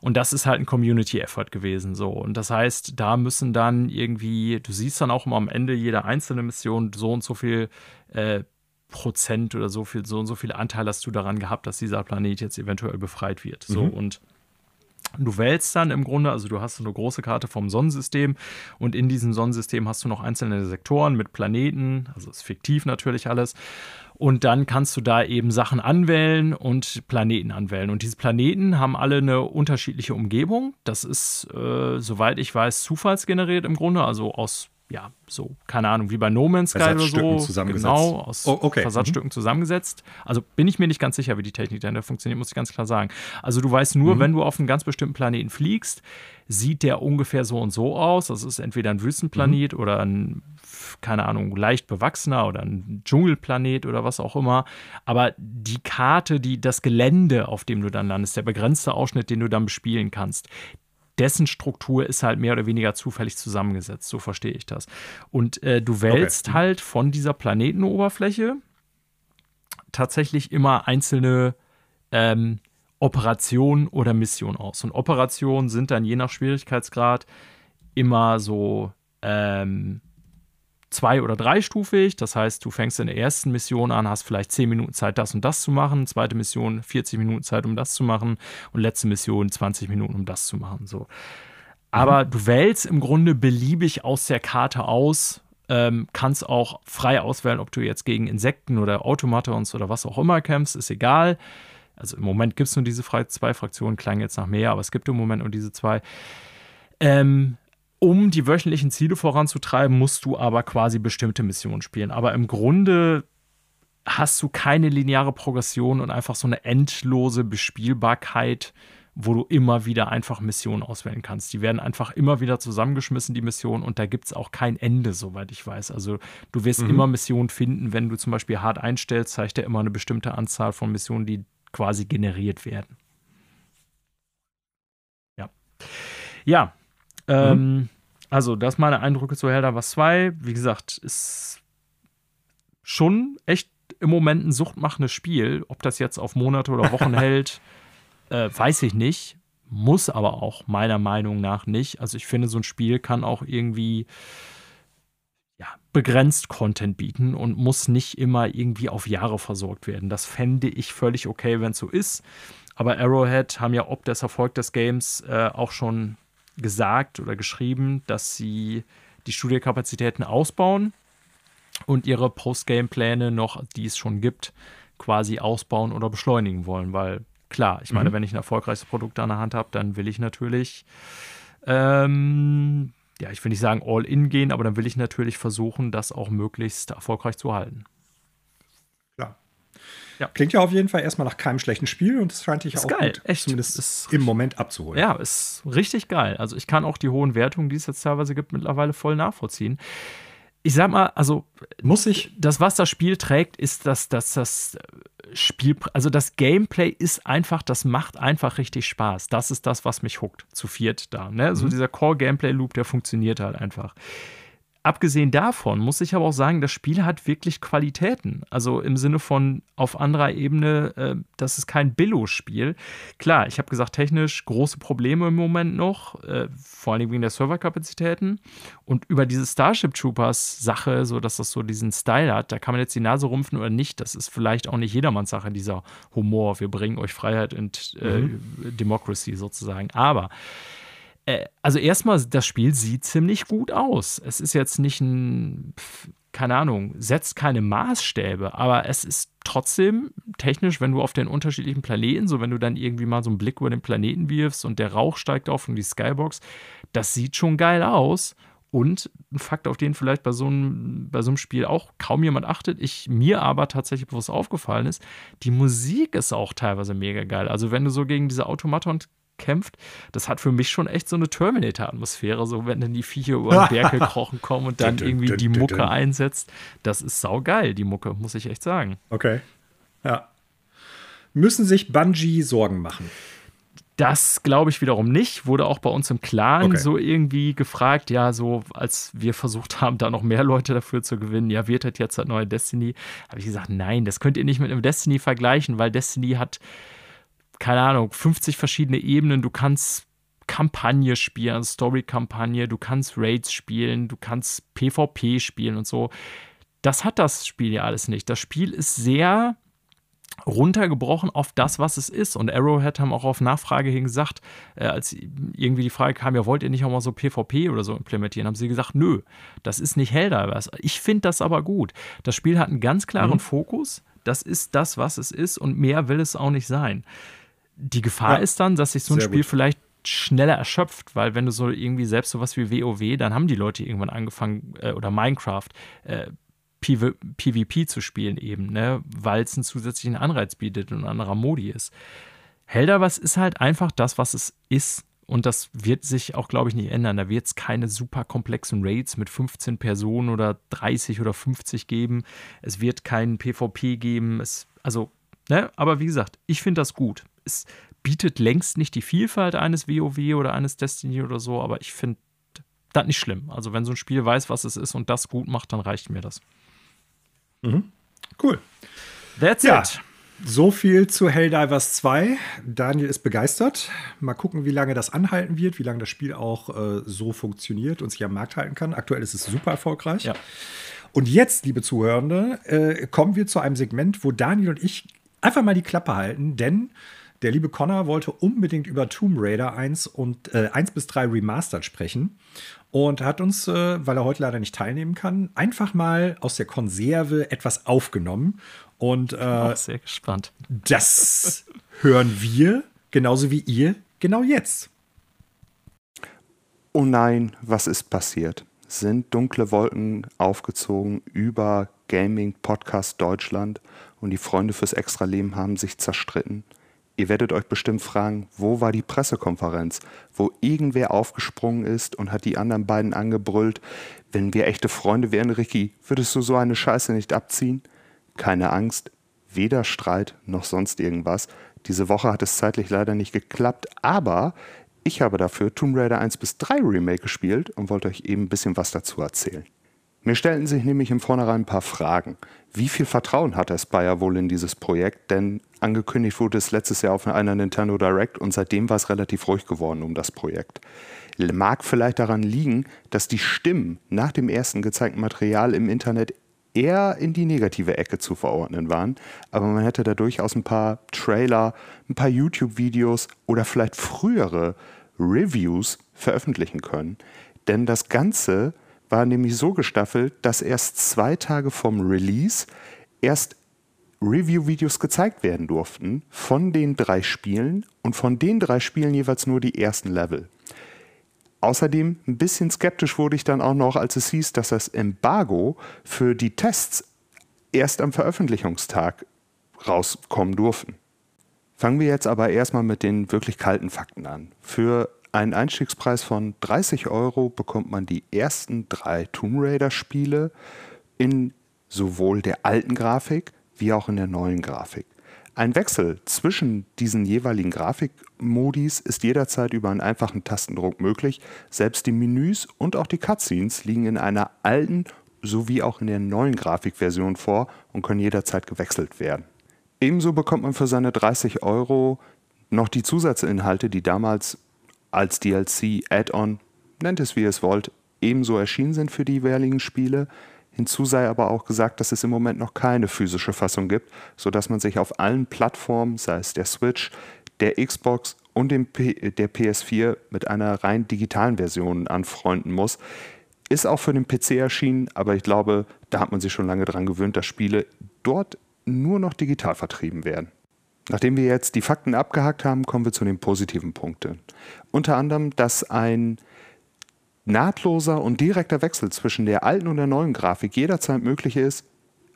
Und das ist halt ein Community-Effort gewesen, so. Und das heißt, da müssen dann irgendwie, du siehst dann auch immer am Ende jeder einzelne Mission so und so viel äh, Prozent oder so viel, so und so viel Anteil hast du daran gehabt, dass dieser Planet jetzt eventuell befreit wird. So mhm. und Du wählst dann im Grunde, also du hast eine große Karte vom Sonnensystem und in diesem Sonnensystem hast du noch einzelne Sektoren mit Planeten, also ist fiktiv natürlich alles. Und dann kannst du da eben Sachen anwählen und Planeten anwählen. Und diese Planeten haben alle eine unterschiedliche Umgebung. Das ist, äh, soweit ich weiß, zufallsgeneriert im Grunde, also aus ja, so, keine Ahnung, wie bei No Man's Sky oder so. Genau, aus oh, okay. Versatzstücken mhm. zusammengesetzt. Also bin ich mir nicht ganz sicher, wie die Technik dahinter funktioniert, muss ich ganz klar sagen. Also du weißt nur, mhm. wenn du auf einen ganz bestimmten Planeten fliegst, sieht der ungefähr so und so aus. Das ist entweder ein Wüstenplanet mhm. oder ein, keine Ahnung, leicht bewachsener oder ein Dschungelplanet oder was auch immer. Aber die Karte, die, das Gelände, auf dem du dann landest, der begrenzte Ausschnitt, den du dann bespielen kannst, dessen Struktur ist halt mehr oder weniger zufällig zusammengesetzt. So verstehe ich das. Und äh, du wählst okay. halt von dieser Planetenoberfläche tatsächlich immer einzelne ähm, Operationen oder Missionen aus. Und Operationen sind dann je nach Schwierigkeitsgrad immer so ähm, zwei- oder dreistufig. Das heißt, du fängst in der ersten Mission an, hast vielleicht zehn Minuten Zeit, das und das zu machen. Zweite Mission 40 Minuten Zeit, um das zu machen. Und letzte Mission 20 Minuten, um das zu machen. So. Aber mhm. du wählst im Grunde beliebig aus der Karte aus. Ähm, kannst auch frei auswählen, ob du jetzt gegen Insekten oder Automatons oder was auch immer kämpfst, ist egal. Also im Moment gibt es nur diese zwei Fraktionen, klang jetzt nach mehr, aber es gibt im Moment nur diese zwei. Ähm, um die wöchentlichen Ziele voranzutreiben, musst du aber quasi bestimmte Missionen spielen. Aber im Grunde hast du keine lineare Progression und einfach so eine endlose Bespielbarkeit, wo du immer wieder einfach Missionen auswählen kannst. Die werden einfach immer wieder zusammengeschmissen, die Missionen, und da gibt es auch kein Ende, soweit ich weiß. Also du wirst mhm. immer Missionen finden, wenn du zum Beispiel hart einstellst, zeigt er immer eine bestimmte Anzahl von Missionen, die quasi generiert werden. Ja. Ja, ähm, mhm. Also, das meine Eindrücke zu Helder was 2. Wie gesagt, ist schon echt im Moment ein suchtmachendes Spiel. Ob das jetzt auf Monate oder Wochen hält, äh, weiß ich nicht. Muss aber auch meiner Meinung nach nicht. Also, ich finde, so ein Spiel kann auch irgendwie ja, begrenzt Content bieten und muss nicht immer irgendwie auf Jahre versorgt werden. Das fände ich völlig okay, wenn es so ist. Aber Arrowhead haben ja ob des Erfolg des Games äh, auch schon gesagt oder geschrieben, dass sie die Studiokapazitäten ausbauen und ihre Postgame-Pläne noch, die es schon gibt, quasi ausbauen oder beschleunigen wollen. Weil klar, ich meine, mhm. wenn ich ein erfolgreiches Produkt an der Hand habe, dann will ich natürlich ähm, ja, ich will nicht sagen all in gehen, aber dann will ich natürlich versuchen, das auch möglichst erfolgreich zu halten. Ja. Klingt ja auf jeden Fall erstmal nach keinem schlechten Spiel und es scheint dich auch geil. gut, Echt. zumindest ist, im Moment abzuholen. Ja, ist richtig geil. Also ich kann auch die hohen Wertungen, die es jetzt teilweise gibt, mittlerweile voll nachvollziehen ich sag mal, also muss ich. Das, was das Spiel trägt, ist, dass, dass das Spiel, also das Gameplay ist einfach, das macht einfach richtig Spaß. Das ist das, was mich huckt, zu viert da. Ne? Mhm. So dieser Core-Gameplay-Loop, der funktioniert halt einfach. Abgesehen davon muss ich aber auch sagen, das Spiel hat wirklich Qualitäten. Also im Sinne von auf anderer Ebene, äh, das ist kein Billo-Spiel. Klar, ich habe gesagt, technisch große Probleme im Moment noch, äh, vor allem wegen der Serverkapazitäten. Und über diese Starship Troopers-Sache, so dass das so diesen Style hat, da kann man jetzt die Nase rumpfen oder nicht. Das ist vielleicht auch nicht jedermanns Sache, dieser Humor. Wir bringen euch Freiheit und äh, mhm. Democracy sozusagen. Aber äh, also erstmal, das Spiel sieht ziemlich gut aus. Es ist jetzt nicht ein, keine Ahnung, setzt keine Maßstäbe, aber es ist trotzdem technisch, wenn du auf den unterschiedlichen Planeten, so wenn du dann irgendwie mal so einen Blick über den Planeten wirfst und der Rauch steigt auf und die Skybox, das sieht schon geil aus. Und ein Fakt, auf den vielleicht bei so, einem, bei so einem Spiel auch kaum jemand achtet, ich mir aber tatsächlich bewusst aufgefallen ist, die Musik ist auch teilweise mega geil. Also wenn du so gegen diese Automaton kämpft, das hat für mich schon echt so eine Terminator-Atmosphäre, so wenn dann die Viecher über den Berg gekrochen kommen und dann irgendwie die Mucke einsetzt. Das ist saugeil, die Mucke, muss ich echt sagen. Okay. Ja. Müssen sich Bungie Sorgen machen? Das glaube ich wiederum nicht. Wurde auch bei uns im Clan okay. so irgendwie gefragt, ja, so als wir versucht haben, da noch mehr Leute dafür zu gewinnen, ja, wird das jetzt das neue Destiny? Habe ich gesagt, nein, das könnt ihr nicht mit einem Destiny vergleichen, weil Destiny hat keine Ahnung, 50 verschiedene Ebenen. Du kannst Kampagne spielen, Story-Kampagne, du kannst Raids spielen, du kannst PvP spielen und so. Das hat das Spiel ja alles nicht. Das Spiel ist sehr runtergebrochen auf das, was es ist. Und Arrowhead haben auch auf Nachfrage hin gesagt, äh, als irgendwie die Frage kam, ja, wollt ihr nicht auch mal so PvP oder so implementieren, haben sie gesagt, nö, das ist nicht Helldivers. Ich finde das aber gut. Das Spiel hat einen ganz klaren mhm. Fokus. Das ist das, was es ist und mehr will es auch nicht sein die Gefahr ja. ist dann, dass sich so ein Sehr Spiel gut. vielleicht schneller erschöpft, weil wenn du so irgendwie selbst sowas wie WoW, dann haben die Leute irgendwann angefangen, äh, oder Minecraft, äh, PV PvP zu spielen eben, ne, weil es einen zusätzlichen Anreiz bietet und ein anderer Modi ist. Helldivers ist halt einfach das, was es ist. Und das wird sich auch, glaube ich, nicht ändern. Da wird es keine super komplexen Raids mit 15 Personen oder 30 oder 50 geben. Es wird keinen PvP geben. Es, also, ne, aber wie gesagt, ich finde das gut es bietet längst nicht die Vielfalt eines WoW oder eines Destiny oder so, aber ich finde das nicht schlimm. Also wenn so ein Spiel weiß, was es ist und das gut macht, dann reicht mir das. Mhm. Cool. That's ja. it. So viel zu Helldivers 2. Daniel ist begeistert. Mal gucken, wie lange das anhalten wird, wie lange das Spiel auch äh, so funktioniert und sich am Markt halten kann. Aktuell ist es super erfolgreich. Ja. Und jetzt, liebe Zuhörende, äh, kommen wir zu einem Segment, wo Daniel und ich einfach mal die Klappe halten, denn der liebe Connor wollte unbedingt über Tomb Raider 1 und äh, 1 bis 3 Remastered sprechen und hat uns, äh, weil er heute leider nicht teilnehmen kann, einfach mal aus der Konserve etwas aufgenommen. Und äh, sehr gespannt. Das hören wir genauso wie ihr genau jetzt. Oh nein, was ist passiert? Sind dunkle Wolken aufgezogen über Gaming Podcast Deutschland und die Freunde fürs Extraleben haben sich zerstritten? Ihr werdet euch bestimmt fragen, wo war die Pressekonferenz, wo irgendwer aufgesprungen ist und hat die anderen beiden angebrüllt, wenn wir echte Freunde wären, Ricky, würdest du so eine Scheiße nicht abziehen? Keine Angst, weder Streit noch sonst irgendwas. Diese Woche hat es zeitlich leider nicht geklappt, aber ich habe dafür Tomb Raider 1 bis 3 Remake gespielt und wollte euch eben ein bisschen was dazu erzählen. Mir stellten sich nämlich im Vornherein ein paar Fragen. Wie viel Vertrauen hat der Spire wohl in dieses Projekt? Denn angekündigt wurde es letztes Jahr auf einer Nintendo Direct und seitdem war es relativ ruhig geworden um das Projekt. Mag vielleicht daran liegen, dass die Stimmen nach dem ersten gezeigten Material im Internet eher in die negative Ecke zu verordnen waren, aber man hätte da durchaus ein paar Trailer, ein paar YouTube-Videos oder vielleicht frühere Reviews veröffentlichen können. Denn das Ganze war nämlich so gestaffelt, dass erst zwei Tage vom Release erst Review-Videos gezeigt werden durften von den drei Spielen und von den drei Spielen jeweils nur die ersten Level. Außerdem ein bisschen skeptisch wurde ich dann auch noch, als es hieß, dass das Embargo für die Tests erst am Veröffentlichungstag rauskommen durften. Fangen wir jetzt aber erstmal mit den wirklich kalten Fakten an. Für einen Einstiegspreis von 30 Euro bekommt man die ersten drei Tomb Raider-Spiele in sowohl der alten Grafik wie auch in der neuen Grafik. Ein Wechsel zwischen diesen jeweiligen Grafikmodis ist jederzeit über einen einfachen Tastendruck möglich. Selbst die Menüs und auch die Cutscenes liegen in einer alten sowie auch in der neuen Grafikversion vor und können jederzeit gewechselt werden. Ebenso bekommt man für seine 30 Euro noch die Zusatzinhalte, die damals als DLC, Add-on, nennt es wie ihr es wollt, ebenso erschienen sind für die jeweiligen Spiele. Hinzu sei aber auch gesagt, dass es im Moment noch keine physische Fassung gibt, sodass man sich auf allen Plattformen, sei es der Switch, der Xbox und dem P der PS4 mit einer rein digitalen Version anfreunden muss. Ist auch für den PC erschienen, aber ich glaube, da hat man sich schon lange daran gewöhnt, dass Spiele dort nur noch digital vertrieben werden. Nachdem wir jetzt die Fakten abgehakt haben, kommen wir zu den positiven Punkten. Unter anderem, dass ein nahtloser und direkter Wechsel zwischen der alten und der neuen Grafik jederzeit möglich ist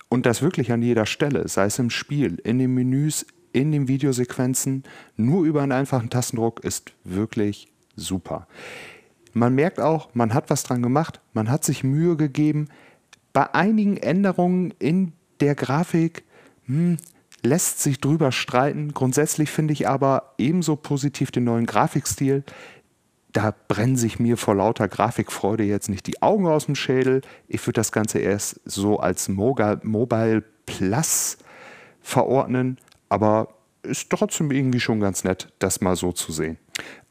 und das wirklich an jeder Stelle, sei es im Spiel, in den Menüs, in den Videosequenzen, nur über einen einfachen Tastendruck ist wirklich super. Man merkt auch, man hat was dran gemacht, man hat sich Mühe gegeben. Bei einigen Änderungen in der Grafik hm, lässt sich drüber streiten. Grundsätzlich finde ich aber ebenso positiv den neuen Grafikstil. Da brennen sich mir vor lauter Grafikfreude jetzt nicht die Augen aus dem Schädel. Ich würde das Ganze erst so als Mobile Plus verordnen, aber ist trotzdem irgendwie schon ganz nett, das mal so zu sehen.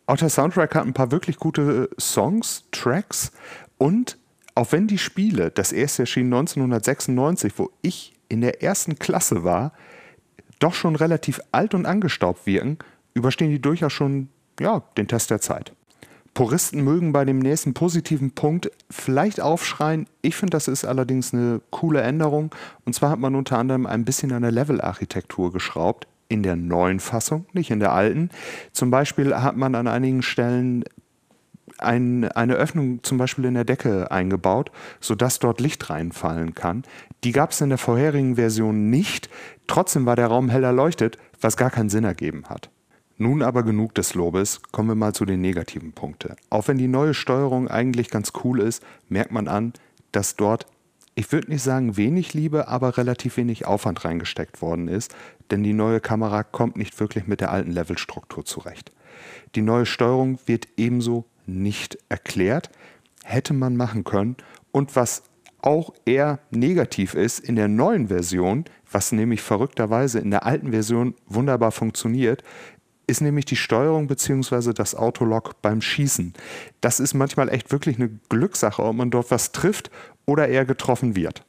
Auch der Soundtrack hat ein paar wirklich gute Songs, Tracks und auch wenn die Spiele, das erste erschien 1996, wo ich in der ersten Klasse war, doch schon relativ alt und angestaubt wirken, überstehen die durchaus schon ja, den Test der Zeit. Puristen mögen bei dem nächsten positiven Punkt vielleicht aufschreien. Ich finde, das ist allerdings eine coole Änderung. Und zwar hat man unter anderem ein bisschen an der Level-Architektur geschraubt in der neuen Fassung, nicht in der alten. Zum Beispiel hat man an einigen Stellen ein, eine Öffnung zum Beispiel in der Decke eingebaut, sodass dort Licht reinfallen kann. Die gab es in der vorherigen Version nicht. Trotzdem war der Raum hell erleuchtet, was gar keinen Sinn ergeben hat. Nun aber genug des Lobes, kommen wir mal zu den negativen Punkten. Auch wenn die neue Steuerung eigentlich ganz cool ist, merkt man an, dass dort ich würde nicht sagen wenig Liebe, aber relativ wenig Aufwand reingesteckt worden ist, denn die neue Kamera kommt nicht wirklich mit der alten Levelstruktur zurecht. Die neue Steuerung wird ebenso nicht erklärt, hätte man machen können und was auch eher negativ ist in der neuen Version, was nämlich verrückterweise in der alten Version wunderbar funktioniert, ist nämlich die Steuerung bzw. das Autolock beim Schießen. Das ist manchmal echt wirklich eine Glückssache, ob man dort was trifft oder er getroffen wird.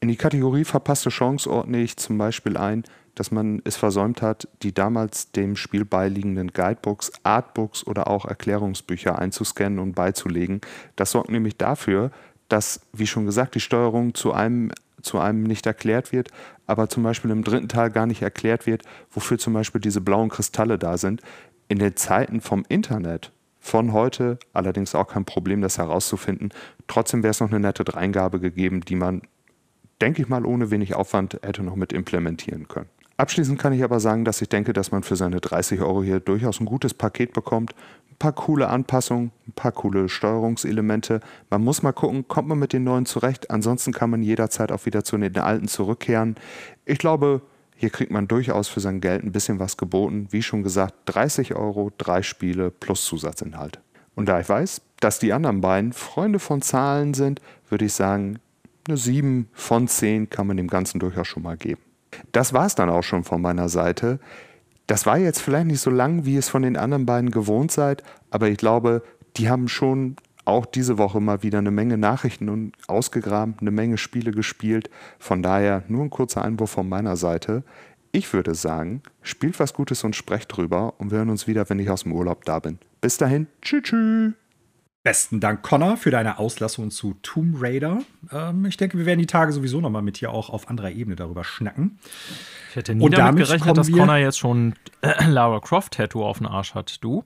In die Kategorie verpasste Chance ordne ich zum Beispiel ein, dass man es versäumt hat, die damals dem Spiel beiliegenden Guidebooks, Artbooks oder auch Erklärungsbücher einzuscannen und beizulegen. Das sorgt nämlich dafür, dass, wie schon gesagt, die Steuerung zu einem, zu einem nicht erklärt wird, aber zum Beispiel im dritten Teil gar nicht erklärt wird, wofür zum Beispiel diese blauen Kristalle da sind. In den Zeiten vom Internet von heute allerdings auch kein Problem, das herauszufinden. Trotzdem wäre es noch eine nette Dreingabe gegeben, die man, denke ich mal, ohne wenig Aufwand hätte noch mit implementieren können. Abschließend kann ich aber sagen, dass ich denke, dass man für seine 30 Euro hier durchaus ein gutes Paket bekommt. Paar coole Anpassungen, ein paar coole Steuerungselemente. Man muss mal gucken, kommt man mit den neuen zurecht. Ansonsten kann man jederzeit auch wieder zu den alten zurückkehren. Ich glaube, hier kriegt man durchaus für sein Geld ein bisschen was geboten. Wie schon gesagt, 30 Euro, drei Spiele plus Zusatzinhalt. Und da ich weiß, dass die anderen beiden Freunde von Zahlen sind, würde ich sagen, eine 7 von 10 kann man dem Ganzen durchaus schon mal geben. Das war es dann auch schon von meiner Seite. Das war jetzt vielleicht nicht so lang, wie es von den anderen beiden gewohnt seid, aber ich glaube, die haben schon auch diese Woche mal wieder eine Menge Nachrichten und ausgegraben, eine Menge Spiele gespielt. Von daher nur ein kurzer Einwurf von meiner Seite. Ich würde sagen, spielt was Gutes und sprecht drüber und wir hören uns wieder, wenn ich aus dem Urlaub da bin. Bis dahin, tschüss. tschüss. Besten Dank, Connor, für deine Auslassung zu Tomb Raider. Ähm, ich denke, wir werden die Tage sowieso noch mal mit dir auch auf anderer Ebene darüber schnacken. Ich hätte nie und damit gerechnet, dass Connor jetzt schon äh, Lara Croft Tattoo auf dem Arsch hat. Du?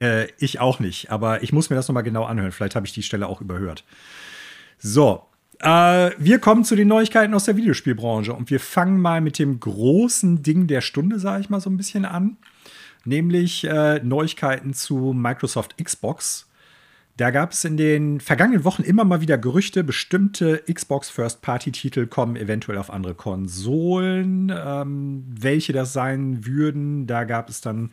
Äh, ich auch nicht, aber ich muss mir das nochmal genau anhören. Vielleicht habe ich die Stelle auch überhört. So, äh, wir kommen zu den Neuigkeiten aus der Videospielbranche und wir fangen mal mit dem großen Ding der Stunde, sage ich mal so ein bisschen an. Nämlich äh, Neuigkeiten zu Microsoft Xbox. Da gab es in den vergangenen Wochen immer mal wieder Gerüchte, bestimmte Xbox First-Party-Titel kommen eventuell auf andere Konsolen. Ähm, welche das sein würden, da gab es dann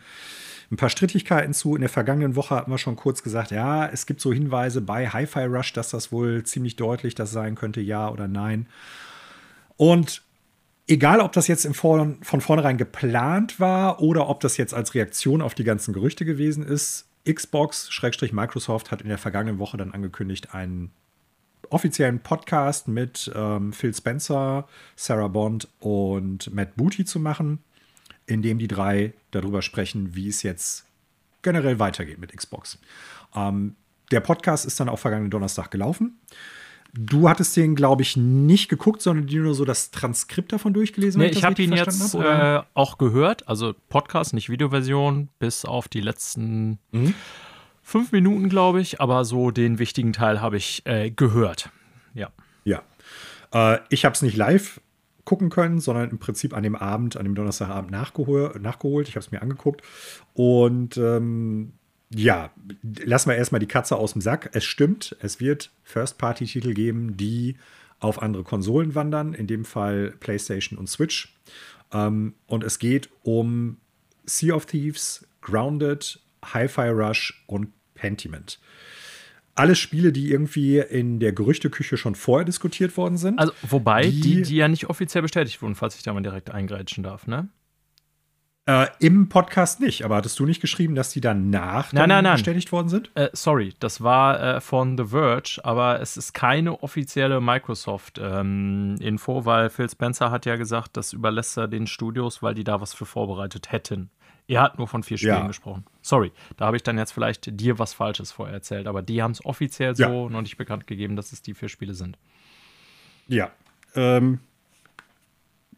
ein paar Strittigkeiten zu. In der vergangenen Woche hatten wir schon kurz gesagt, ja, es gibt so Hinweise bei Hi-Fi Rush, dass das wohl ziemlich deutlich das sein könnte, ja oder nein. Und egal, ob das jetzt von, von vornherein geplant war oder ob das jetzt als Reaktion auf die ganzen Gerüchte gewesen ist, Xbox, Microsoft hat in der vergangenen Woche dann angekündigt, einen offiziellen Podcast mit ähm, Phil Spencer, Sarah Bond und Matt Booty zu machen in dem die drei darüber sprechen, wie es jetzt generell weitergeht mit Xbox. Ähm, der Podcast ist dann auch vergangenen Donnerstag gelaufen. Du hattest den, glaube ich, nicht geguckt, sondern dir nur so das Transkript davon durchgelesen. Nee, ich habe ihn jetzt hab, äh, auch gehört, also Podcast, nicht Videoversion, bis auf die letzten mhm. fünf Minuten, glaube ich, aber so den wichtigen Teil habe ich äh, gehört. Ja. Ja. Äh, ich habe es nicht live gucken können, sondern im Prinzip an dem Abend, an dem Donnerstagabend nachgehol nachgeholt. Ich habe es mir angeguckt. Und ähm, ja, lassen wir erstmal die Katze aus dem Sack. Es stimmt, es wird First-Party-Titel geben, die auf andere Konsolen wandern, in dem Fall PlayStation und Switch. Ähm, und es geht um Sea of Thieves, Grounded, Hi-Fi Rush und Pentiment alles Spiele, die irgendwie in der Gerüchteküche schon vorher diskutiert worden sind. Also, wobei, die, die, die ja nicht offiziell bestätigt wurden, falls ich da mal direkt eingrätschen darf, ne? Äh, Im Podcast nicht, aber hattest du nicht geschrieben, dass die danach nein, nein, nein. bestätigt worden sind? Äh, sorry, das war äh, von The Verge, aber es ist keine offizielle Microsoft-Info, ähm, weil Phil Spencer hat ja gesagt, das überlässt er den Studios, weil die da was für vorbereitet hätten. Er hat nur von vier Spielen ja. gesprochen. Sorry, da habe ich dann jetzt vielleicht dir was Falsches vorher erzählt, aber die haben es offiziell ja. so noch nicht bekannt gegeben, dass es die vier Spiele sind. Ja. Ähm,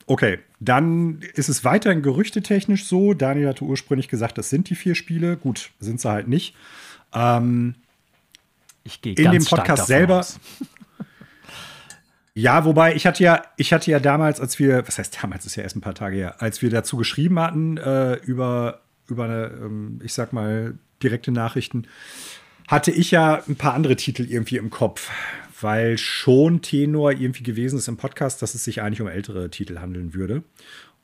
okay, dann ist es weiterhin gerüchtetechnisch so. Daniel hatte ursprünglich gesagt, das sind die vier Spiele. Gut, sind sie halt nicht. Ähm, ich gehe in dem Podcast selber. Aus. Ja, wobei ich hatte ja, ich hatte ja damals, als wir, was heißt damals, ist ja erst ein paar Tage her, als wir dazu geschrieben hatten äh, über, über eine, ähm, ich sag mal, direkte Nachrichten, hatte ich ja ein paar andere Titel irgendwie im Kopf, weil schon Tenor irgendwie gewesen ist im Podcast, dass es sich eigentlich um ältere Titel handeln würde.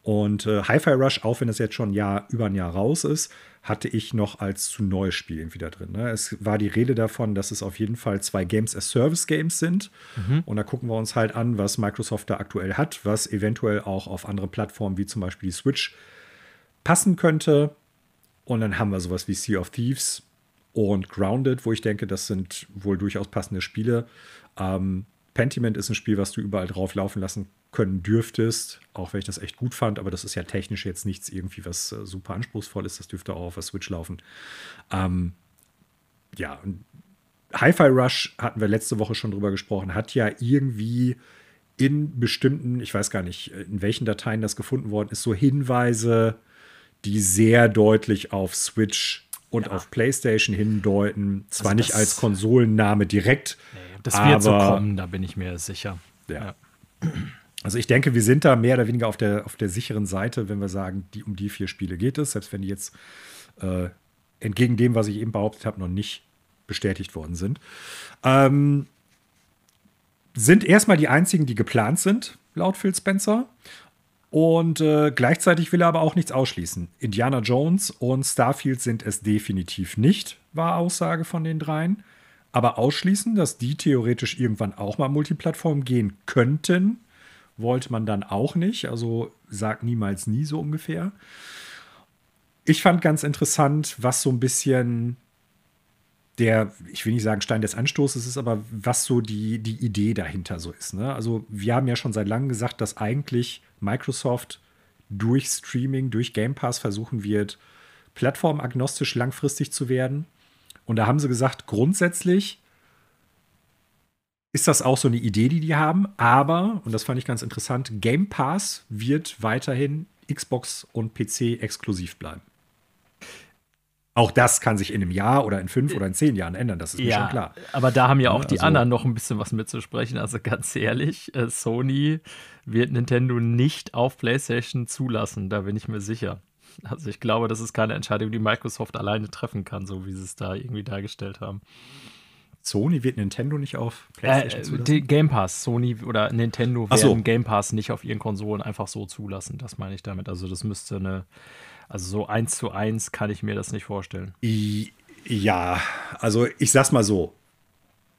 Und äh, Hi-Fi Rush, auch wenn es jetzt schon ein Jahr, über ein Jahr raus ist, hatte ich noch als zu neues Spiel irgendwie da drin. Ne? Es war die Rede davon, dass es auf jeden Fall zwei Games as Service Games sind. Mhm. Und da gucken wir uns halt an, was Microsoft da aktuell hat, was eventuell auch auf andere Plattformen wie zum Beispiel die Switch passen könnte. Und dann haben wir sowas wie Sea of Thieves und Grounded, wo ich denke, das sind wohl durchaus passende Spiele. Ähm, Pentiment ist ein Spiel, was du überall drauf laufen lassen können dürftest, auch wenn ich das echt gut fand, aber das ist ja technisch jetzt nichts irgendwie, was äh, super anspruchsvoll ist. Das dürfte auch auf der Switch laufen. Ähm, ja, Hi-Fi Rush hatten wir letzte Woche schon drüber gesprochen, hat ja irgendwie in bestimmten, ich weiß gar nicht, in welchen Dateien das gefunden worden ist, so Hinweise, die sehr deutlich auf Switch und ja. auf PlayStation hindeuten. Zwar also nicht als Konsolenname direkt. Nee, das wird aber, so kommen, da bin ich mir sicher. Ja. ja. Also ich denke, wir sind da mehr oder weniger auf der, auf der sicheren Seite, wenn wir sagen, die, um die vier Spiele geht es, selbst wenn die jetzt äh, entgegen dem, was ich eben behauptet habe, noch nicht bestätigt worden sind. Ähm, sind erstmal die einzigen, die geplant sind, laut Phil Spencer. Und äh, gleichzeitig will er aber auch nichts ausschließen. Indiana Jones und Starfield sind es definitiv nicht, war Aussage von den dreien. Aber ausschließen, dass die theoretisch irgendwann auch mal Multiplattform gehen könnten, wollte man dann auch nicht. Also sagt niemals nie so ungefähr. Ich fand ganz interessant, was so ein bisschen der, ich will nicht sagen Stein des Anstoßes ist, aber was so die, die Idee dahinter so ist. Ne? Also wir haben ja schon seit langem gesagt, dass eigentlich Microsoft durch Streaming, durch Game Pass versuchen wird, plattformagnostisch langfristig zu werden. Und da haben sie gesagt, grundsätzlich ist das auch so eine Idee, die die haben. Aber, und das fand ich ganz interessant, Game Pass wird weiterhin Xbox und PC exklusiv bleiben. Auch das kann sich in einem Jahr oder in fünf oder in zehn Jahren ändern, das ist mir schon klar. Aber da haben ja auch die also, anderen noch ein bisschen was mitzusprechen. Also ganz ehrlich, äh, Sony wird Nintendo nicht auf PlayStation zulassen, da bin ich mir sicher. Also ich glaube, das ist keine Entscheidung, die Microsoft alleine treffen kann, so wie sie es da irgendwie dargestellt haben. Sony wird Nintendo nicht auf PlayStation äh, zulassen? Game Pass, Sony oder Nintendo werden so. Game Pass nicht auf ihren Konsolen einfach so zulassen. Das meine ich damit. Also das müsste eine, also so eins zu eins kann ich mir das nicht vorstellen. Ja, also ich sag's mal so.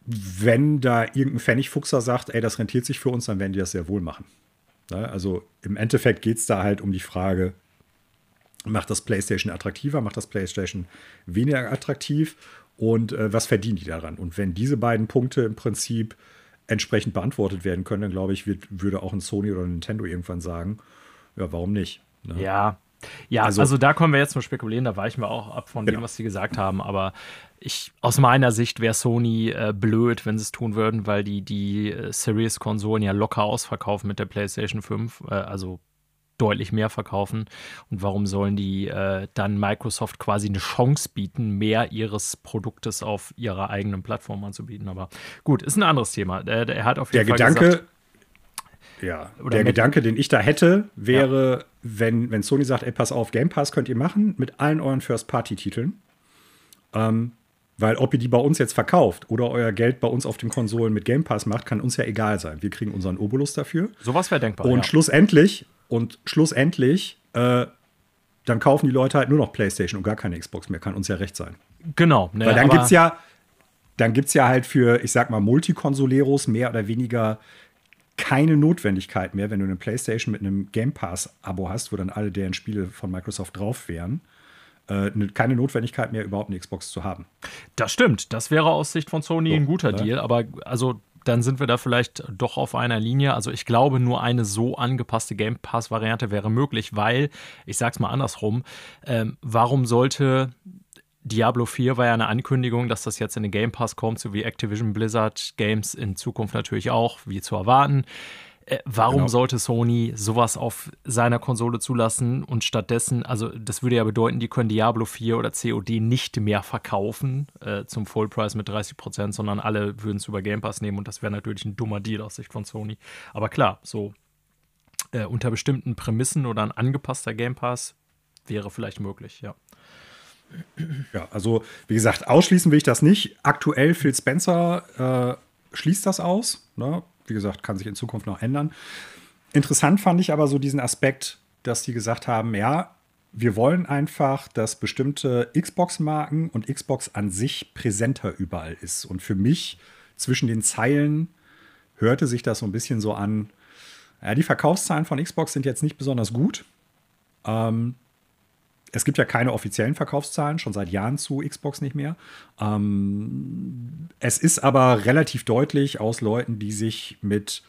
Wenn da irgendein Pfennigfuchser sagt, ey, das rentiert sich für uns, dann werden die das sehr wohl machen. Ne? Also im Endeffekt geht es da halt um die Frage, macht das PlayStation attraktiver, macht das PlayStation weniger attraktiv und äh, was verdienen die daran? Und wenn diese beiden Punkte im Prinzip entsprechend beantwortet werden können, dann glaube ich, wird, würde auch ein Sony oder ein Nintendo irgendwann sagen, ja, warum nicht? Ne? Ja. Ja, also, also, da kommen wir jetzt zum Spekulieren, da weichen wir auch ab von genau. dem, was Sie gesagt haben, aber ich, aus meiner Sicht wäre Sony äh, blöd, wenn sie es tun würden, weil die die äh, Series-Konsolen ja locker ausverkaufen mit der PlayStation 5, äh, also deutlich mehr verkaufen. Und warum sollen die äh, dann Microsoft quasi eine Chance bieten, mehr ihres Produktes auf ihrer eigenen Plattform anzubieten? Aber gut, ist ein anderes Thema. Der, der hat auf jeden der Fall Gedanke, gesagt, ja, der Gedanke, den ich da hätte, wäre, ja. wenn, wenn Sony sagt, ey, pass auf, Game Pass könnt ihr machen mit allen euren First-Party-Titeln. Ähm, weil ob ihr die bei uns jetzt verkauft oder euer Geld bei uns auf den Konsolen mit Game Pass macht, kann uns ja egal sein. Wir kriegen unseren Obolus dafür. Sowas wäre denkbar. Und ja. schlussendlich, und schlussendlich, äh, dann kaufen die Leute halt nur noch PlayStation und gar keine Xbox mehr. Kann uns ja recht sein. Genau. Ne, Weil dann gibt es ja, dann gibt's ja halt für, ich sag mal, Multikonsoleros mehr oder weniger keine Notwendigkeit mehr, wenn du eine PlayStation mit einem Game Pass-Abo hast, wo dann alle deren Spiele von Microsoft drauf wären. Äh, ne, keine Notwendigkeit mehr, überhaupt eine Xbox zu haben. Das stimmt. Das wäre aus Sicht von Sony so, ein guter ne? Deal. Aber also dann sind wir da vielleicht doch auf einer Linie. Also ich glaube, nur eine so angepasste Game Pass-Variante wäre möglich, weil, ich sag's mal andersrum, ähm, warum sollte Diablo 4 war ja eine Ankündigung, dass das jetzt in den Game Pass kommt, so wie Activision Blizzard Games in Zukunft natürlich auch, wie zu erwarten. Äh, warum genau. sollte Sony sowas auf seiner Konsole zulassen und stattdessen, also das würde ja bedeuten, die können Diablo 4 oder COD nicht mehr verkaufen äh, zum Fullpreis mit 30 Prozent, sondern alle würden es über Game Pass nehmen und das wäre natürlich ein dummer Deal aus Sicht von Sony. Aber klar, so äh, unter bestimmten Prämissen oder ein angepasster Game Pass wäre vielleicht möglich, ja. Ja, also wie gesagt, ausschließen will ich das nicht. Aktuell Phil Spencer äh, schließt das aus. Ne? wie gesagt, kann sich in Zukunft noch ändern. Interessant fand ich aber so diesen Aspekt, dass die gesagt haben, ja, wir wollen einfach, dass bestimmte Xbox-Marken und Xbox an sich präsenter überall ist. Und für mich zwischen den Zeilen hörte sich das so ein bisschen so an, ja, die Verkaufszahlen von Xbox sind jetzt nicht besonders gut. Ähm, es gibt ja keine offiziellen Verkaufszahlen, schon seit Jahren zu Xbox nicht mehr. Ähm, es ist aber relativ deutlich aus Leuten, die sich mit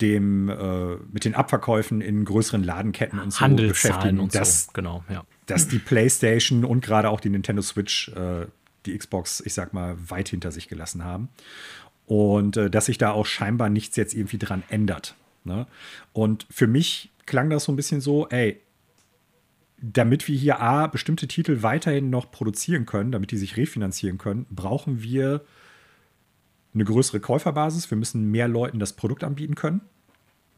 dem, äh, mit den Abverkäufen in größeren Ladenketten und so beschäftigen, und dass, so. genau, ja. dass die PlayStation und gerade auch die Nintendo Switch äh, die Xbox, ich sag mal, weit hinter sich gelassen haben. Und äh, dass sich da auch scheinbar nichts jetzt irgendwie dran ändert. Ne? Und für mich klang das so ein bisschen so, ey, damit wir hier A, bestimmte Titel weiterhin noch produzieren können, damit die sich refinanzieren können, brauchen wir eine größere Käuferbasis. Wir müssen mehr Leuten das Produkt anbieten können.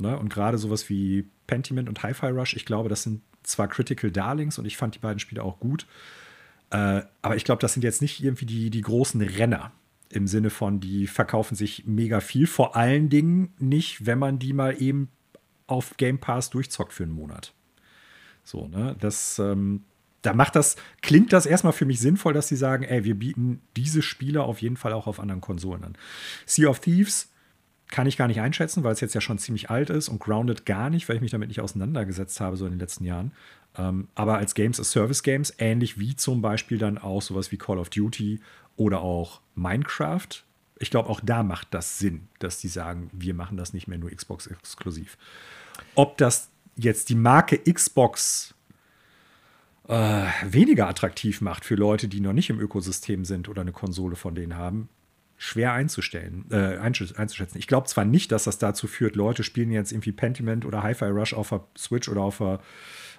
Ne? Und gerade sowas wie Pentiment und Hi-Fi Rush, ich glaube, das sind zwar Critical Darlings und ich fand die beiden Spiele auch gut, äh, aber ich glaube, das sind jetzt nicht irgendwie die, die großen Renner im Sinne von, die verkaufen sich mega viel. Vor allen Dingen nicht, wenn man die mal eben auf Game Pass durchzockt für einen Monat. So, ne? Das, ähm, da macht das, klingt das erstmal für mich sinnvoll, dass sie sagen, ey, wir bieten diese Spiele auf jeden Fall auch auf anderen Konsolen an. Sea of Thieves kann ich gar nicht einschätzen, weil es jetzt ja schon ziemlich alt ist und Grounded gar nicht, weil ich mich damit nicht auseinandergesetzt habe, so in den letzten Jahren. Ähm, aber als Games as Service Games, ähnlich wie zum Beispiel dann auch sowas wie Call of Duty oder auch Minecraft. Ich glaube, auch da macht das Sinn, dass die sagen, wir machen das nicht mehr nur Xbox exklusiv. Ob das jetzt die Marke Xbox äh, weniger attraktiv macht für Leute, die noch nicht im Ökosystem sind oder eine Konsole von denen haben, schwer einzustellen, äh, einzuschätzen. Ich glaube zwar nicht, dass das dazu führt, Leute spielen jetzt irgendwie Pentiment oder Hi-Fi Rush auf der Switch oder auf der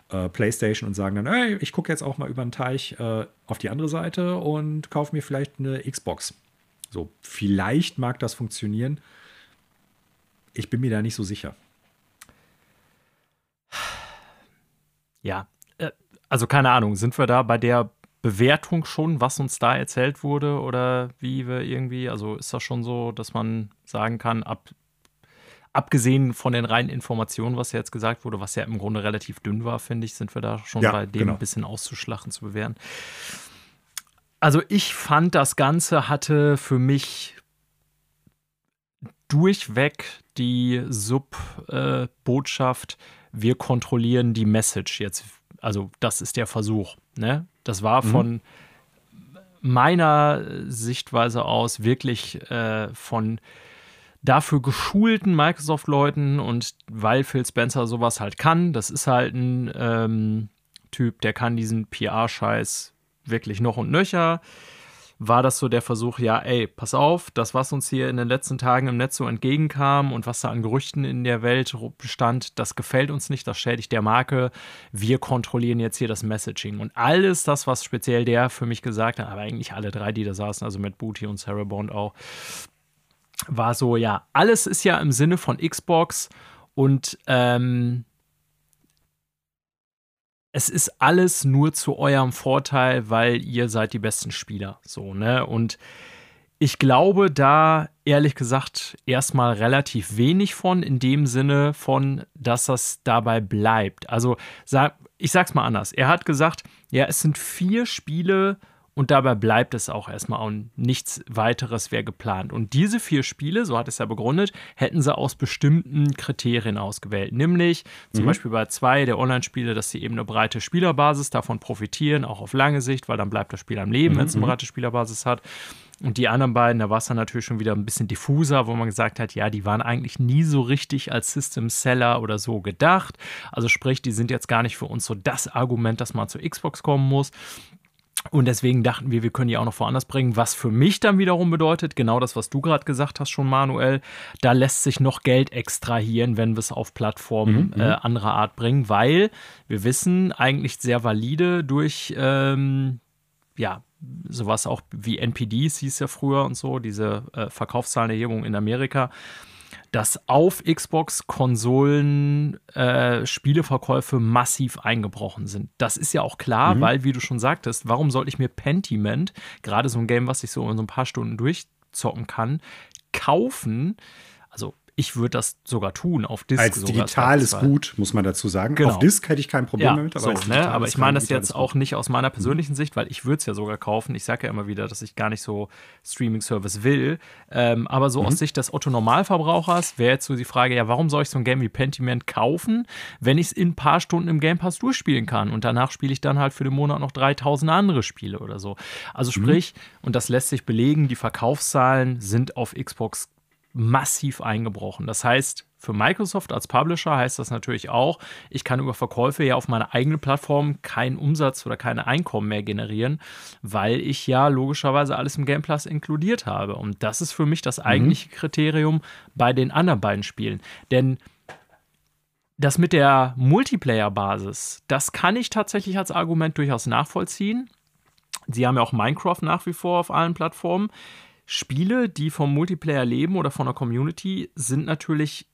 äh, PlayStation und sagen dann, hey, ich gucke jetzt auch mal über den Teich äh, auf die andere Seite und kaufe mir vielleicht eine Xbox. So, vielleicht mag das funktionieren. Ich bin mir da nicht so sicher. Ja, äh, also keine Ahnung, sind wir da bei der Bewertung schon, was uns da erzählt wurde oder wie wir irgendwie, also ist das schon so, dass man sagen kann, ab, abgesehen von den reinen Informationen, was ja jetzt gesagt wurde, was ja im Grunde relativ dünn war, finde ich, sind wir da schon ja, bei dem genau. ein bisschen auszuschlachen zu bewerten. Also ich fand, das Ganze hatte für mich durchweg die Sub-Botschaft, äh, wir kontrollieren die Message jetzt. Also das ist der Versuch. Ne? Das war mhm. von meiner Sichtweise aus wirklich äh, von dafür geschulten Microsoft-Leuten und weil Phil Spencer sowas halt kann, das ist halt ein ähm, Typ, der kann diesen PR-Scheiß wirklich noch und nöcher war das so der Versuch, ja, ey, pass auf, das, was uns hier in den letzten Tagen im Netz so entgegenkam und was da an Gerüchten in der Welt bestand, das gefällt uns nicht, das schädigt der Marke. Wir kontrollieren jetzt hier das Messaging. Und alles das, was speziell der für mich gesagt hat, aber eigentlich alle drei, die da saßen, also Matt Booty und Sarah Bond auch, war so, ja, alles ist ja im Sinne von Xbox und ähm, es ist alles nur zu eurem Vorteil, weil ihr seid die besten Spieler. So, ne? Und ich glaube da ehrlich gesagt erstmal relativ wenig von, in dem Sinne von, dass das dabei bleibt. Also, ich sag's mal anders. Er hat gesagt, ja, es sind vier Spiele, und dabei bleibt es auch erstmal auch nichts weiteres wäre geplant. Und diese vier Spiele, so hat es ja begründet, hätten sie aus bestimmten Kriterien ausgewählt. Nämlich zum mhm. Beispiel bei zwei der Online-Spiele, dass sie eben eine breite Spielerbasis davon profitieren, auch auf lange Sicht, weil dann bleibt das Spiel am Leben, mhm. wenn es eine mhm. breite Spielerbasis hat. Und die anderen beiden, da war es dann natürlich schon wieder ein bisschen diffuser, wo man gesagt hat, ja, die waren eigentlich nie so richtig als System Seller oder so gedacht. Also sprich, die sind jetzt gar nicht für uns so das Argument, dass man zur Xbox kommen muss. Und deswegen dachten wir, wir können die auch noch woanders bringen, was für mich dann wiederum bedeutet, genau das, was du gerade gesagt hast schon, Manuel, da lässt sich noch Geld extrahieren, wenn wir es auf Plattformen mhm, mhm, äh, anderer Art bringen, weil wir wissen eigentlich sehr valide durch, ähm, ja, sowas auch wie NPDs hieß ja früher und so, diese äh, Verkaufszahlenerhebung in Amerika, dass auf Xbox-Konsolen äh, Spieleverkäufe massiv eingebrochen sind. Das ist ja auch klar, mhm. weil, wie du schon sagtest, warum sollte ich mir Pentiment, gerade so ein Game, was ich so in so ein paar Stunden durchzocken kann, kaufen? Also ich würde das sogar tun auf Disk. Als digitales Gut, muss man dazu sagen. Genau. Auf Disk hätte ich kein Problem ja, damit. Aber, so, ne? aber ich meine das jetzt auch nicht aus meiner persönlichen Sicht, weil ich würde es ja sogar kaufen. Ich sage ja immer wieder, dass ich gar nicht so Streaming-Service will. Ähm, aber so mhm. aus Sicht des Otto-Normalverbrauchers wäre jetzt so die Frage, ja, warum soll ich so ein Game wie Pentiment kaufen, wenn ich es in ein paar Stunden im Game Pass durchspielen kann und danach spiele ich dann halt für den Monat noch 3000 andere Spiele oder so. Also mhm. sprich, mhm. und das lässt sich belegen, die Verkaufszahlen sind auf Xbox massiv eingebrochen. Das heißt, für Microsoft als Publisher heißt das natürlich auch, ich kann über Verkäufe ja auf meiner eigenen Plattform keinen Umsatz oder keine Einkommen mehr generieren, weil ich ja logischerweise alles im Game Plus inkludiert habe. Und das ist für mich das mhm. eigentliche mhm. Kriterium bei den anderen beiden Spielen. Denn das mit der Multiplayer-Basis, das kann ich tatsächlich als Argument durchaus nachvollziehen. Sie haben ja auch Minecraft nach wie vor auf allen Plattformen. Spiele, die vom Multiplayer leben oder von der Community, sind natürlich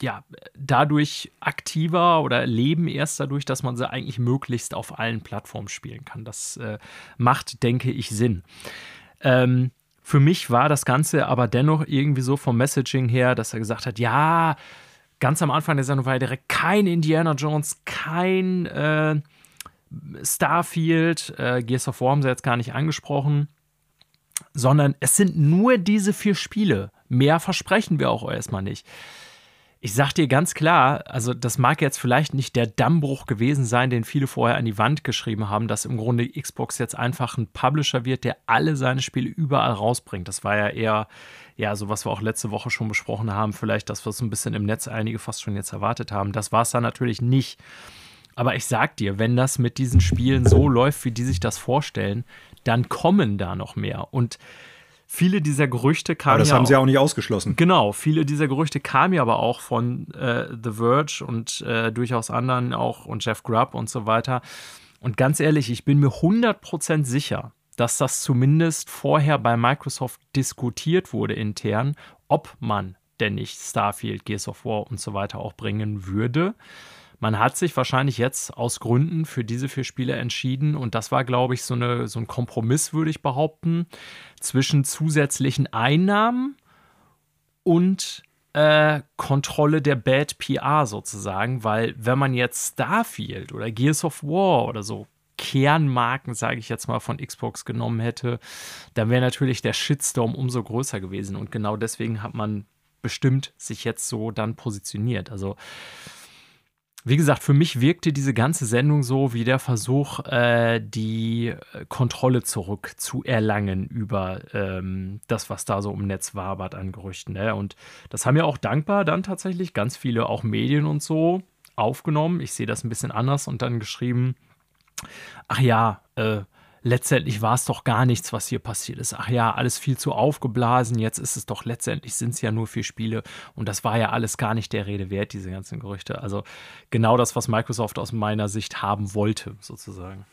ja, dadurch aktiver oder leben erst dadurch, dass man sie eigentlich möglichst auf allen Plattformen spielen kann. Das äh, macht, denke ich, Sinn. Ähm, für mich war das Ganze aber dennoch irgendwie so vom Messaging her, dass er gesagt hat, ja, ganz am Anfang der Sendung war ja direkt kein Indiana Jones, kein äh, Starfield, äh, Gears of War haben sie jetzt gar nicht angesprochen sondern es sind nur diese vier Spiele. Mehr versprechen wir auch erstmal nicht. Ich sag dir ganz klar, also das mag jetzt vielleicht nicht der Dammbruch gewesen sein, den viele vorher an die Wand geschrieben haben, dass im Grunde Xbox jetzt einfach ein Publisher wird, der alle seine Spiele überall rausbringt. Das war ja eher, ja, so was wir auch letzte Woche schon besprochen haben, vielleicht das, was ein bisschen im Netz einige fast schon jetzt erwartet haben. Das war es dann natürlich nicht. Aber ich sag dir, wenn das mit diesen Spielen so läuft, wie die sich das vorstellen, dann kommen da noch mehr. Und viele dieser Gerüchte kamen. Aber das ja haben auch, sie auch nicht ausgeschlossen. Genau, viele dieser Gerüchte kamen ja aber auch von äh, The Verge und äh, durchaus anderen auch und Jeff Grubb und so weiter. Und ganz ehrlich, ich bin mir 100% sicher, dass das zumindest vorher bei Microsoft diskutiert wurde intern, ob man denn nicht Starfield, Gears of War und so weiter auch bringen würde. Man hat sich wahrscheinlich jetzt aus Gründen für diese vier Spiele entschieden und das war, glaube ich, so, eine, so ein Kompromiss, würde ich behaupten, zwischen zusätzlichen Einnahmen und äh, Kontrolle der Bad PR sozusagen, weil wenn man jetzt Starfield oder Gears of War oder so Kernmarken, sage ich jetzt mal, von Xbox genommen hätte, dann wäre natürlich der Shitstorm umso größer gewesen. Und genau deswegen hat man bestimmt sich jetzt so dann positioniert. Also wie gesagt, für mich wirkte diese ganze Sendung so wie der Versuch, äh, die Kontrolle zurück zu erlangen über ähm, das, was da so im Netz wabert an Gerüchten. Ne? Und das haben ja auch dankbar dann tatsächlich ganz viele, auch Medien und so, aufgenommen. Ich sehe das ein bisschen anders und dann geschrieben, ach ja, äh, letztendlich war es doch gar nichts, was hier passiert ist. Ach ja, alles viel zu aufgeblasen. Jetzt ist es doch letztendlich sind es ja nur vier Spiele und das war ja alles gar nicht der Rede wert, diese ganzen Gerüchte. Also genau das, was Microsoft aus meiner Sicht haben wollte, sozusagen.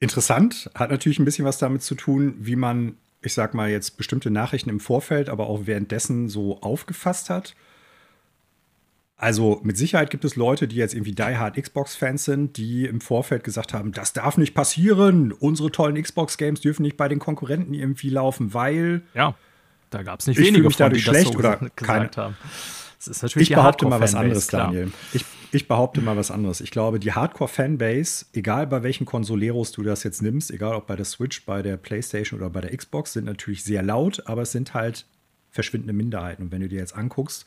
Interessant, hat natürlich ein bisschen was damit zu tun, wie man, ich sag mal jetzt bestimmte Nachrichten im Vorfeld, aber auch währenddessen so aufgefasst hat. Also mit Sicherheit gibt es Leute, die jetzt irgendwie Die Hard Xbox-Fans sind, die im Vorfeld gesagt haben, das darf nicht passieren. Unsere tollen Xbox-Games dürfen nicht bei den Konkurrenten irgendwie laufen, weil. Ja, da gab es nicht wenige, mich dadurch die schlecht so oder gesagt keine. haben. Das ist natürlich ich behaupte mal was anderes, Daniel. Ich, ich, behaupte mal was anderes. Ich glaube, die Hardcore-Fanbase, egal bei welchen Consoleros du das jetzt nimmst, egal ob bei der Switch, bei der PlayStation oder bei der Xbox, sind natürlich sehr laut, aber es sind halt verschwindende Minderheiten. Und wenn du dir jetzt anguckst,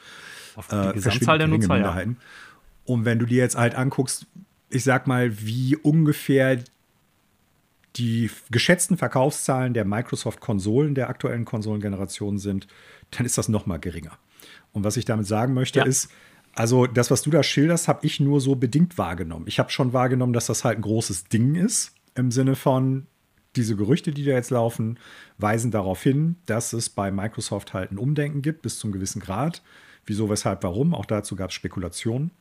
auf die äh, Gesamtzahl der Nutzer, Minderheiten. Ja. Und wenn du dir jetzt halt anguckst, ich sag mal, wie ungefähr die geschätzten Verkaufszahlen der Microsoft-Konsolen der aktuellen Konsolengeneration sind, dann ist das noch mal geringer. Und was ich damit sagen möchte, ja. ist, also das, was du da schilderst, habe ich nur so bedingt wahrgenommen. Ich habe schon wahrgenommen, dass das halt ein großes Ding ist, im Sinne von, diese Gerüchte, die da jetzt laufen, weisen darauf hin, dass es bei Microsoft halt ein Umdenken gibt, bis zum gewissen Grad. Wieso, weshalb, warum? Auch dazu gab es Spekulationen.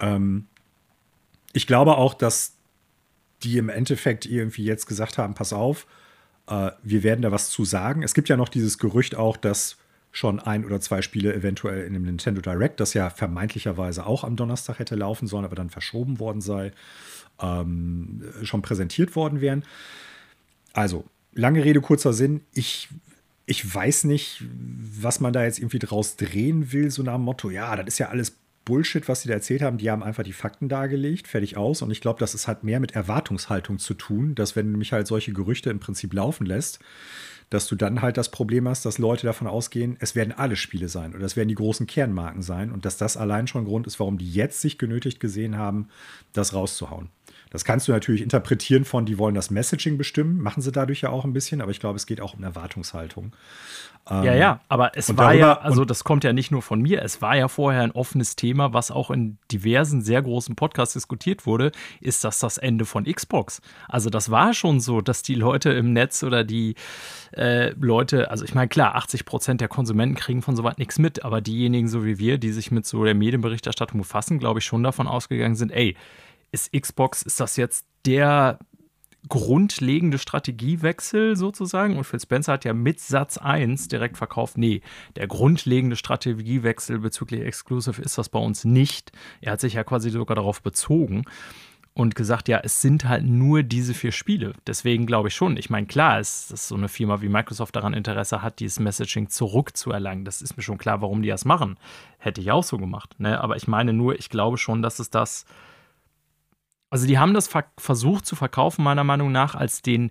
Ähm, ich glaube auch, dass die im Endeffekt irgendwie jetzt gesagt haben: Pass auf, äh, wir werden da was zu sagen. Es gibt ja noch dieses Gerücht auch, dass schon ein oder zwei Spiele eventuell in dem Nintendo Direct, das ja vermeintlicherweise auch am Donnerstag hätte laufen sollen, aber dann verschoben worden sei, ähm, schon präsentiert worden wären. Also, lange Rede, kurzer Sinn. Ich, ich weiß nicht, was man da jetzt irgendwie draus drehen will, so nach dem Motto, ja, das ist ja alles Bullshit, was sie da erzählt haben. Die haben einfach die Fakten dargelegt, fertig aus. Und ich glaube, das ist halt mehr mit Erwartungshaltung zu tun, dass wenn mich halt solche Gerüchte im Prinzip laufen lässt, dass du dann halt das Problem hast, dass Leute davon ausgehen, es werden alle Spiele sein oder es werden die großen Kernmarken sein und dass das allein schon Grund ist, warum die jetzt sich genötigt gesehen haben, das rauszuhauen. Das kannst du natürlich interpretieren von, die wollen das Messaging bestimmen, machen sie dadurch ja auch ein bisschen, aber ich glaube, es geht auch um Erwartungshaltung. ja, ja, ähm, aber es war darüber, ja, also das kommt ja nicht nur von mir, es war ja vorher ein offenes Thema, was auch in diversen sehr großen Podcasts diskutiert wurde, ist das das Ende von Xbox. Also das war schon so, dass die Leute im Netz oder die äh, Leute, also ich meine, klar, 80 Prozent der Konsumenten kriegen von sowas nichts mit, aber diejenigen so wie wir, die sich mit so der Medienberichterstattung befassen, glaube ich, schon davon ausgegangen sind, ey, ist Xbox, ist das jetzt der grundlegende Strategiewechsel sozusagen? Und Phil Spencer hat ja mit Satz 1 direkt verkauft, nee, der grundlegende Strategiewechsel bezüglich Exclusive ist das bei uns nicht. Er hat sich ja quasi sogar darauf bezogen und gesagt, ja, es sind halt nur diese vier Spiele. Deswegen glaube ich schon. Ich meine, klar ist, dass so eine Firma wie Microsoft daran Interesse hat, dieses Messaging zurückzuerlangen. Das ist mir schon klar, warum die das machen. Hätte ich auch so gemacht. Ne? Aber ich meine nur, ich glaube schon, dass es das also die haben das ver versucht zu verkaufen, meiner Meinung nach, als den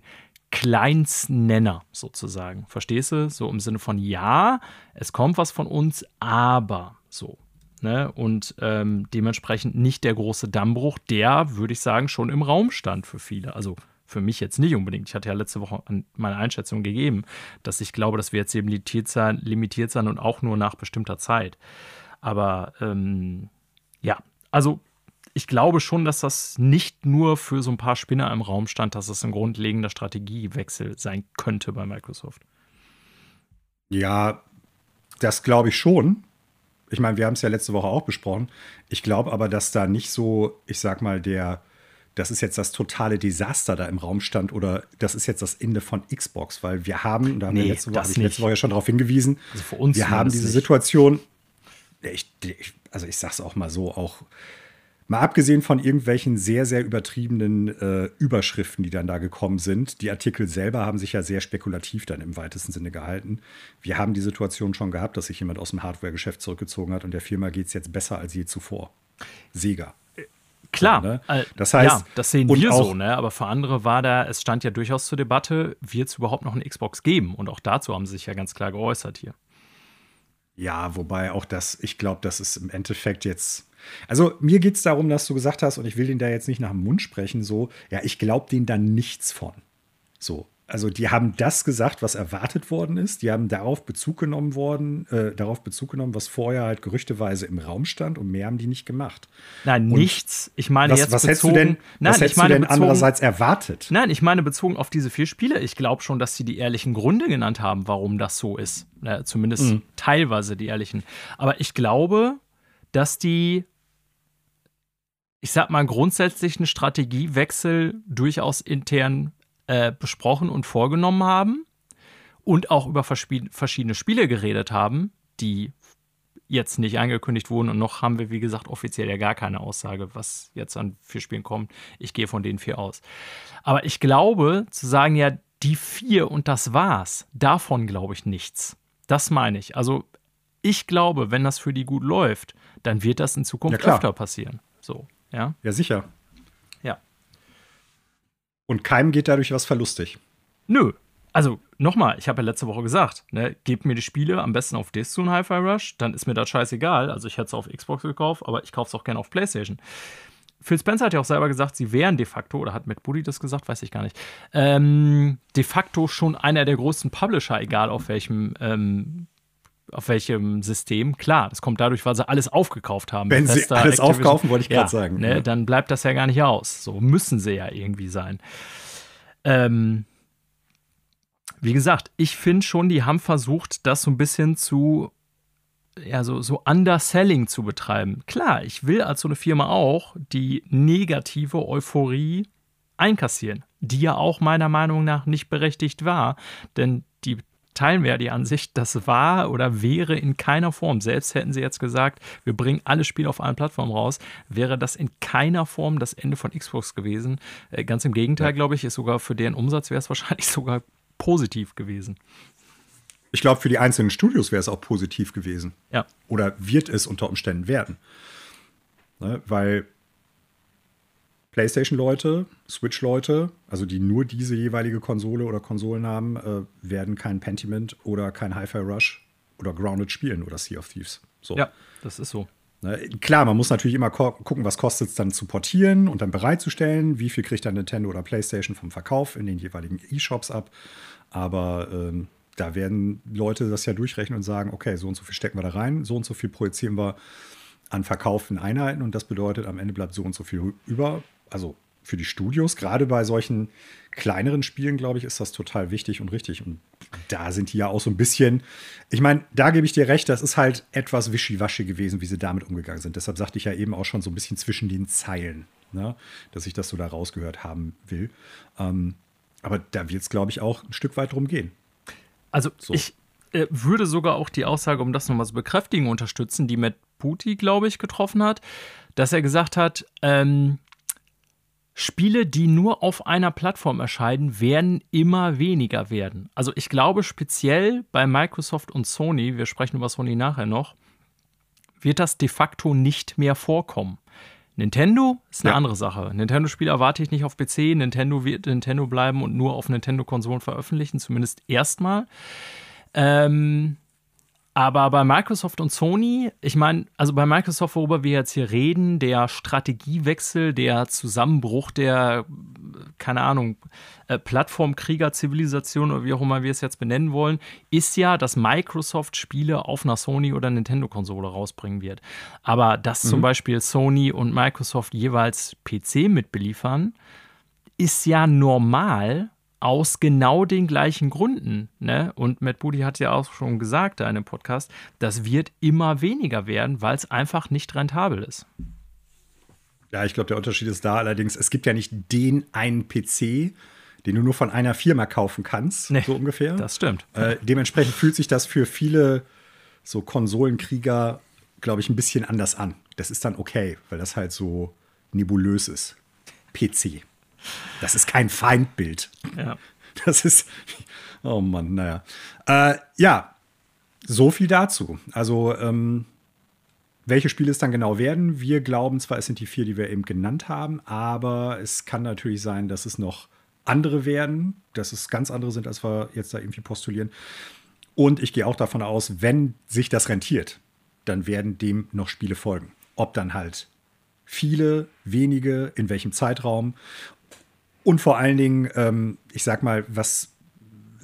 Kleinstnenner sozusagen. Verstehst du? So im Sinne von ja, es kommt was von uns, aber so. Ne? Und ähm, dementsprechend nicht der große Dammbruch, der, würde ich sagen, schon im Raum stand für viele. Also für mich jetzt nicht unbedingt. Ich hatte ja letzte Woche meine Einschätzung gegeben, dass ich glaube, dass wir jetzt eben limitiert sein, limitiert sein und auch nur nach bestimmter Zeit. Aber ähm, ja, also ich glaube schon, dass das nicht nur für so ein paar Spinner im Raum stand, dass es ein grundlegender Strategiewechsel sein könnte bei Microsoft. Ja, das glaube ich schon. Ich meine, wir haben es ja letzte Woche auch besprochen. Ich glaube aber, dass da nicht so, ich sag mal, der, das ist jetzt das totale Desaster da im Raum stand oder das ist jetzt das Ende von Xbox, weil wir haben, da haben nee, wir letzte Woche, habe ich letzte Woche ja schon darauf hingewiesen, also für uns wir haben diese nicht. Situation, ich, ich, also ich sag's auch mal so, auch Mal abgesehen von irgendwelchen sehr, sehr übertriebenen äh, Überschriften, die dann da gekommen sind. Die Artikel selber haben sich ja sehr spekulativ dann im weitesten Sinne gehalten. Wir haben die Situation schon gehabt, dass sich jemand aus dem Hardware-Geschäft zurückgezogen hat und der Firma geht es jetzt besser als je zuvor. Sega. Klar, so, ne? das heißt, ja, das sehen wir so, ne? aber für andere war da, es stand ja durchaus zur Debatte, wird es überhaupt noch eine Xbox geben? Und auch dazu haben sie sich ja ganz klar geäußert hier. Ja, wobei auch das, ich glaube, das ist im Endeffekt jetzt also mir geht es darum, dass du gesagt hast, und ich will den da jetzt nicht nach dem Mund sprechen, so, ja, ich glaube denen da nichts von. So. Also die haben das gesagt, was erwartet worden ist. Die haben darauf Bezug genommen worden, äh, darauf Bezug genommen, was vorher halt gerüchteweise im Raum stand und mehr haben die nicht gemacht. Nein, und nichts. Ich meine was, jetzt was bezogen, hättest du denn, nein, was hättest du denn bezogen, andererseits erwartet? Nein, ich meine bezogen auf diese vier Spiele. Ich glaube schon, dass sie die ehrlichen Gründe genannt haben, warum das so ist. Ja, zumindest mhm. teilweise die ehrlichen. Aber ich glaube, dass die ich sag mal, grundsätzlichen Strategiewechsel durchaus intern äh, besprochen und vorgenommen haben und auch über verschiedene Spiele geredet haben, die jetzt nicht angekündigt wurden und noch haben wir, wie gesagt, offiziell ja gar keine Aussage, was jetzt an vier Spielen kommt. Ich gehe von den vier aus. Aber ich glaube, zu sagen, ja, die vier und das war's, davon glaube ich nichts. Das meine ich. Also ich glaube, wenn das für die gut läuft, dann wird das in Zukunft ja, öfter passieren. So. Ja, ja sicher. Ja. Und keinem geht dadurch was verlustig. Nö. Also nochmal, ich habe ja letzte Woche gesagt, ne, gebt mir die Spiele am besten auf Disc und Hi-Fi Rush, dann ist mir das scheißegal. Also ich hätte es auf Xbox gekauft, aber ich kaufe es auch gerne auf PlayStation. Phil Spencer hat ja auch selber gesagt, sie wären de facto, oder hat Matt Booty das gesagt, weiß ich gar nicht, ähm, de facto schon einer der größten Publisher, egal auf welchem ähm, auf welchem System. Klar, das kommt dadurch, weil sie alles aufgekauft haben. Wenn sie alles Activision, aufkaufen, wollte ich ja, gerade sagen. Ne, ja. Dann bleibt das ja gar nicht aus. So müssen sie ja irgendwie sein. Ähm, wie gesagt, ich finde schon, die haben versucht, das so ein bisschen zu, ja, so, so Underselling zu betreiben. Klar, ich will als so eine Firma auch die negative Euphorie einkassieren, die ja auch meiner Meinung nach nicht berechtigt war, denn teilen wir ja die Ansicht, das war oder wäre in keiner Form, selbst hätten sie jetzt gesagt, wir bringen alle Spiele auf allen Plattformen raus, wäre das in keiner Form das Ende von Xbox gewesen. Äh, ganz im Gegenteil, ja. glaube ich, ist sogar für deren Umsatz wäre es wahrscheinlich sogar positiv gewesen. Ich glaube, für die einzelnen Studios wäre es auch positiv gewesen. Ja. Oder wird es unter Umständen werden. Ne? Weil PlayStation-Leute, Switch-Leute, also die nur diese jeweilige Konsole oder Konsolen haben, äh, werden kein Pentiment oder kein Hi-Fi Rush oder Grounded spielen oder Sea of Thieves. So. Ja, das ist so. Ne? Klar, man muss natürlich immer gucken, was kostet es dann zu portieren und dann bereitzustellen. Wie viel kriegt dann Nintendo oder PlayStation vom Verkauf in den jeweiligen E-Shops ab. Aber ähm, da werden Leute das ja durchrechnen und sagen, okay, so und so viel stecken wir da rein, so und so viel projizieren wir an verkauften Einheiten und das bedeutet, am Ende bleibt so und so viel über also für die Studios, gerade bei solchen kleineren Spielen, glaube ich, ist das total wichtig und richtig. Und da sind die ja auch so ein bisschen, ich meine, da gebe ich dir recht, das ist halt etwas wischiwaschi gewesen, wie sie damit umgegangen sind. Deshalb sagte ich ja eben auch schon so ein bisschen zwischen den Zeilen, ne, dass ich das so da rausgehört haben will. Ähm, aber da wird es, glaube ich, auch ein Stück weit drum gehen. Also so. ich äh, würde sogar auch die Aussage, um das nochmal zu bekräftigen, unterstützen, die Matt Puti, glaube ich, getroffen hat, dass er gesagt hat, ähm, Spiele, die nur auf einer Plattform erscheinen, werden immer weniger werden. Also ich glaube speziell bei Microsoft und Sony, wir sprechen über Sony nachher noch, wird das de facto nicht mehr vorkommen. Nintendo ist eine ja. andere Sache. Nintendo-Spiele erwarte ich nicht auf PC. Nintendo wird Nintendo bleiben und nur auf Nintendo-Konsolen veröffentlichen, zumindest erstmal. Ähm, Aber bei Microsoft und Sony, ich meine, also bei Microsoft, worüber wir jetzt hier reden, der Strategiewechsel, der Zusammenbruch der, keine Ahnung, äh, Plattformkrieger-Zivilisation oder wie auch immer wir es jetzt benennen wollen, ist ja, dass Microsoft Spiele auf einer Sony- oder Nintendo-Konsole rausbringen wird. Aber dass mhm. zum Beispiel Sony und Microsoft jeweils PC mitbeliefern, ist ja normal aus genau den gleichen Gründen. Ne? Und Matt Booty hat ja auch schon gesagt in einem Podcast, das wird immer weniger werden, weil es einfach nicht rentabel ist. Ja, ich glaube, der Unterschied ist da allerdings, es gibt ja nicht den einen PC, den du nur von einer Firma kaufen kannst, nee, so ungefähr. Das stimmt. Äh, dementsprechend fühlt sich das für viele so Konsolenkrieger, glaube ich, ein bisschen anders an. Das ist dann okay, weil das halt so nebulös ist. PC. Das ist kein Feindbild. Ja. Das ist. Oh Mann, naja. Äh, ja, so viel dazu. Also, ähm, welche Spiele es dann genau werden, wir glauben zwar, es sind die vier, die wir eben genannt haben, aber es kann natürlich sein, dass es noch andere werden, dass es ganz andere sind, als wir jetzt da irgendwie postulieren. Und ich gehe auch davon aus, wenn sich das rentiert, dann werden dem noch Spiele folgen. Ob dann halt viele, wenige, in welchem Zeitraum und vor allen Dingen, ähm, ich sag mal, was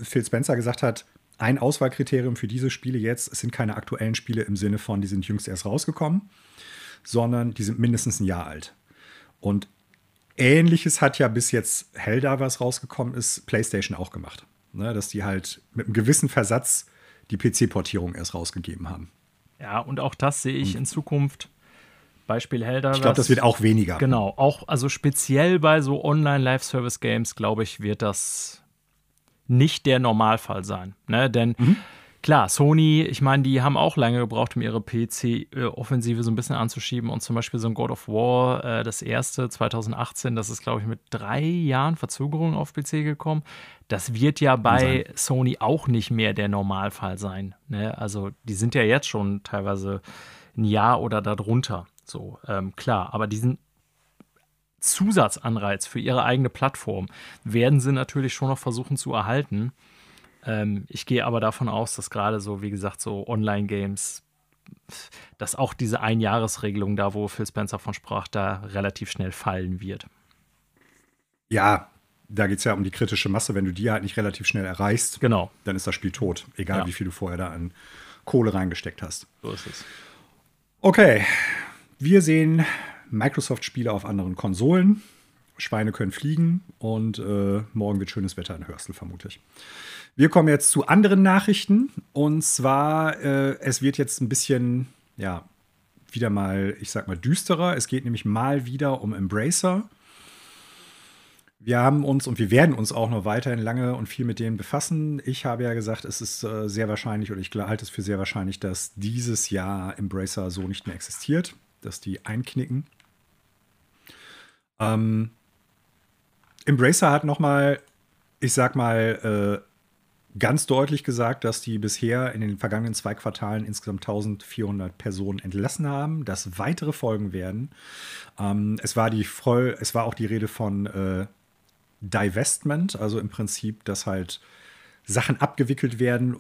Phil Spencer gesagt hat, ein Auswahlkriterium für diese Spiele jetzt, es sind keine aktuellen Spiele im Sinne von, die sind jüngst erst rausgekommen, sondern die sind mindestens ein Jahr alt. Und ähnliches hat ja bis jetzt Helda, was rausgekommen ist, PlayStation auch gemacht. Ne, dass die halt mit einem gewissen Versatz die PC-Portierung erst rausgegeben haben. Ja, und auch das sehe ich in Zukunft Beispiel Helder. Ich glaube, das wird auch weniger. Genau, auch also speziell bei so Online-Live-Service-Games, glaube ich, wird das nicht der Normalfall sein. Ne? Denn mhm. klar, Sony, ich meine, die haben auch lange gebraucht, um ihre PC-Offensive so ein bisschen anzuschieben. Und zum Beispiel so ein God of War, äh, das erste 2018, das ist, glaube ich, mit drei Jahren Verzögerung auf PC gekommen. Das wird ja bei Sony auch nicht mehr der Normalfall sein. Ne? Also die sind ja jetzt schon teilweise ein Jahr oder darunter. So, ähm, klar, aber diesen Zusatzanreiz für ihre eigene Plattform werden sie natürlich schon noch versuchen zu erhalten. Ähm, ich gehe aber davon aus, dass gerade so, wie gesagt, so Online-Games, dass auch diese Einjahresregelung da, wo Phil Spencer von sprach, da relativ schnell fallen wird. Ja, da geht es ja um die kritische Masse. Wenn du die halt nicht relativ schnell erreichst, genau. dann ist das Spiel tot. Egal, ja. wie viel du vorher da an Kohle reingesteckt hast. So ist es. Okay, wir sehen Microsoft-Spiele auf anderen Konsolen. Schweine können fliegen und äh, morgen wird schönes Wetter in Hörstel, vermute ich. Wir kommen jetzt zu anderen Nachrichten. Und zwar, äh, es wird jetzt ein bisschen, ja, wieder mal, ich sag mal, düsterer. Es geht nämlich mal wieder um Embracer. Wir haben uns und wir werden uns auch noch weiterhin lange und viel mit denen befassen. Ich habe ja gesagt, es ist äh, sehr wahrscheinlich oder ich halte es für sehr wahrscheinlich, dass dieses Jahr Embracer so nicht mehr existiert dass die einknicken. Ähm, Embracer hat noch mal, ich sag mal, äh, ganz deutlich gesagt, dass die bisher in den vergangenen zwei Quartalen insgesamt 1400 Personen entlassen haben, dass weitere Folgen werden. Ähm, es, war die voll, es war auch die Rede von äh, Divestment, also im Prinzip, dass halt Sachen abgewickelt werden,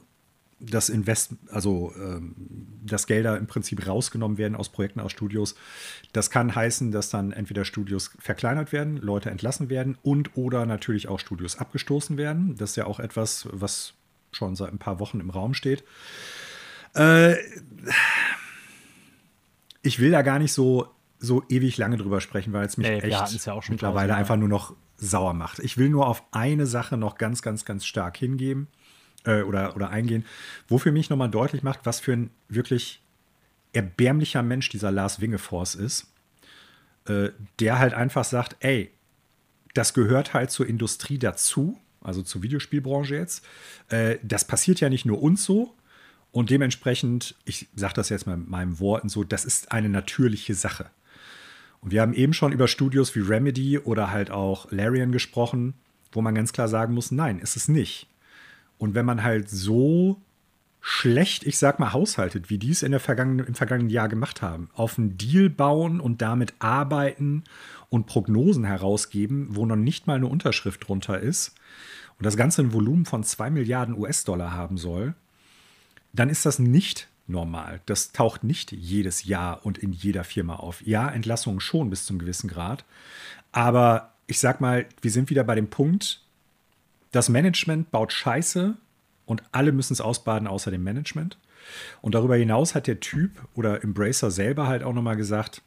das Invest, also ähm, dass Gelder im Prinzip rausgenommen werden aus Projekten, aus Studios. Das kann heißen, dass dann entweder Studios verkleinert werden, Leute entlassen werden und oder natürlich auch Studios abgestoßen werden. Das ist ja auch etwas, was schon seit ein paar Wochen im Raum steht. Äh, ich will da gar nicht so, so ewig lange drüber sprechen, weil es mich nee, echt ja mittlerweile einfach nur noch sauer macht. Ich will nur auf eine Sache noch ganz, ganz, ganz stark hingeben äh, oder, oder eingehen, wo für mich nochmal deutlich macht, was für ein wirklich erbärmlicher Mensch dieser Lars Wingefors ist, äh, der halt einfach sagt, ey, das gehört halt zur Industrie dazu, also zur Videospielbranche jetzt. Äh, das passiert ja nicht nur uns so. Und dementsprechend, ich sage das jetzt mal mit meinen Worten so, das ist eine natürliche Sache. Und wir haben eben schon über Studios wie Remedy oder halt auch Larian gesprochen, wo man ganz klar sagen muss, nein, ist es nicht. Und wenn man halt so schlecht, ich sag mal, haushaltet, wie die es in der vergangenen, im vergangenen Jahr gemacht haben, auf einen Deal bauen und damit arbeiten und Prognosen herausgeben, wo noch nicht mal eine Unterschrift drunter ist und das Ganze ein Volumen von 2 Milliarden US-Dollar haben soll, dann ist das nicht normal. Das taucht nicht jedes Jahr und in jeder Firma auf. Ja, Entlassungen schon bis zum gewissen Grad. Aber ich sag mal, wir sind wieder bei dem Punkt, das Management baut Scheiße und alle müssen es ausbaden außer dem Management. Und darüber hinaus hat der Typ oder Embracer selber halt auch nochmal gesagt,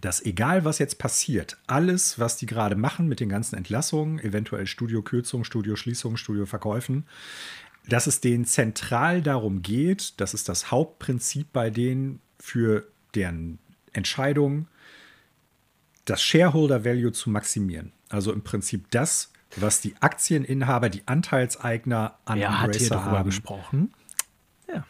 dass egal was jetzt passiert, alles, was die gerade machen mit den ganzen Entlassungen, eventuell Studiokürzungen, Studioschließungen, Studioverkäufen, dass es denen zentral darum geht, das ist das Hauptprinzip bei denen für deren Entscheidungen, das Shareholder Value zu maximieren. Also im Prinzip das, was die Aktieninhaber, die Anteilseigner an Wer hat hier darüber haben. gesprochen? Ja.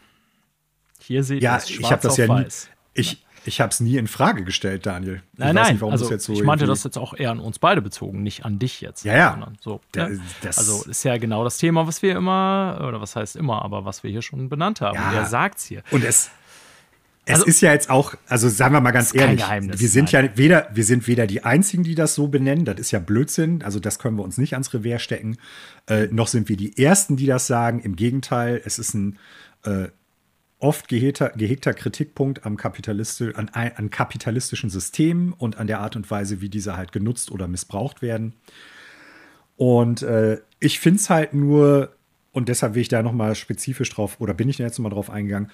Hier seht ja, ihr es ich habe das ja weiß. Nie, ich, ich habe es nie in Frage gestellt, Daniel. Ich nein, nein. Nicht, also, so ich meinte das jetzt auch eher an uns beide bezogen, nicht an dich jetzt. Ja, ja. So, da, ne? Also ist ja genau das Thema, was wir immer, oder was heißt immer, aber was wir hier schon benannt haben. Ja. sagt es hier. Und es, es also, ist ja jetzt auch, also sagen wir mal ganz ehrlich, wir sind nein. ja weder, wir sind weder die einzigen, die das so benennen, das ist ja Blödsinn, also das können wir uns nicht ans Revers stecken, äh, noch sind wir die Ersten, die das sagen. Im Gegenteil, es ist ein äh, oft gehegter, gehegter Kritikpunkt am Kapitalisti an, an kapitalistischen Systemen und an der Art und Weise, wie diese halt genutzt oder missbraucht werden. Und äh, ich finde es halt nur, und deshalb will ich da nochmal spezifisch drauf, oder bin ich da jetzt nochmal drauf eingegangen,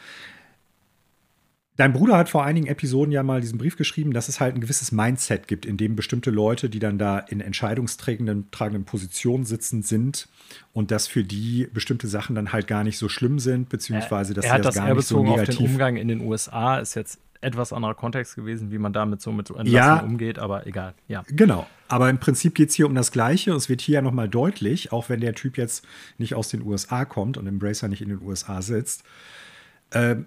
Dein Bruder hat vor einigen Episoden ja mal diesen Brief geschrieben, dass es halt ein gewisses Mindset gibt, in dem bestimmte Leute, die dann da in entscheidungsträgenden tragenden Positionen sitzen, sind und dass für die bestimmte Sachen dann halt gar nicht so schlimm sind, beziehungsweise dass er, er hat das, das gar nicht so negativ. Auf den Umgang in den USA ist jetzt etwas anderer Kontext gewesen, wie man damit so mit Entlassen ja, umgeht, aber egal. Ja. Genau. Aber im Prinzip geht es hier um das Gleiche. Es wird hier ja nochmal deutlich, auch wenn der Typ jetzt nicht aus den USA kommt und Embracer nicht in den USA sitzt. Ähm,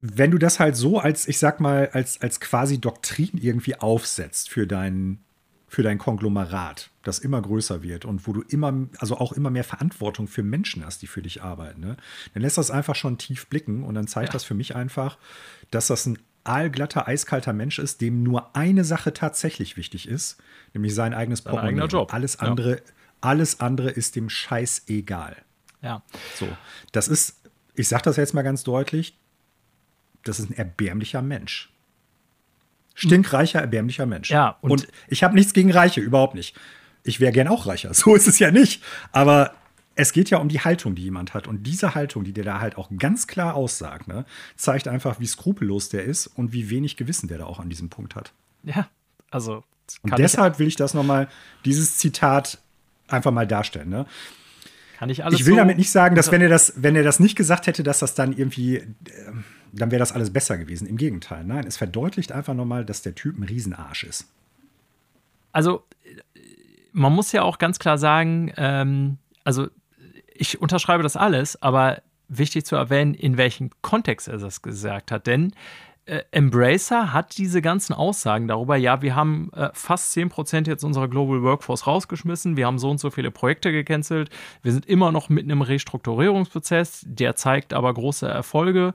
wenn du das halt so als, ich sag mal, als, als quasi Doktrin irgendwie aufsetzt für dein, für dein Konglomerat, das immer größer wird und wo du immer, also auch immer mehr Verantwortung für Menschen hast, die für dich arbeiten, ne? dann lässt das einfach schon tief blicken und dann zeigt ja. das für mich einfach, dass das ein aalglatter, eiskalter Mensch ist, dem nur eine Sache tatsächlich wichtig ist, nämlich sein eigenes sein Eigener Job. Alles andere, ja. alles andere ist dem Scheiß egal. Ja. So, das ist, ich sage das jetzt mal ganz deutlich, das ist ein erbärmlicher Mensch. Stinkreicher, erbärmlicher Mensch. Ja, und, und ich habe nichts gegen Reiche, überhaupt nicht. Ich wäre gern auch reicher, so ist es ja nicht. Aber es geht ja um die Haltung, die jemand hat. Und diese Haltung, die der da halt auch ganz klar aussagt, ne, zeigt einfach, wie skrupellos der ist und wie wenig Gewissen der da auch an diesem Punkt hat. Ja, also. Und deshalb ich will ich das nochmal, dieses Zitat einfach mal darstellen. Ne? Kann ich alles Ich will so damit nicht sagen, dass wenn er das, wenn er das nicht gesagt hätte, dass das dann irgendwie. Äh, dann wäre das alles besser gewesen. Im Gegenteil, nein, es verdeutlicht einfach nochmal, dass der Typ ein Riesenarsch ist. Also, man muss ja auch ganz klar sagen, ähm, also ich unterschreibe das alles, aber wichtig zu erwähnen, in welchem Kontext er das gesagt hat. Denn äh, Embracer hat diese ganzen Aussagen darüber, ja, wir haben äh, fast 10% jetzt unserer Global Workforce rausgeschmissen, wir haben so und so viele Projekte gecancelt, wir sind immer noch mitten im Restrukturierungsprozess, der zeigt aber große Erfolge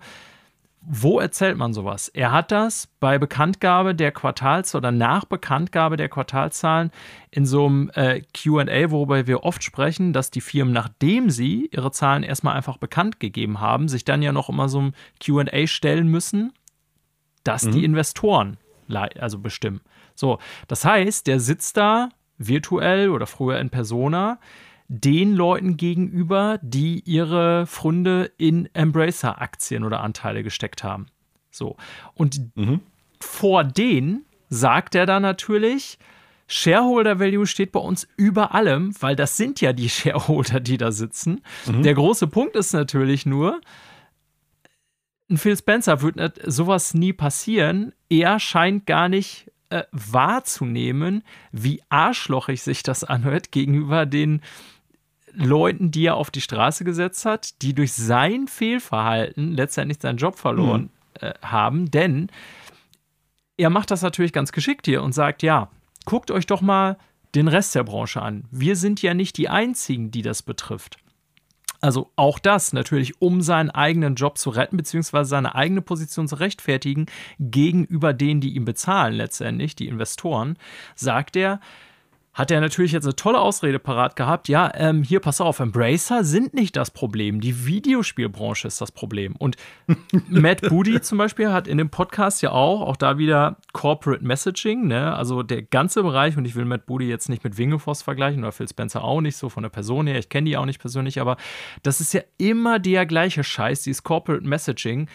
wo erzählt man sowas? Er hat das bei Bekanntgabe der Quartals- oder nach Bekanntgabe der Quartalszahlen in so einem äh, QA, worüber wir oft sprechen, dass die Firmen, nachdem sie ihre Zahlen erstmal einfach bekannt gegeben haben, sich dann ja noch immer so ein QA stellen müssen, dass mhm. die Investoren also bestimmen. So, das heißt, der sitzt da virtuell oder früher in Persona den Leuten gegenüber, die ihre Funde in Embracer-Aktien oder Anteile gesteckt haben. So. Und mhm. vor denen sagt er dann natürlich, Shareholder Value steht bei uns über allem, weil das sind ja die Shareholder, die da sitzen. Mhm. Der große Punkt ist natürlich nur, ein Phil Spencer wird sowas nie passieren. Er scheint gar nicht äh, wahrzunehmen, wie arschlochig sich das anhört gegenüber den Leuten, die er auf die Straße gesetzt hat, die durch sein Fehlverhalten letztendlich seinen Job verloren mhm. äh, haben. Denn er macht das natürlich ganz geschickt hier und sagt, ja, guckt euch doch mal den Rest der Branche an. Wir sind ja nicht die Einzigen, die das betrifft. Also auch das natürlich, um seinen eigenen Job zu retten, beziehungsweise seine eigene Position zu rechtfertigen gegenüber denen, die ihn bezahlen, letztendlich, die Investoren, sagt er, hat er natürlich jetzt eine tolle Ausrede parat gehabt. Ja, ähm, hier, pass auf, Embracer sind nicht das Problem. Die Videospielbranche ist das Problem. Und Matt Booty zum Beispiel hat in dem Podcast ja auch, auch da wieder Corporate Messaging, ne? also der ganze Bereich, und ich will Matt Booty jetzt nicht mit Wingefoss vergleichen oder Phil Spencer auch nicht, so von der Person her, ich kenne die auch nicht persönlich, aber das ist ja immer der gleiche Scheiß, dieses Corporate Messaging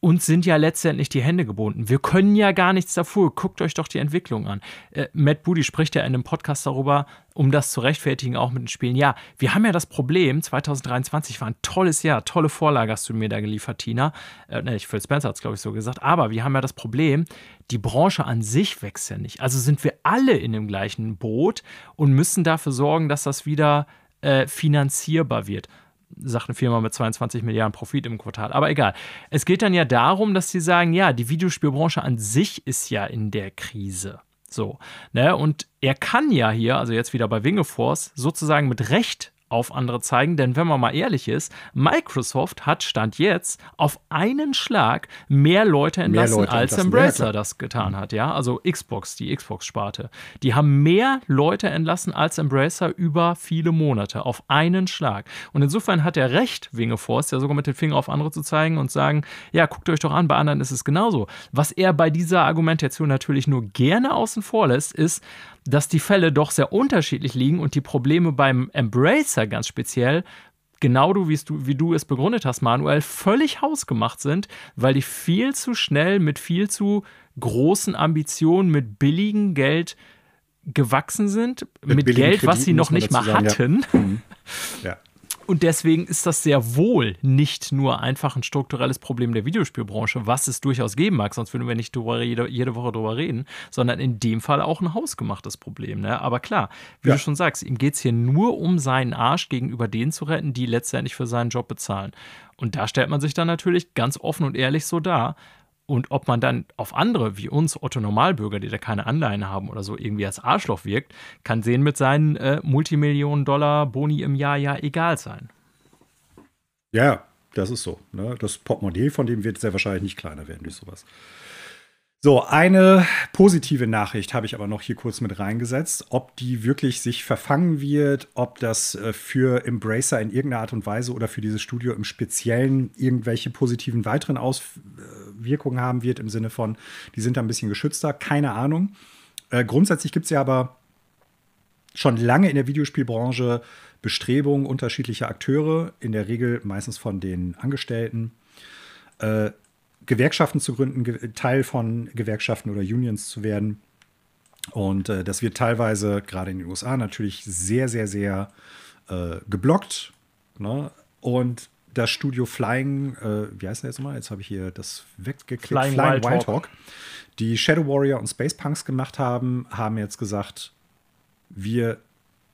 uns sind ja letztendlich die Hände gebunden. Wir können ja gar nichts dafür. Guckt euch doch die Entwicklung an. Äh, Matt Booty spricht ja in einem Podcast darüber, um das zu rechtfertigen, auch mit den Spielen. Ja, wir haben ja das Problem, 2023 war ein tolles Jahr, tolle Vorlage hast du mir da geliefert, Tina. Äh, ne, Phil Spencer hat es, glaube ich, so gesagt. Aber wir haben ja das Problem, die Branche an sich wächst ja nicht. Also sind wir alle in dem gleichen Boot und müssen dafür sorgen, dass das wieder äh, finanzierbar wird sagt eine Firma mit 22 Milliarden Profit im Quartal. Aber egal. Es geht dann ja darum, dass sie sagen, ja, die Videospielbranche an sich ist ja in der Krise. So, ne? Und er kann ja hier, also jetzt wieder bei Wingeforce, sozusagen mit Recht auf andere zeigen. Denn wenn man mal ehrlich ist, Microsoft hat Stand jetzt auf einen Schlag mehr Leute entlassen, mehr Leute als entlassen. Embracer ja, das getan hat. Ja, also Xbox, die Xbox-Sparte. Die haben mehr Leute entlassen als Embracer über viele Monate auf einen Schlag. Und insofern hat er recht, Wingeforce, ja sogar mit dem Finger auf andere zu zeigen und sagen, ja, guckt euch doch an, bei anderen ist es genauso. Was er bei dieser Argumentation natürlich nur gerne außen vor lässt, ist, dass die Fälle doch sehr unterschiedlich liegen und die Probleme beim Embracer ganz speziell genau du, wie du es begründet hast, Manuel, völlig hausgemacht sind, weil die viel zu schnell mit viel zu großen Ambitionen, mit billigem Geld gewachsen sind, mit, mit Geld, Krediten, was sie noch nicht mal sagen, hatten. Ja. Mhm. ja. Und deswegen ist das sehr wohl nicht nur einfach ein strukturelles Problem der Videospielbranche, was es durchaus geben mag, sonst würden wir nicht jede, jede Woche drüber reden, sondern in dem Fall auch ein hausgemachtes Problem. Ne? Aber klar, wie ja. du schon sagst, ihm geht es hier nur um seinen Arsch gegenüber denen zu retten, die letztendlich für seinen Job bezahlen. Und da stellt man sich dann natürlich ganz offen und ehrlich so dar. Und ob man dann auf andere wie uns, Otto Normalbürger, die da keine Anleihen haben oder so, irgendwie als Arschloch wirkt, kann sehen mit seinen äh, Multimillionen Dollar Boni im Jahr ja egal sein. Ja, das ist so. Ne? Das Portemonnaie von dem wird sehr wahrscheinlich nicht kleiner werden durch sowas. So, eine positive Nachricht habe ich aber noch hier kurz mit reingesetzt. Ob die wirklich sich verfangen wird, ob das äh, für Embracer in irgendeiner Art und Weise oder für dieses Studio im Speziellen irgendwelche positiven weiteren Auswirkungen haben wird, im Sinne von, die sind da ein bisschen geschützter, keine Ahnung. Äh, grundsätzlich gibt es ja aber schon lange in der Videospielbranche Bestrebungen unterschiedlicher Akteure, in der Regel meistens von den Angestellten, äh, Gewerkschaften zu gründen, Teil von Gewerkschaften oder Unions zu werden. Und äh, das wird teilweise, gerade in den USA, natürlich sehr, sehr, sehr äh, geblockt. Ne? Und das Studio Flying, äh, wie heißt der jetzt mal? Jetzt habe ich hier das weggeklickt. Flying, Flying Wild, Wild Talk. Die Shadow Warrior und Space Punks gemacht haben, haben jetzt gesagt, wir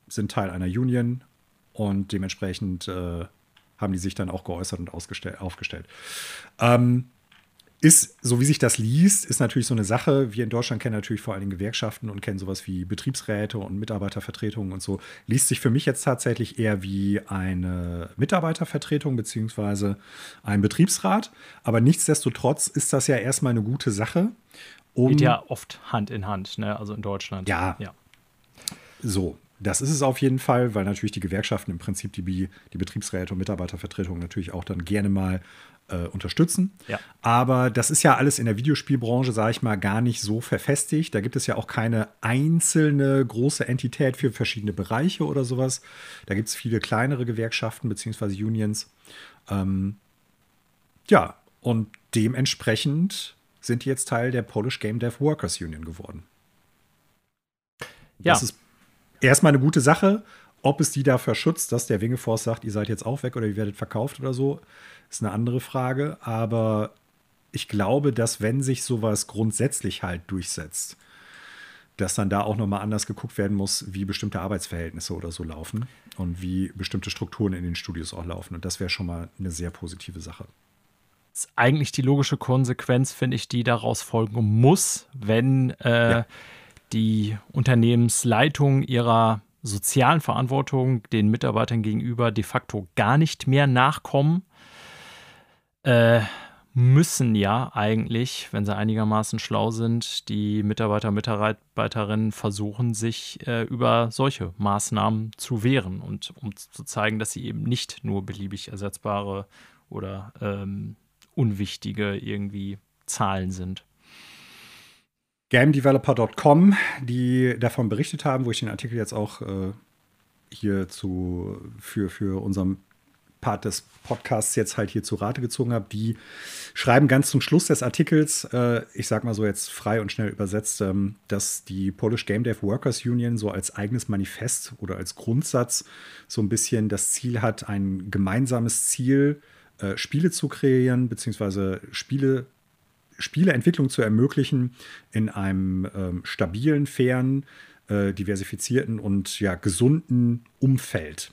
sind Teil einer Union und dementsprechend äh, haben die sich dann auch geäußert und aufgestellt. Ähm, ist, so wie sich das liest, ist natürlich so eine Sache. Wir in Deutschland kennen natürlich vor allem Gewerkschaften und kennen sowas wie Betriebsräte und Mitarbeitervertretungen und so. Liest sich für mich jetzt tatsächlich eher wie eine Mitarbeitervertretung beziehungsweise ein Betriebsrat. Aber nichtsdestotrotz ist das ja erstmal eine gute Sache. Um Geht ja oft Hand in Hand, ne? also in Deutschland. Ja. ja. So, das ist es auf jeden Fall, weil natürlich die Gewerkschaften im Prinzip die, die Betriebsräte und Mitarbeitervertretungen natürlich auch dann gerne mal äh, unterstützen. Ja. Aber das ist ja alles in der Videospielbranche, sage ich mal, gar nicht so verfestigt. Da gibt es ja auch keine einzelne große Entität für verschiedene Bereiche oder sowas. Da gibt es viele kleinere Gewerkschaften bzw. Unions. Ähm, ja, und dementsprechend sind die jetzt Teil der Polish Game Dev Workers Union geworden. Ja. Das ist erstmal eine gute Sache. Ob es die dafür schützt, dass der Wingeforce sagt, ihr seid jetzt auch weg oder ihr werdet verkauft oder so, ist eine andere Frage. Aber ich glaube, dass wenn sich sowas grundsätzlich halt durchsetzt, dass dann da auch nochmal anders geguckt werden muss, wie bestimmte Arbeitsverhältnisse oder so laufen und wie bestimmte Strukturen in den Studios auch laufen. Und das wäre schon mal eine sehr positive Sache. Das ist eigentlich die logische Konsequenz, finde ich, die daraus folgen muss, wenn äh, ja. die Unternehmensleitung ihrer sozialen Verantwortung den Mitarbeitern gegenüber de facto gar nicht mehr nachkommen äh, müssen ja eigentlich, wenn sie einigermaßen schlau sind, die Mitarbeiter, Mitarbeiterinnen versuchen, sich äh, über solche Maßnahmen zu wehren und um zu zeigen, dass sie eben nicht nur beliebig ersetzbare oder ähm, unwichtige irgendwie Zahlen sind. GameDeveloper.com, die davon berichtet haben, wo ich den Artikel jetzt auch äh, hier zu, für, für unseren Part des Podcasts jetzt halt hier zu Rate gezogen habe, die schreiben ganz zum Schluss des Artikels, äh, ich sag mal so jetzt frei und schnell übersetzt, ähm, dass die Polish Game Dev Workers Union so als eigenes Manifest oder als Grundsatz so ein bisschen das Ziel hat, ein gemeinsames Ziel, äh, Spiele zu kreieren, beziehungsweise Spiele Spieleentwicklung zu ermöglichen in einem ähm, stabilen, fairen, äh, diversifizierten und ja gesunden Umfeld.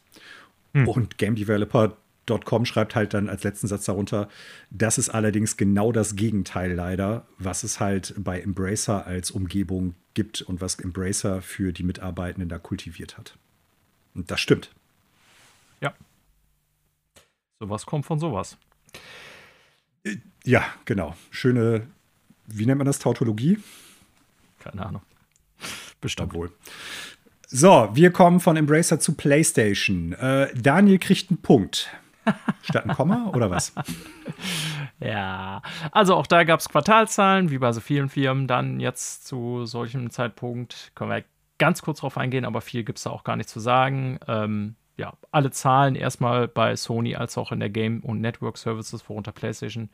Hm. Und Game Developer Com schreibt halt dann als letzten Satz darunter, das ist allerdings genau das Gegenteil leider, was es halt bei Embracer als Umgebung gibt und was Embracer für die Mitarbeitenden da kultiviert hat. Und das stimmt. Ja. Sowas kommt von sowas. Ja, genau. Schöne, wie nennt man das, Tautologie? Keine Ahnung. Bestimmt wohl. So, wir kommen von Embracer zu PlayStation. Äh, Daniel kriegt einen Punkt. Statt ein Komma oder was? Ja, also auch da gab es Quartalzahlen, wie bei so vielen Firmen. Dann jetzt zu solchem Zeitpunkt können wir ganz kurz drauf eingehen, aber viel gibt es da auch gar nicht zu sagen. Ähm, ja, alle Zahlen erstmal bei Sony als auch in der Game- und Network Services, worunter PlayStation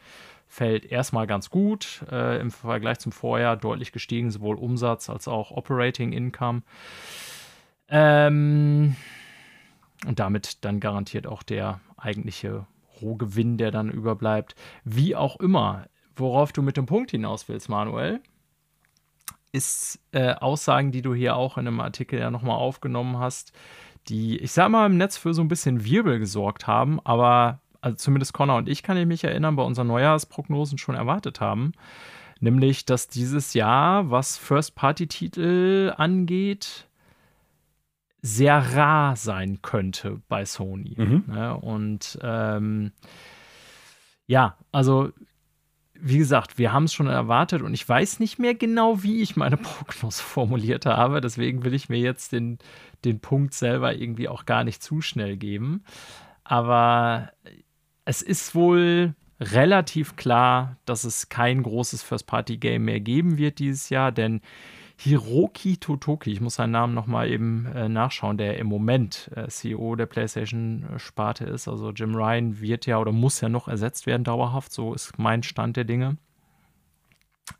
fällt, erstmal ganz gut. Äh, Im Vergleich zum Vorjahr deutlich gestiegen, sowohl Umsatz als auch Operating Income. Ähm, und damit dann garantiert auch der eigentliche Rohgewinn, der dann überbleibt. Wie auch immer, worauf du mit dem Punkt hinaus willst, Manuel, ist äh, Aussagen, die du hier auch in einem Artikel ja nochmal aufgenommen hast, die, ich sag mal, im Netz für so ein bisschen Wirbel gesorgt haben, aber also zumindest Connor und ich kann ich mich erinnern, bei unseren Neujahrsprognosen schon erwartet haben. Nämlich, dass dieses Jahr, was First-Party-Titel angeht, sehr rar sein könnte bei Sony. Mhm. Ja, und ähm, ja, also wie gesagt, wir haben es schon erwartet und ich weiß nicht mehr genau, wie ich meine Prognose formuliert habe. Deswegen will ich mir jetzt den, den Punkt selber irgendwie auch gar nicht zu schnell geben. Aber es ist wohl relativ klar, dass es kein großes First-Party-Game mehr geben wird dieses Jahr, denn Hiroki Totoki, ich muss seinen Namen nochmal eben äh, nachschauen, der im Moment äh, CEO der PlayStation-Sparte ist. Also Jim Ryan wird ja oder muss ja noch ersetzt werden dauerhaft, so ist mein Stand der Dinge.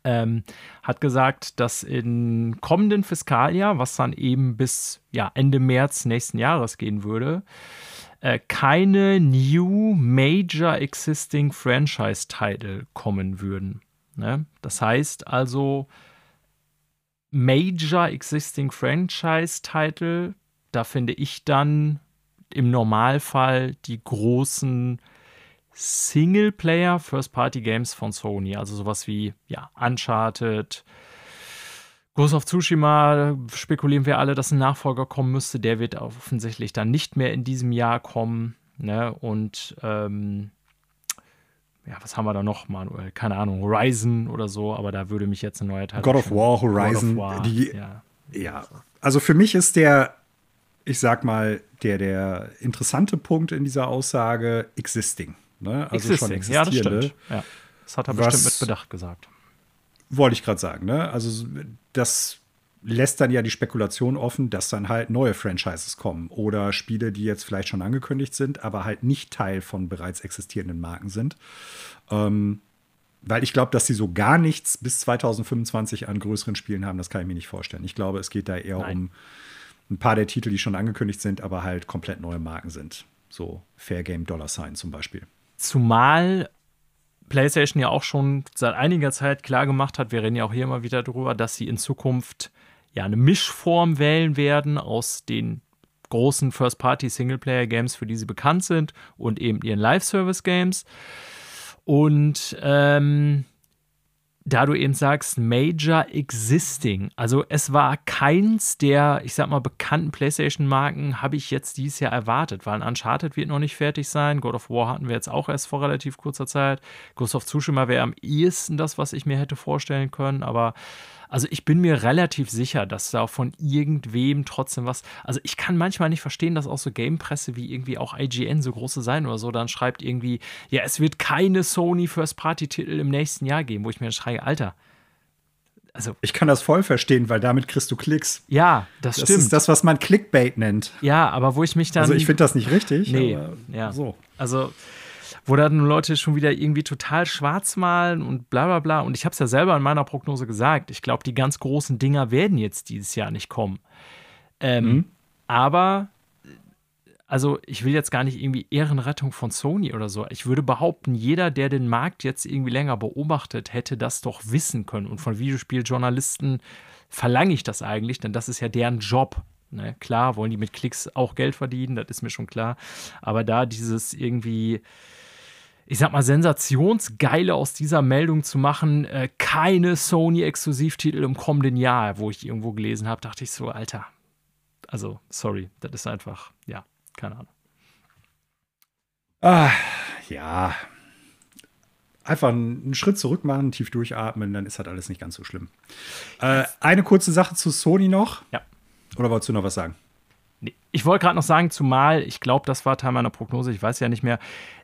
Ähm, hat gesagt, dass im kommenden Fiskaljahr, was dann eben bis ja, Ende März nächsten Jahres gehen würde, äh, keine New Major Existing Franchise-Title kommen würden. Ne? Das heißt also, Major Existing Franchise-Title, da finde ich dann im Normalfall die großen Singleplayer First-Party-Games von Sony, also sowas wie ja, Uncharted, Ghost of Tsushima, spekulieren wir alle, dass ein Nachfolger kommen müsste. Der wird offensichtlich dann nicht mehr in diesem Jahr kommen. Ne? Und ähm, ja, was haben wir da noch, Manuel? Keine Ahnung, Horizon oder so, aber da würde mich jetzt ein neuer Teil. God of War, Horizon, of War, die, ja. ja. Also für mich ist der, ich sag mal, der, der interessante Punkt in dieser Aussage existing. Ne? Also existing. schon existierende. Ja, das stimmt. Ja. Das hat er bestimmt mit Bedacht gesagt. Wollte ich gerade sagen, ne? Also das lässt dann ja die Spekulation offen, dass dann halt neue Franchises kommen oder Spiele, die jetzt vielleicht schon angekündigt sind, aber halt nicht Teil von bereits existierenden Marken sind. Ähm, weil ich glaube, dass sie so gar nichts bis 2025 an größeren Spielen haben, das kann ich mir nicht vorstellen. Ich glaube, es geht da eher Nein. um ein paar der Titel, die schon angekündigt sind, aber halt komplett neue Marken sind. So Fair Game Dollar Sign zum Beispiel. Zumal PlayStation ja auch schon seit einiger Zeit klar gemacht hat, wir reden ja auch hier immer wieder drüber, dass sie in Zukunft ja eine Mischform wählen werden aus den großen First-Party-Singleplayer-Games, für die sie bekannt sind, und eben ihren Live-Service-Games. Und ähm, da du eben sagst, Major Existing. Also es war keins der, ich sag mal, bekannten PlayStation-Marken, habe ich jetzt dieses Jahr erwartet, weil Uncharted wird noch nicht fertig sein. God of War hatten wir jetzt auch erst vor relativ kurzer Zeit. Ghost of Tsushima wäre am ehesten das, was ich mir hätte vorstellen können, aber also ich bin mir relativ sicher, dass da von irgendwem trotzdem was. Also ich kann manchmal nicht verstehen, dass auch so Gamepresse wie irgendwie auch IGN so große sein oder so dann schreibt irgendwie, ja, es wird keine Sony First Party Titel im nächsten Jahr geben, wo ich mir schreie, Alter. Also, ich kann das voll verstehen, weil damit kriegst du Klicks. Ja, das, das stimmt. Das ist das, was man Clickbait nennt. Ja, aber wo ich mich dann. Also ich finde das nicht richtig. Nee, ja. So. Also wo dann Leute schon wieder irgendwie total schwarz malen und bla bla bla. Und ich habe es ja selber in meiner Prognose gesagt. Ich glaube, die ganz großen Dinger werden jetzt dieses Jahr nicht kommen. Ähm, mhm. Aber, also ich will jetzt gar nicht irgendwie Ehrenrettung von Sony oder so. Ich würde behaupten, jeder, der den Markt jetzt irgendwie länger beobachtet, hätte das doch wissen können. Und von Videospieljournalisten verlange ich das eigentlich, denn das ist ja deren Job. Ne? Klar wollen die mit Klicks auch Geld verdienen, das ist mir schon klar. Aber da dieses irgendwie ich sag mal, sensationsgeile aus dieser Meldung zu machen, äh, keine Sony-Exklusivtitel im kommenden Jahr, wo ich irgendwo gelesen habe, dachte ich so, Alter, also, sorry, das ist einfach, ja, keine Ahnung. Ah, ja. Einfach einen Schritt zurück machen, tief durchatmen, dann ist halt alles nicht ganz so schlimm. Äh, eine kurze Sache zu Sony noch. Ja. Oder wolltest du noch was sagen? Ich wollte gerade noch sagen, zumal, ich glaube, das war Teil meiner Prognose, ich weiß ja nicht mehr,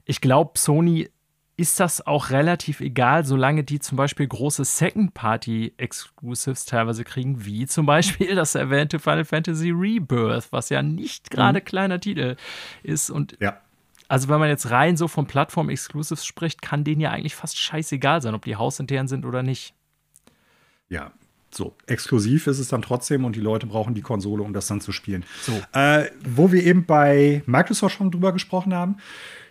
ich glaube, Sony ist das auch relativ egal, solange die zum Beispiel große Second-Party-Exclusives teilweise kriegen, wie zum Beispiel das erwähnte Final Fantasy Rebirth, was ja nicht gerade mhm. kleiner Titel ist. Und ja. also, wenn man jetzt rein so von Plattform-Exclusives spricht, kann denen ja eigentlich fast scheißegal sein, ob die hausintern sind oder nicht. Ja, so, exklusiv ist es dann trotzdem und die Leute brauchen die Konsole, um das dann zu spielen. So. Äh, wo wir eben bei Microsoft schon drüber gesprochen haben,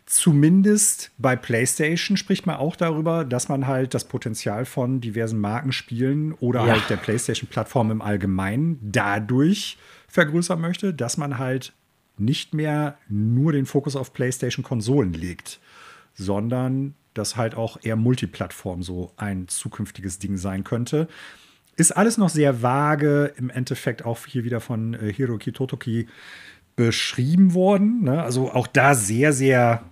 Zumindest bei PlayStation spricht man auch darüber, dass man halt das Potenzial von diversen Markenspielen oder ja. halt der PlayStation-Plattform im Allgemeinen dadurch vergrößern möchte, dass man halt nicht mehr nur den Fokus auf PlayStation-Konsolen legt, sondern dass halt auch eher Multiplattform so ein zukünftiges Ding sein könnte. Ist alles noch sehr vage, im Endeffekt auch hier wieder von äh, Hiroki Totoki beschrieben worden. Ne? Also auch da sehr, sehr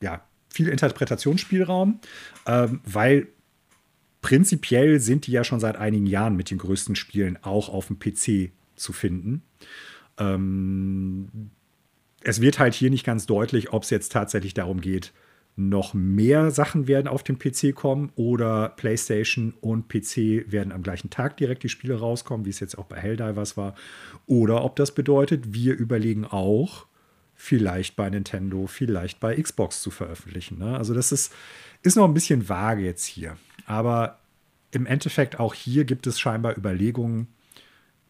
ja, viel Interpretationsspielraum, ähm, weil prinzipiell sind die ja schon seit einigen Jahren mit den größten Spielen auch auf dem PC zu finden. Ähm, es wird halt hier nicht ganz deutlich, ob es jetzt tatsächlich darum geht, noch mehr Sachen werden auf dem PC kommen oder PlayStation und PC werden am gleichen Tag direkt die Spiele rauskommen, wie es jetzt auch bei Helldivers war. Oder ob das bedeutet, wir überlegen auch, vielleicht bei Nintendo, vielleicht bei Xbox zu veröffentlichen. Ne? Also das ist, ist noch ein bisschen vage jetzt hier. Aber im Endeffekt auch hier gibt es scheinbar Überlegungen,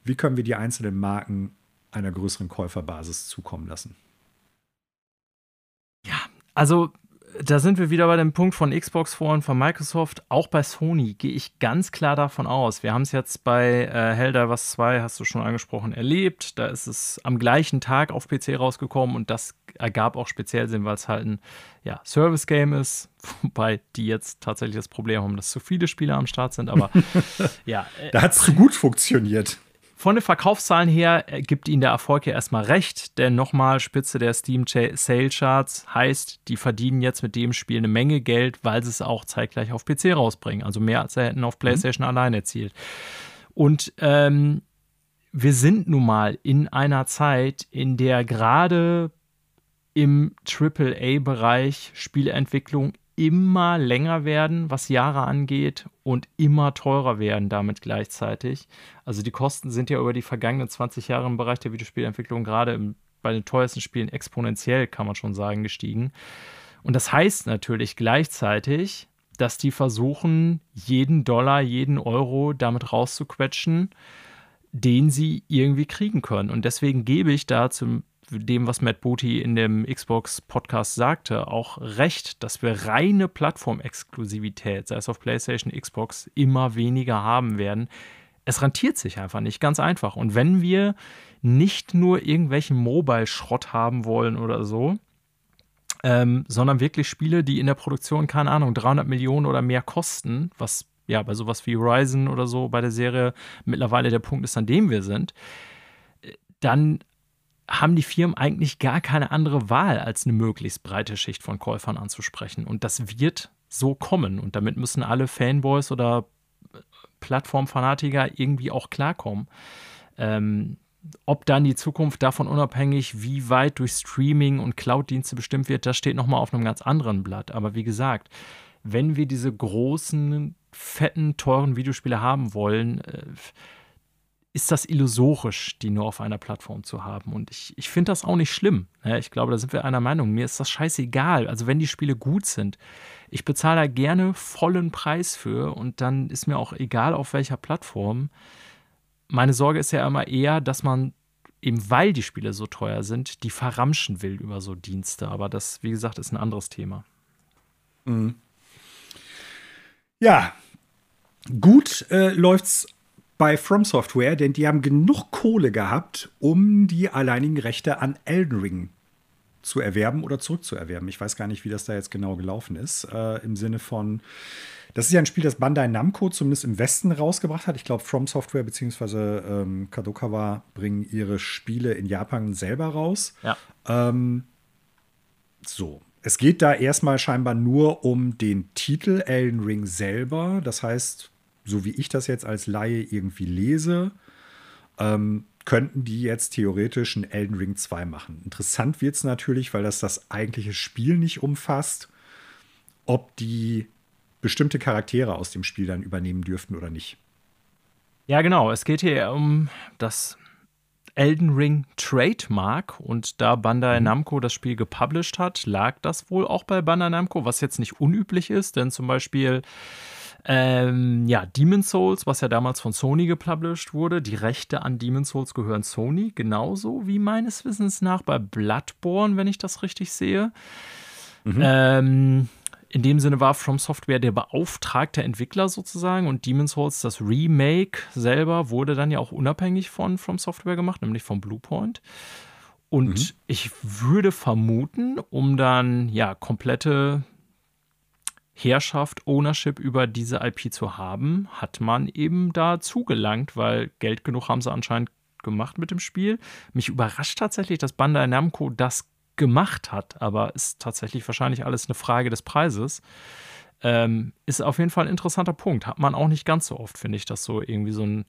wie können wir die einzelnen Marken einer größeren Käuferbasis zukommen lassen. Ja, also da sind wir wieder bei dem Punkt von Xbox vorhin, von Microsoft. Auch bei Sony gehe ich ganz klar davon aus. Wir haben es jetzt bei äh, Helldivers 2, hast du schon angesprochen, erlebt. Da ist es am gleichen Tag auf PC rausgekommen und das ergab auch speziell Sinn, weil es halt ein ja, Service-Game ist. Wobei die jetzt tatsächlich das Problem haben, dass zu viele Spieler am Start sind. Aber ja. Äh, da hat es gut funktioniert. Von den Verkaufszahlen her gibt Ihnen der Erfolg ja erstmal recht, denn nochmal Spitze der Steam Sale Charts heißt, die verdienen jetzt mit dem Spiel eine Menge Geld, weil sie es auch zeitgleich auf PC rausbringen. Also mehr als sie hätten auf PlayStation mhm. allein erzielt. Und ähm, wir sind nun mal in einer Zeit, in der gerade im AAA-Bereich Spieleentwicklung immer länger werden, was Jahre angeht, und immer teurer werden damit gleichzeitig. Also die Kosten sind ja über die vergangenen 20 Jahre im Bereich der Videospielentwicklung gerade im, bei den teuersten Spielen exponentiell, kann man schon sagen, gestiegen. Und das heißt natürlich gleichzeitig, dass die versuchen, jeden Dollar, jeden Euro damit rauszuquetschen, den sie irgendwie kriegen können. Und deswegen gebe ich da zum dem, was Matt Booty in dem Xbox-Podcast sagte, auch recht, dass wir reine Plattformexklusivität, sei es auf PlayStation, Xbox, immer weniger haben werden. Es rentiert sich einfach nicht, ganz einfach. Und wenn wir nicht nur irgendwelchen Mobile-Schrott haben wollen oder so, ähm, sondern wirklich Spiele, die in der Produktion, keine Ahnung, 300 Millionen oder mehr kosten, was ja, bei sowas wie Horizon oder so bei der Serie mittlerweile der Punkt ist, an dem wir sind, dann haben die Firmen eigentlich gar keine andere Wahl, als eine möglichst breite Schicht von Käufern anzusprechen. Und das wird so kommen. Und damit müssen alle Fanboys oder Plattformfanatiker irgendwie auch klarkommen. Ähm, ob dann die Zukunft davon unabhängig, wie weit durch Streaming und Cloud-Dienste bestimmt wird, das steht nochmal auf einem ganz anderen Blatt. Aber wie gesagt, wenn wir diese großen, fetten, teuren Videospiele haben wollen, äh, ist das illusorisch, die nur auf einer Plattform zu haben. Und ich, ich finde das auch nicht schlimm. Ich glaube, da sind wir einer Meinung. Mir ist das scheißegal. Also, wenn die Spiele gut sind, ich bezahle da gerne vollen Preis für und dann ist mir auch egal, auf welcher Plattform. Meine Sorge ist ja immer eher, dass man eben weil die Spiele so teuer sind, die verramschen will über so Dienste. Aber das, wie gesagt, ist ein anderes Thema. Mhm. Ja, gut äh, läuft's bei From Software, denn die haben genug Kohle gehabt, um die alleinigen Rechte an Elden Ring zu erwerben oder zurückzuerwerben. Ich weiß gar nicht, wie das da jetzt genau gelaufen ist. Äh, Im Sinne von, das ist ja ein Spiel, das Bandai Namco zumindest im Westen rausgebracht hat. Ich glaube, From Software bzw. Ähm, Kadokawa bringen ihre Spiele in Japan selber raus. Ja. Ähm, so. Es geht da erstmal scheinbar nur um den Titel Elden Ring selber. Das heißt, so wie ich das jetzt als Laie irgendwie lese, ähm, könnten die jetzt theoretisch ein Elden Ring 2 machen. Interessant wird es natürlich, weil das das eigentliche Spiel nicht umfasst, ob die bestimmte Charaktere aus dem Spiel dann übernehmen dürften oder nicht. Ja, genau. Es geht hier um das Elden Ring Trademark und da Bandai mhm. Namco das Spiel gepublished hat, lag das wohl auch bei Bandai Namco, was jetzt nicht unüblich ist, denn zum Beispiel ähm, ja, Demon's Souls, was ja damals von Sony gepublished wurde, die Rechte an Demon's Souls gehören Sony, genauso wie meines Wissens nach bei Bloodborne, wenn ich das richtig sehe. Mhm. Ähm, in dem Sinne war From Software der beauftragte Entwickler sozusagen und Demon's Souls, das Remake selber, wurde dann ja auch unabhängig von From Software gemacht, nämlich von Bluepoint. Und mhm. ich würde vermuten, um dann ja komplette Herrschaft, Ownership über diese IP zu haben, hat man eben da zugelangt, weil Geld genug haben sie anscheinend gemacht mit dem Spiel. Mich überrascht tatsächlich, dass Bandai Namco das gemacht hat, aber ist tatsächlich wahrscheinlich alles eine Frage des Preises. Ähm, ist auf jeden Fall ein interessanter Punkt. Hat man auch nicht ganz so oft, finde ich, dass so irgendwie so ein,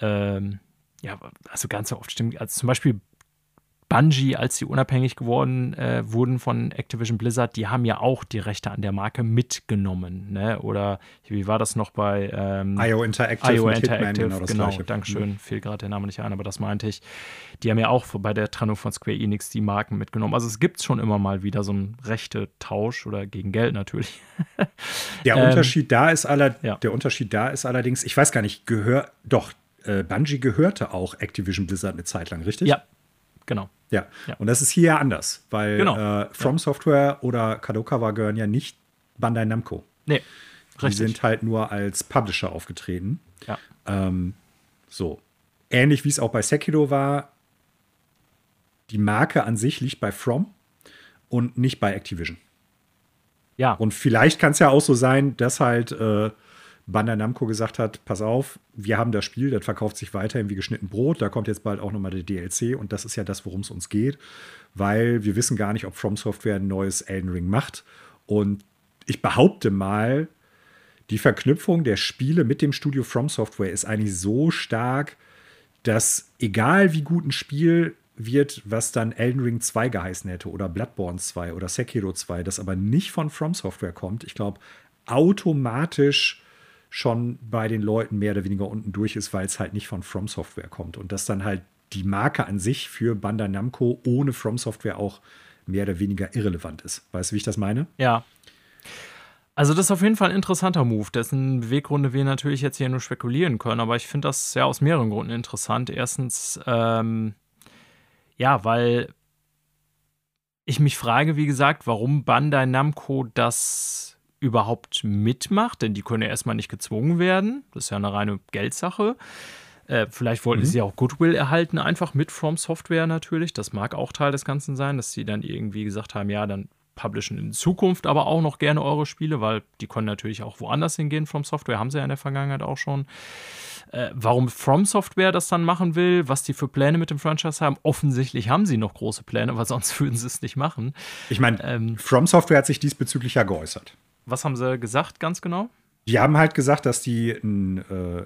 ähm, ja, also ganz so oft stimmt. Also zum Beispiel Bungie, als sie unabhängig geworden äh, wurden von Activision Blizzard, die haben ja auch die Rechte an der Marke mitgenommen. Ne? Oder wie war das noch bei ähm, IO Interactive? IO Interactive, genau, genau Dankeschön, mhm. fehlt gerade der Name nicht ein, aber das meinte ich. Die haben ja auch bei der Trennung von Square Enix die Marken mitgenommen. Also es gibt schon immer mal wieder so einen rechte Tausch oder gegen Geld natürlich. Der ähm, Unterschied da ist aller, ja. der Unterschied da ist allerdings, ich weiß gar nicht, gehört doch äh, Bungie gehörte auch Activision Blizzard eine Zeit lang, richtig? Ja, genau. Ja. ja. und das ist hier ja anders, weil genau. äh, From ja. Software oder Kadokawa gehören ja nicht Bandai Namco. Nee, richtig. Die sind halt nur als Publisher aufgetreten. Ja. Ähm, so. Ähnlich wie es auch bei Sekiro war, die Marke an sich liegt bei From und nicht bei Activision. Ja. Und vielleicht kann es ja auch so sein, dass halt äh, Bandai Namco gesagt hat, pass auf, wir haben das Spiel, das verkauft sich weiterhin wie geschnitten Brot, da kommt jetzt bald auch nochmal der DLC und das ist ja das, worum es uns geht, weil wir wissen gar nicht, ob From Software ein neues Elden Ring macht und ich behaupte mal, die Verknüpfung der Spiele mit dem Studio From Software ist eigentlich so stark, dass egal wie gut ein Spiel wird, was dann Elden Ring 2 geheißen hätte oder Bloodborne 2 oder Sekiro 2, das aber nicht von From Software kommt, ich glaube, automatisch schon bei den Leuten mehr oder weniger unten durch ist, weil es halt nicht von From Software kommt. Und dass dann halt die Marke an sich für Bandai Namco ohne From Software auch mehr oder weniger irrelevant ist. Weißt du, wie ich das meine? Ja. Also das ist auf jeden Fall ein interessanter Move, dessen Beweggründe wir natürlich jetzt hier nur spekulieren können, aber ich finde das ja aus mehreren Gründen interessant. Erstens, ähm, ja, weil ich mich frage, wie gesagt, warum Bandai Namco das überhaupt mitmacht, denn die können ja erstmal nicht gezwungen werden. Das ist ja eine reine Geldsache. Äh, vielleicht wollten mhm. sie auch Goodwill erhalten, einfach mit From Software natürlich. Das mag auch Teil des Ganzen sein, dass sie dann irgendwie gesagt haben, ja, dann publishen in Zukunft aber auch noch gerne eure Spiele, weil die können natürlich auch woanders hingehen. From Software haben sie ja in der Vergangenheit auch schon. Äh, warum From Software das dann machen will, was die für Pläne mit dem Franchise haben, offensichtlich haben sie noch große Pläne, weil sonst würden sie es nicht machen. Ich meine, ähm, From Software hat sich diesbezüglich ja geäußert. Was haben sie gesagt, ganz genau? Die haben halt gesagt, dass die ein, äh,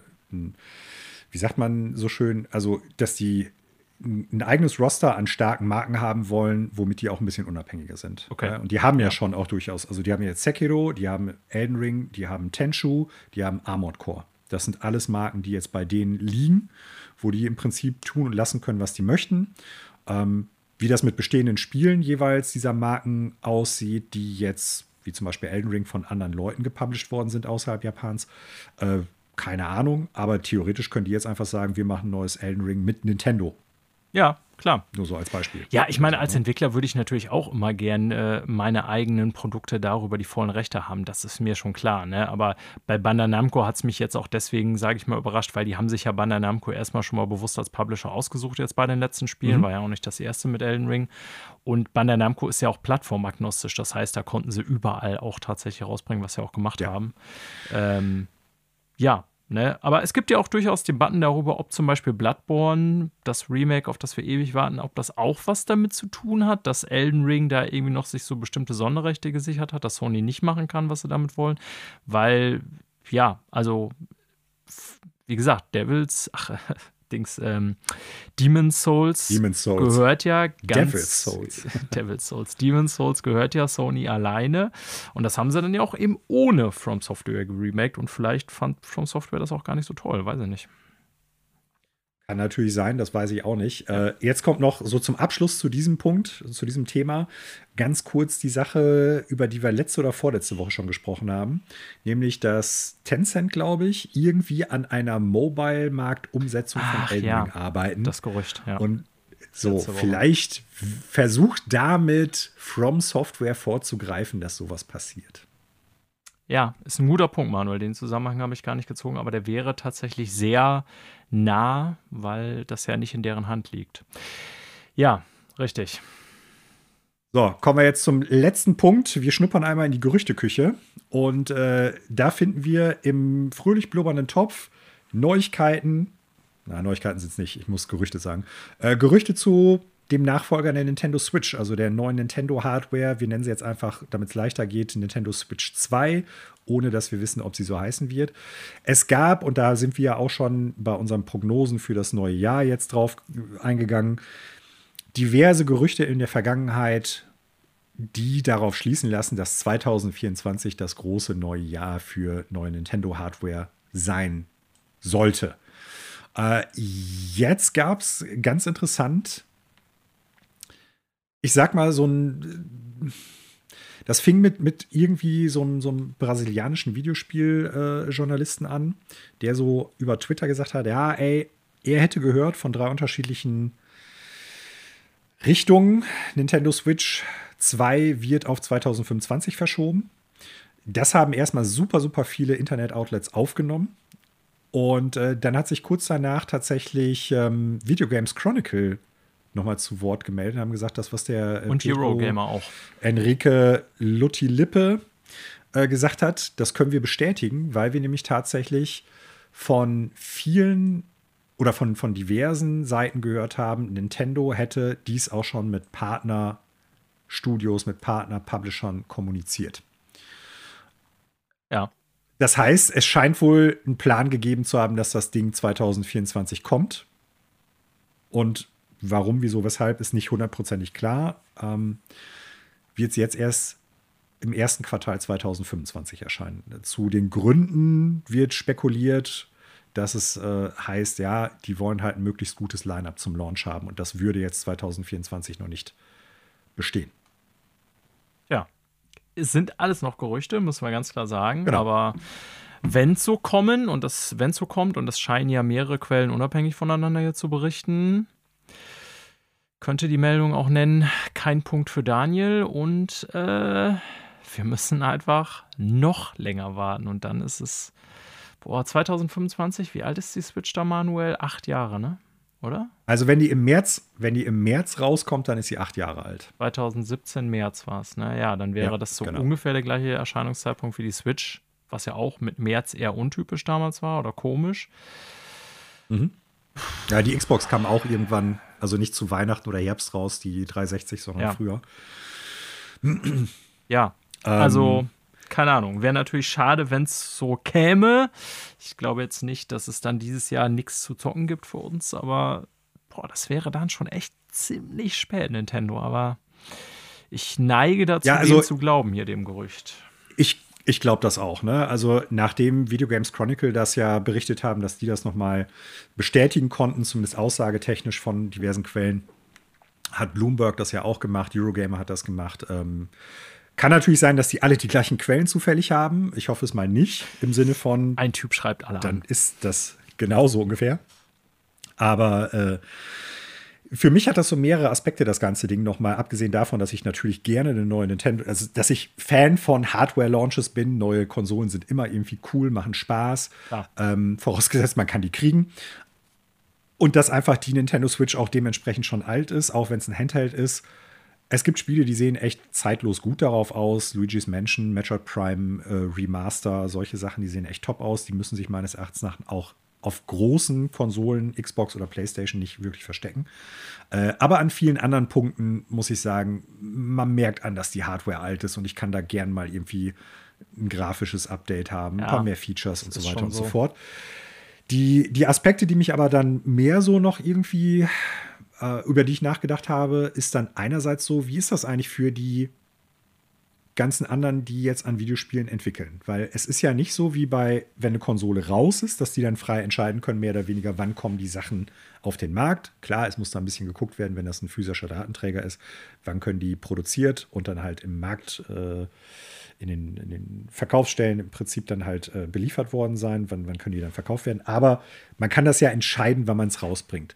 wie sagt man so schön, also dass die ein eigenes Roster an starken Marken haben wollen, womit die auch ein bisschen unabhängiger sind. Okay. Und die haben ja, schon auch durchaus, also die haben jetzt Sekiro, die haben Elden Ring, die haben Tenchu, die haben Armored Core. Das sind alles Marken, die jetzt bei denen liegen, wo die im Prinzip tun und lassen können, was die möchten. Ähm, wie das mit bestehenden Spielen jeweils dieser Marken aussieht, die jetzt, wie zum Beispiel Elden Ring, von anderen Leuten gepublished worden sind außerhalb Japans, äh, keine Ahnung. Aber theoretisch können die jetzt einfach sagen, wir machen ein neues Elden Ring mit Nintendo ja, klar. Nur so als Beispiel. Ja, ich meine, als Entwickler würde ich natürlich auch immer gern äh, meine eigenen Produkte darüber die vollen Rechte haben. Das ist mir schon klar. Ne? Aber bei Bandai Namco hat es mich jetzt auch deswegen, sage ich mal, überrascht, weil die haben sich ja Bandai Namco erstmal schon mal bewusst als Publisher ausgesucht jetzt bei den letzten Spielen. Mhm. War ja auch nicht das erste mit Elden Ring. Und Bandai Namco ist ja auch plattformagnostisch. Das heißt, da konnten sie überall auch tatsächlich rausbringen, was sie auch gemacht ja. haben. Ähm, ja, Ne? Aber es gibt ja auch durchaus Debatten darüber, ob zum Beispiel Bloodborne, das Remake, auf das wir ewig warten, ob das auch was damit zu tun hat, dass Elden Ring da irgendwie noch sich so bestimmte Sonderrechte gesichert hat, dass Sony nicht machen kann, was sie damit wollen. Weil, ja, also, wie gesagt, Devils, ach, Dings, ähm, Demon's Souls, Demon's Souls gehört ja ganz. Devil's Souls. Devil's Souls. Demon's Souls gehört ja Sony alleine. Und das haben sie dann ja auch eben ohne From Software geremaked. Und vielleicht fand From Software das auch gar nicht so toll, weiß ich nicht. Kann natürlich sein, das weiß ich auch nicht. Äh, jetzt kommt noch so zum Abschluss zu diesem Punkt, zu diesem Thema, ganz kurz die Sache, über die wir letzte oder vorletzte Woche schon gesprochen haben. Nämlich, dass Tencent, glaube ich, irgendwie an einer Mobile-Markt-Umsetzung von Elden ja, arbeiten. Das Gerücht, ja. Und so, vielleicht versucht damit From Software vorzugreifen, dass sowas passiert. Ja, ist ein guter Punkt, Manuel. Den Zusammenhang habe ich gar nicht gezogen, aber der wäre tatsächlich sehr nah, weil das ja nicht in deren Hand liegt. Ja, richtig. So, kommen wir jetzt zum letzten Punkt. Wir schnuppern einmal in die Gerüchteküche und äh, da finden wir im fröhlich blubbernden Topf Neuigkeiten. Na, Neuigkeiten sind es nicht, ich muss Gerüchte sagen. Äh, Gerüchte zu dem Nachfolger der Nintendo Switch, also der neuen Nintendo Hardware. Wir nennen sie jetzt einfach, damit es leichter geht, Nintendo Switch 2, ohne dass wir wissen, ob sie so heißen wird. Es gab, und da sind wir ja auch schon bei unseren Prognosen für das neue Jahr jetzt drauf eingegangen, diverse Gerüchte in der Vergangenheit, die darauf schließen lassen, dass 2024 das große neue Jahr für neue Nintendo Hardware sein sollte. Äh, jetzt gab es ganz interessant ich sag mal, so ein. Das fing mit, mit irgendwie so einem, so einem brasilianischen Videospieljournalisten äh, an, der so über Twitter gesagt hat: Ja, ey, er hätte gehört von drei unterschiedlichen Richtungen. Nintendo Switch 2 wird auf 2025 verschoben. Das haben erstmal super, super viele Internet-Outlets aufgenommen. Und äh, dann hat sich kurz danach tatsächlich ähm, Video Games Chronicle nochmal zu Wort gemeldet und haben gesagt, das, was der äh, und Hero Gamer auch. Enrique Lutti Lippe äh, gesagt hat, das können wir bestätigen, weil wir nämlich tatsächlich von vielen oder von, von diversen Seiten gehört haben, Nintendo hätte dies auch schon mit Partnerstudios, mit Partner-Publishern kommuniziert. Ja. Das heißt, es scheint wohl einen Plan gegeben zu haben, dass das Ding 2024 kommt. Und Warum, wieso, weshalb ist nicht hundertprozentig klar. Ähm, wird es jetzt erst im ersten Quartal 2025 erscheinen. Zu den Gründen wird spekuliert, dass es äh, heißt, ja, die wollen halt ein möglichst gutes Line-up zum Launch haben und das würde jetzt 2024 noch nicht bestehen. Ja, es sind alles noch Gerüchte, muss man ganz klar sagen, genau. aber wenn es so kommen und das, wenn es so kommt, und das scheinen ja mehrere Quellen unabhängig voneinander hier zu berichten, könnte die Meldung auch nennen, kein Punkt für Daniel und äh, wir müssen einfach noch länger warten und dann ist es, boah, 2025, wie alt ist die Switch da manuell? Acht Jahre, ne? oder? Also wenn die im März, wenn die im März rauskommt, dann ist sie acht Jahre alt. 2017 März war es, ne? Ja, dann wäre ja, das so genau. ungefähr der gleiche Erscheinungszeitpunkt wie die Switch, was ja auch mit März eher untypisch damals war oder komisch. Mhm. Ja, die Xbox kam auch irgendwann, also nicht zu Weihnachten oder Herbst raus, die 360, sondern ja. früher. ja, also ähm, keine Ahnung. Wäre natürlich schade, wenn es so käme. Ich glaube jetzt nicht, dass es dann dieses Jahr nichts zu zocken gibt für uns, aber boah, das wäre dann schon echt ziemlich spät, Nintendo. Aber ich neige dazu, ja, also, zu glauben, hier dem Gerücht. Ich, ich glaube das auch. Ne? Also nachdem Video Games Chronicle das ja berichtet haben, dass die das noch mal bestätigen konnten, zumindest aussagetechnisch von diversen Quellen, hat Bloomberg das ja auch gemacht, Eurogamer hat das gemacht. Ähm, kann natürlich sein, dass die alle die gleichen Quellen zufällig haben. Ich hoffe es mal nicht. Im Sinne von. Ein Typ schreibt alle Dann an. ist das genauso ungefähr. Aber äh, für mich hat das so mehrere Aspekte, das ganze Ding nochmal, abgesehen davon, dass ich natürlich gerne eine neue Nintendo, also dass ich Fan von Hardware-Launches bin. Neue Konsolen sind immer irgendwie cool, machen Spaß. Ähm, vorausgesetzt, man kann die kriegen. Und dass einfach die Nintendo Switch auch dementsprechend schon alt ist, auch wenn es ein Handheld ist. Es gibt Spiele, die sehen echt zeitlos gut darauf aus. Luigi's Mansion, Metroid Prime äh, Remaster, solche Sachen, die sehen echt top aus. Die müssen sich meines Erachtens nach auch auf großen Konsolen, Xbox oder PlayStation, nicht wirklich verstecken. Äh, aber an vielen anderen Punkten muss ich sagen, man merkt an, dass die Hardware alt ist und ich kann da gern mal irgendwie ein grafisches Update haben, ja, ein paar mehr Features und so weiter und so fort. Die, die Aspekte, die mich aber dann mehr so noch irgendwie äh, über die ich nachgedacht habe, ist dann einerseits so, wie ist das eigentlich für die ganzen anderen, die jetzt an Videospielen entwickeln? Weil es ist ja nicht so wie bei, wenn eine Konsole raus ist, dass die dann frei entscheiden können, mehr oder weniger, wann kommen die Sachen auf den Markt. Klar, es muss da ein bisschen geguckt werden, wenn das ein physischer Datenträger ist, wann können die produziert und dann halt im Markt äh, in den, in den, Verkaufsstellen im Prinzip dann halt äh, beliefert worden sein, wann, wann können die dann verkauft werden. Aber man kann das ja entscheiden, wann man es rausbringt.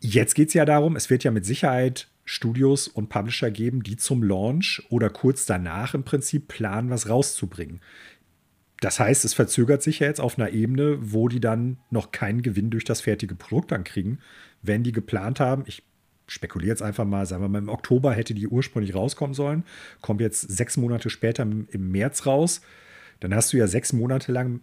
Jetzt geht es ja darum, es wird ja mit Sicherheit Studios und Publisher geben, die zum Launch oder kurz danach im Prinzip planen, was rauszubringen. Das heißt, es verzögert sich ja jetzt auf einer Ebene, wo die dann noch keinen Gewinn durch das fertige Produkt dann kriegen, wenn die geplant haben, ich spekuliere jetzt einfach mal, sagen wir mal, im Oktober hätte die ursprünglich rauskommen sollen, kommt jetzt sechs Monate später im März raus, dann hast du ja sechs Monate lang,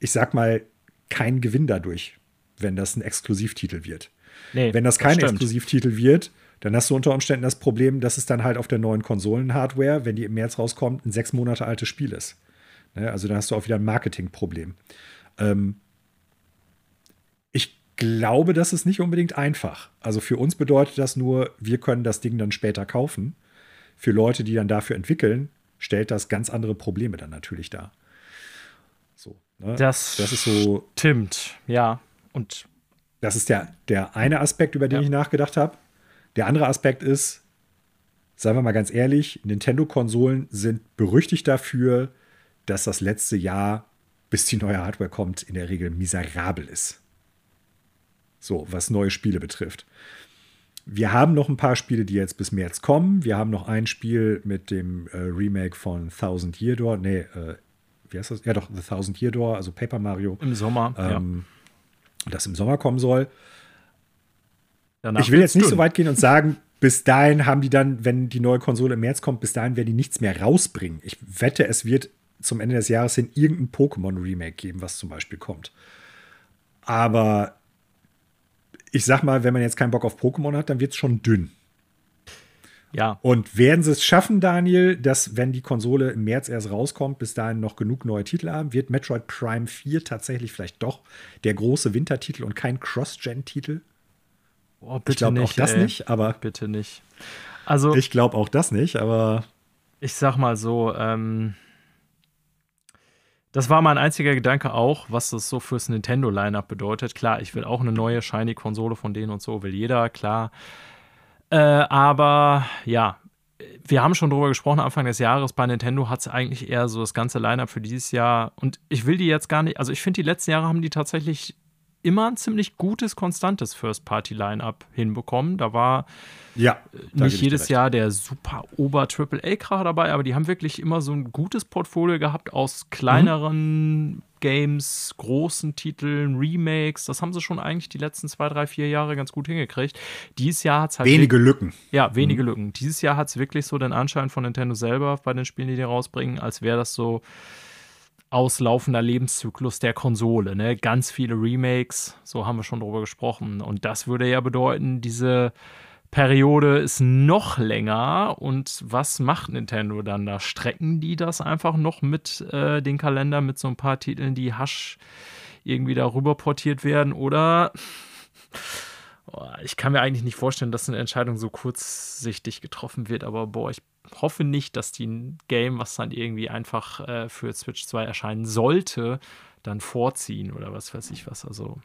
ich sag mal, keinen Gewinn dadurch, wenn das ein Exklusivtitel wird. Nee, Wenn das kein das Exklusivtitel wird, dann hast du unter Umständen das Problem, dass es dann halt auf der neuen Konsolen-Hardware, wenn die im März rauskommt, ein sechs Monate altes Spiel ist. Ne? Also dann hast du auch wieder ein Marketingproblem. Ähm ich glaube, das ist nicht unbedingt einfach. Also für uns bedeutet das nur, wir können das Ding dann später kaufen. Für Leute, die dann dafür entwickeln, stellt das ganz andere Probleme dann natürlich dar. So, ne? das, das ist so. Stimmt, ja. Und das ist der, der eine Aspekt, über den ja. ich nachgedacht habe. Der andere Aspekt ist, seien wir mal ganz ehrlich, Nintendo-Konsolen sind berüchtigt dafür, dass das letzte Jahr, bis die neue Hardware kommt, in der Regel miserabel ist. So, was neue Spiele betrifft. Wir haben noch ein paar Spiele, die jetzt bis März kommen. Wir haben noch ein Spiel mit dem äh, Remake von Thousand Year Door. Nee, äh, wie heißt das? Ja, doch, The Thousand Year Door, also Paper Mario. Im Sommer. Ähm, ja das im Sommer kommen soll. Danach ich will jetzt nicht dünn. so weit gehen und sagen, bis dahin haben die dann, wenn die neue Konsole im März kommt, bis dahin werden die nichts mehr rausbringen. Ich wette, es wird zum Ende des Jahres hin irgendein Pokémon-Remake geben, was zum Beispiel kommt. Aber ich sag mal, wenn man jetzt keinen Bock auf Pokémon hat, dann wird es schon dünn. Ja. Und werden sie es schaffen, Daniel, dass, wenn die Konsole im März erst rauskommt, bis dahin noch genug neue Titel haben? Wird Metroid Prime 4 tatsächlich vielleicht doch der große Wintertitel und kein Cross-Gen-Titel? Oh, bitte ich glaube auch das ey. nicht, aber. Bitte nicht. Also. Ich glaube auch das nicht, aber. Ich sag mal so, ähm, das war mein einziger Gedanke auch, was das so fürs Nintendo-Lineup bedeutet. Klar, ich will auch eine neue Shiny-Konsole von denen und so, will jeder, klar. Äh, aber ja, wir haben schon drüber gesprochen, Anfang des Jahres bei Nintendo hat es eigentlich eher so das ganze Line-Up für dieses Jahr. Und ich will die jetzt gar nicht, also ich finde, die letzten Jahre haben die tatsächlich immer ein ziemlich gutes, konstantes First-Party-Line-Up hinbekommen. Da war ja, da nicht jedes Jahr der super ober Triple A-Kracher dabei, aber die haben wirklich immer so ein gutes Portfolio gehabt aus kleineren mhm. Games, großen Titeln, Remakes. Das haben sie schon eigentlich die letzten zwei, drei, vier Jahre ganz gut hingekriegt. Dieses Jahr hat es halt. Wenige Lücken. Ja, wenige mhm. Lücken. Dieses Jahr hat es wirklich so den Anschein von Nintendo selber bei den Spielen, die die rausbringen, als wäre das so auslaufender Lebenszyklus der Konsole. Ne? Ganz viele Remakes, so haben wir schon drüber gesprochen. Und das würde ja bedeuten, diese Periode ist noch länger. Und was macht Nintendo dann da? Strecken die das einfach noch mit äh, den Kalender, mit so ein paar Titeln, die hasch irgendwie darüber portiert werden? Oder ich kann mir eigentlich nicht vorstellen, dass eine Entscheidung so kurzsichtig getroffen wird, aber boah, ich hoffe nicht, dass die ein Game, was dann irgendwie einfach äh, für Switch 2 erscheinen sollte, dann vorziehen oder was weiß ich was. Also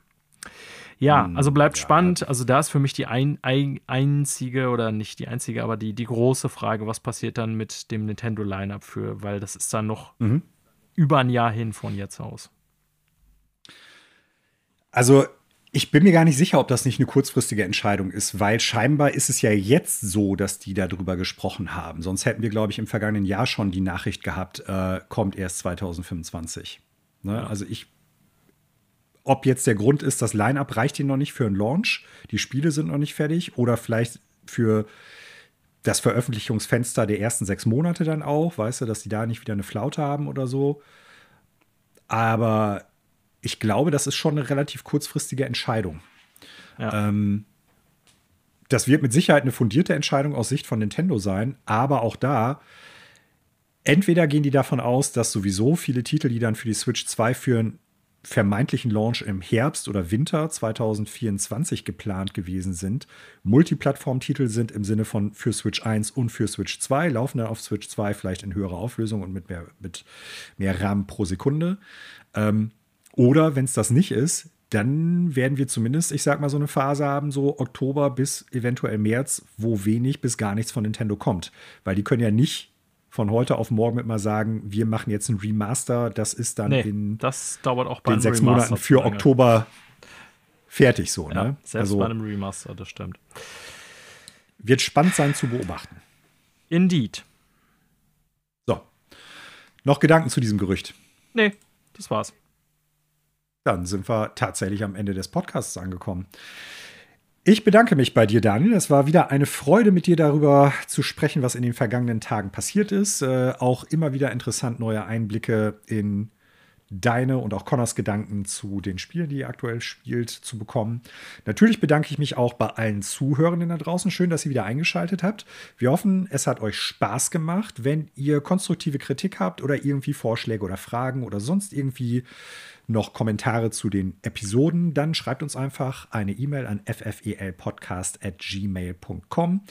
ja, hm, also bleibt ja. spannend. Also da ist für mich die ein, ein, einzige oder nicht die einzige, aber die, die große Frage, was passiert dann mit dem Nintendo Lineup für, weil das ist dann noch mhm. über ein Jahr hin von jetzt aus. Also ich bin mir gar nicht sicher, ob das nicht eine kurzfristige Entscheidung ist, weil scheinbar ist es ja jetzt so, dass die darüber gesprochen haben. Sonst hätten wir, glaube ich, im vergangenen Jahr schon die Nachricht gehabt, äh, kommt erst 2025. Ne? Ja. Also ich, ob jetzt der Grund ist, das Line-up reicht ihnen noch nicht für einen Launch, die Spiele sind noch nicht fertig oder vielleicht für das Veröffentlichungsfenster der ersten sechs Monate dann auch, weißt du, dass die da nicht wieder eine Flaute haben oder so. Aber ich glaube, das ist schon eine relativ kurzfristige Entscheidung. Ja. Ähm, das wird mit Sicherheit eine fundierte Entscheidung aus Sicht von Nintendo sein, aber auch da, entweder gehen die davon aus, dass sowieso viele Titel, die dann für die Switch 2 für einen vermeintlichen Launch im Herbst oder Winter 2024 geplant gewesen sind, Multiplattform-Titel sind im Sinne von für Switch 1 und für Switch 2, laufen dann auf Switch 2 vielleicht in höherer Auflösung und mit mehr, mit mehr RAM pro Sekunde. Ähm, oder wenn es das nicht ist, dann werden wir zumindest, ich sag mal, so eine Phase haben, so Oktober bis eventuell März, wo wenig bis gar nichts von Nintendo kommt. Weil die können ja nicht von heute auf morgen mit mal sagen, wir machen jetzt ein Remaster, das ist dann nee, in das dauert auch bei den sechs Remaster Monaten für Oktober fertig so. Ja, ne? Selbst also, bei einem Remaster, das stimmt. Wird spannend sein zu beobachten. Indeed. So. Noch Gedanken zu diesem Gerücht? Nee, das war's. Dann sind wir tatsächlich am Ende des Podcasts angekommen. Ich bedanke mich bei dir, Daniel. Es war wieder eine Freude, mit dir darüber zu sprechen, was in den vergangenen Tagen passiert ist. Äh, auch immer wieder interessant, neue Einblicke in deine und auch Connors Gedanken zu den Spielen, die ihr aktuell spielt, zu bekommen. Natürlich bedanke ich mich auch bei allen Zuhörenden da draußen. Schön, dass ihr wieder eingeschaltet habt. Wir hoffen, es hat euch Spaß gemacht. Wenn ihr konstruktive Kritik habt oder irgendwie Vorschläge oder Fragen oder sonst irgendwie noch Kommentare zu den Episoden, dann schreibt uns einfach eine E-Mail an ffelpodcast.gmail.com.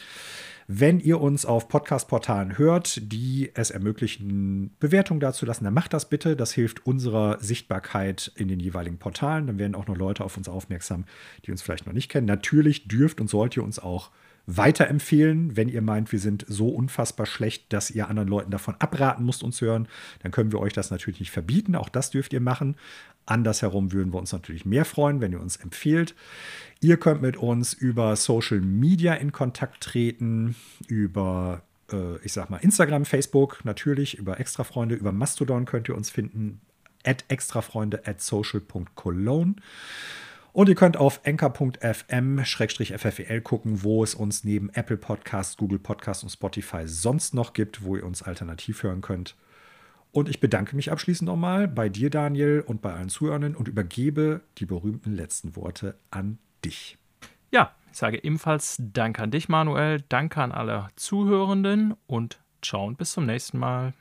Wenn ihr uns auf Podcast-Portalen hört, die es ermöglichen, Bewertungen dazulassen, dann macht das bitte. Das hilft unserer Sichtbarkeit in den jeweiligen Portalen. Dann werden auch noch Leute auf uns aufmerksam, die uns vielleicht noch nicht kennen. Natürlich dürft und sollt ihr uns auch weiterempfehlen. Wenn ihr meint, wir sind so unfassbar schlecht, dass ihr anderen Leuten davon abraten müsst, uns zu hören, dann können wir euch das natürlich nicht verbieten. Auch das dürft ihr machen. Andersherum würden wir uns natürlich mehr freuen, wenn ihr uns empfehlt. Ihr könnt mit uns über Social Media in Kontakt treten, über äh, ich sag mal Instagram, Facebook, natürlich über Extrafreunde, über Mastodon könnt ihr uns finden, at extrafreunde at social.cologne. Und ihr könnt auf enker.fm-ffel gucken, wo es uns neben Apple Podcasts, Google Podcasts und Spotify sonst noch gibt, wo ihr uns alternativ hören könnt. Und ich bedanke mich abschließend nochmal bei dir, Daniel, und bei allen Zuhörern und übergebe die berühmten letzten Worte an dich. Ja, ich sage ebenfalls Danke an dich, Manuel, Danke an alle Zuhörenden und ciao und bis zum nächsten Mal.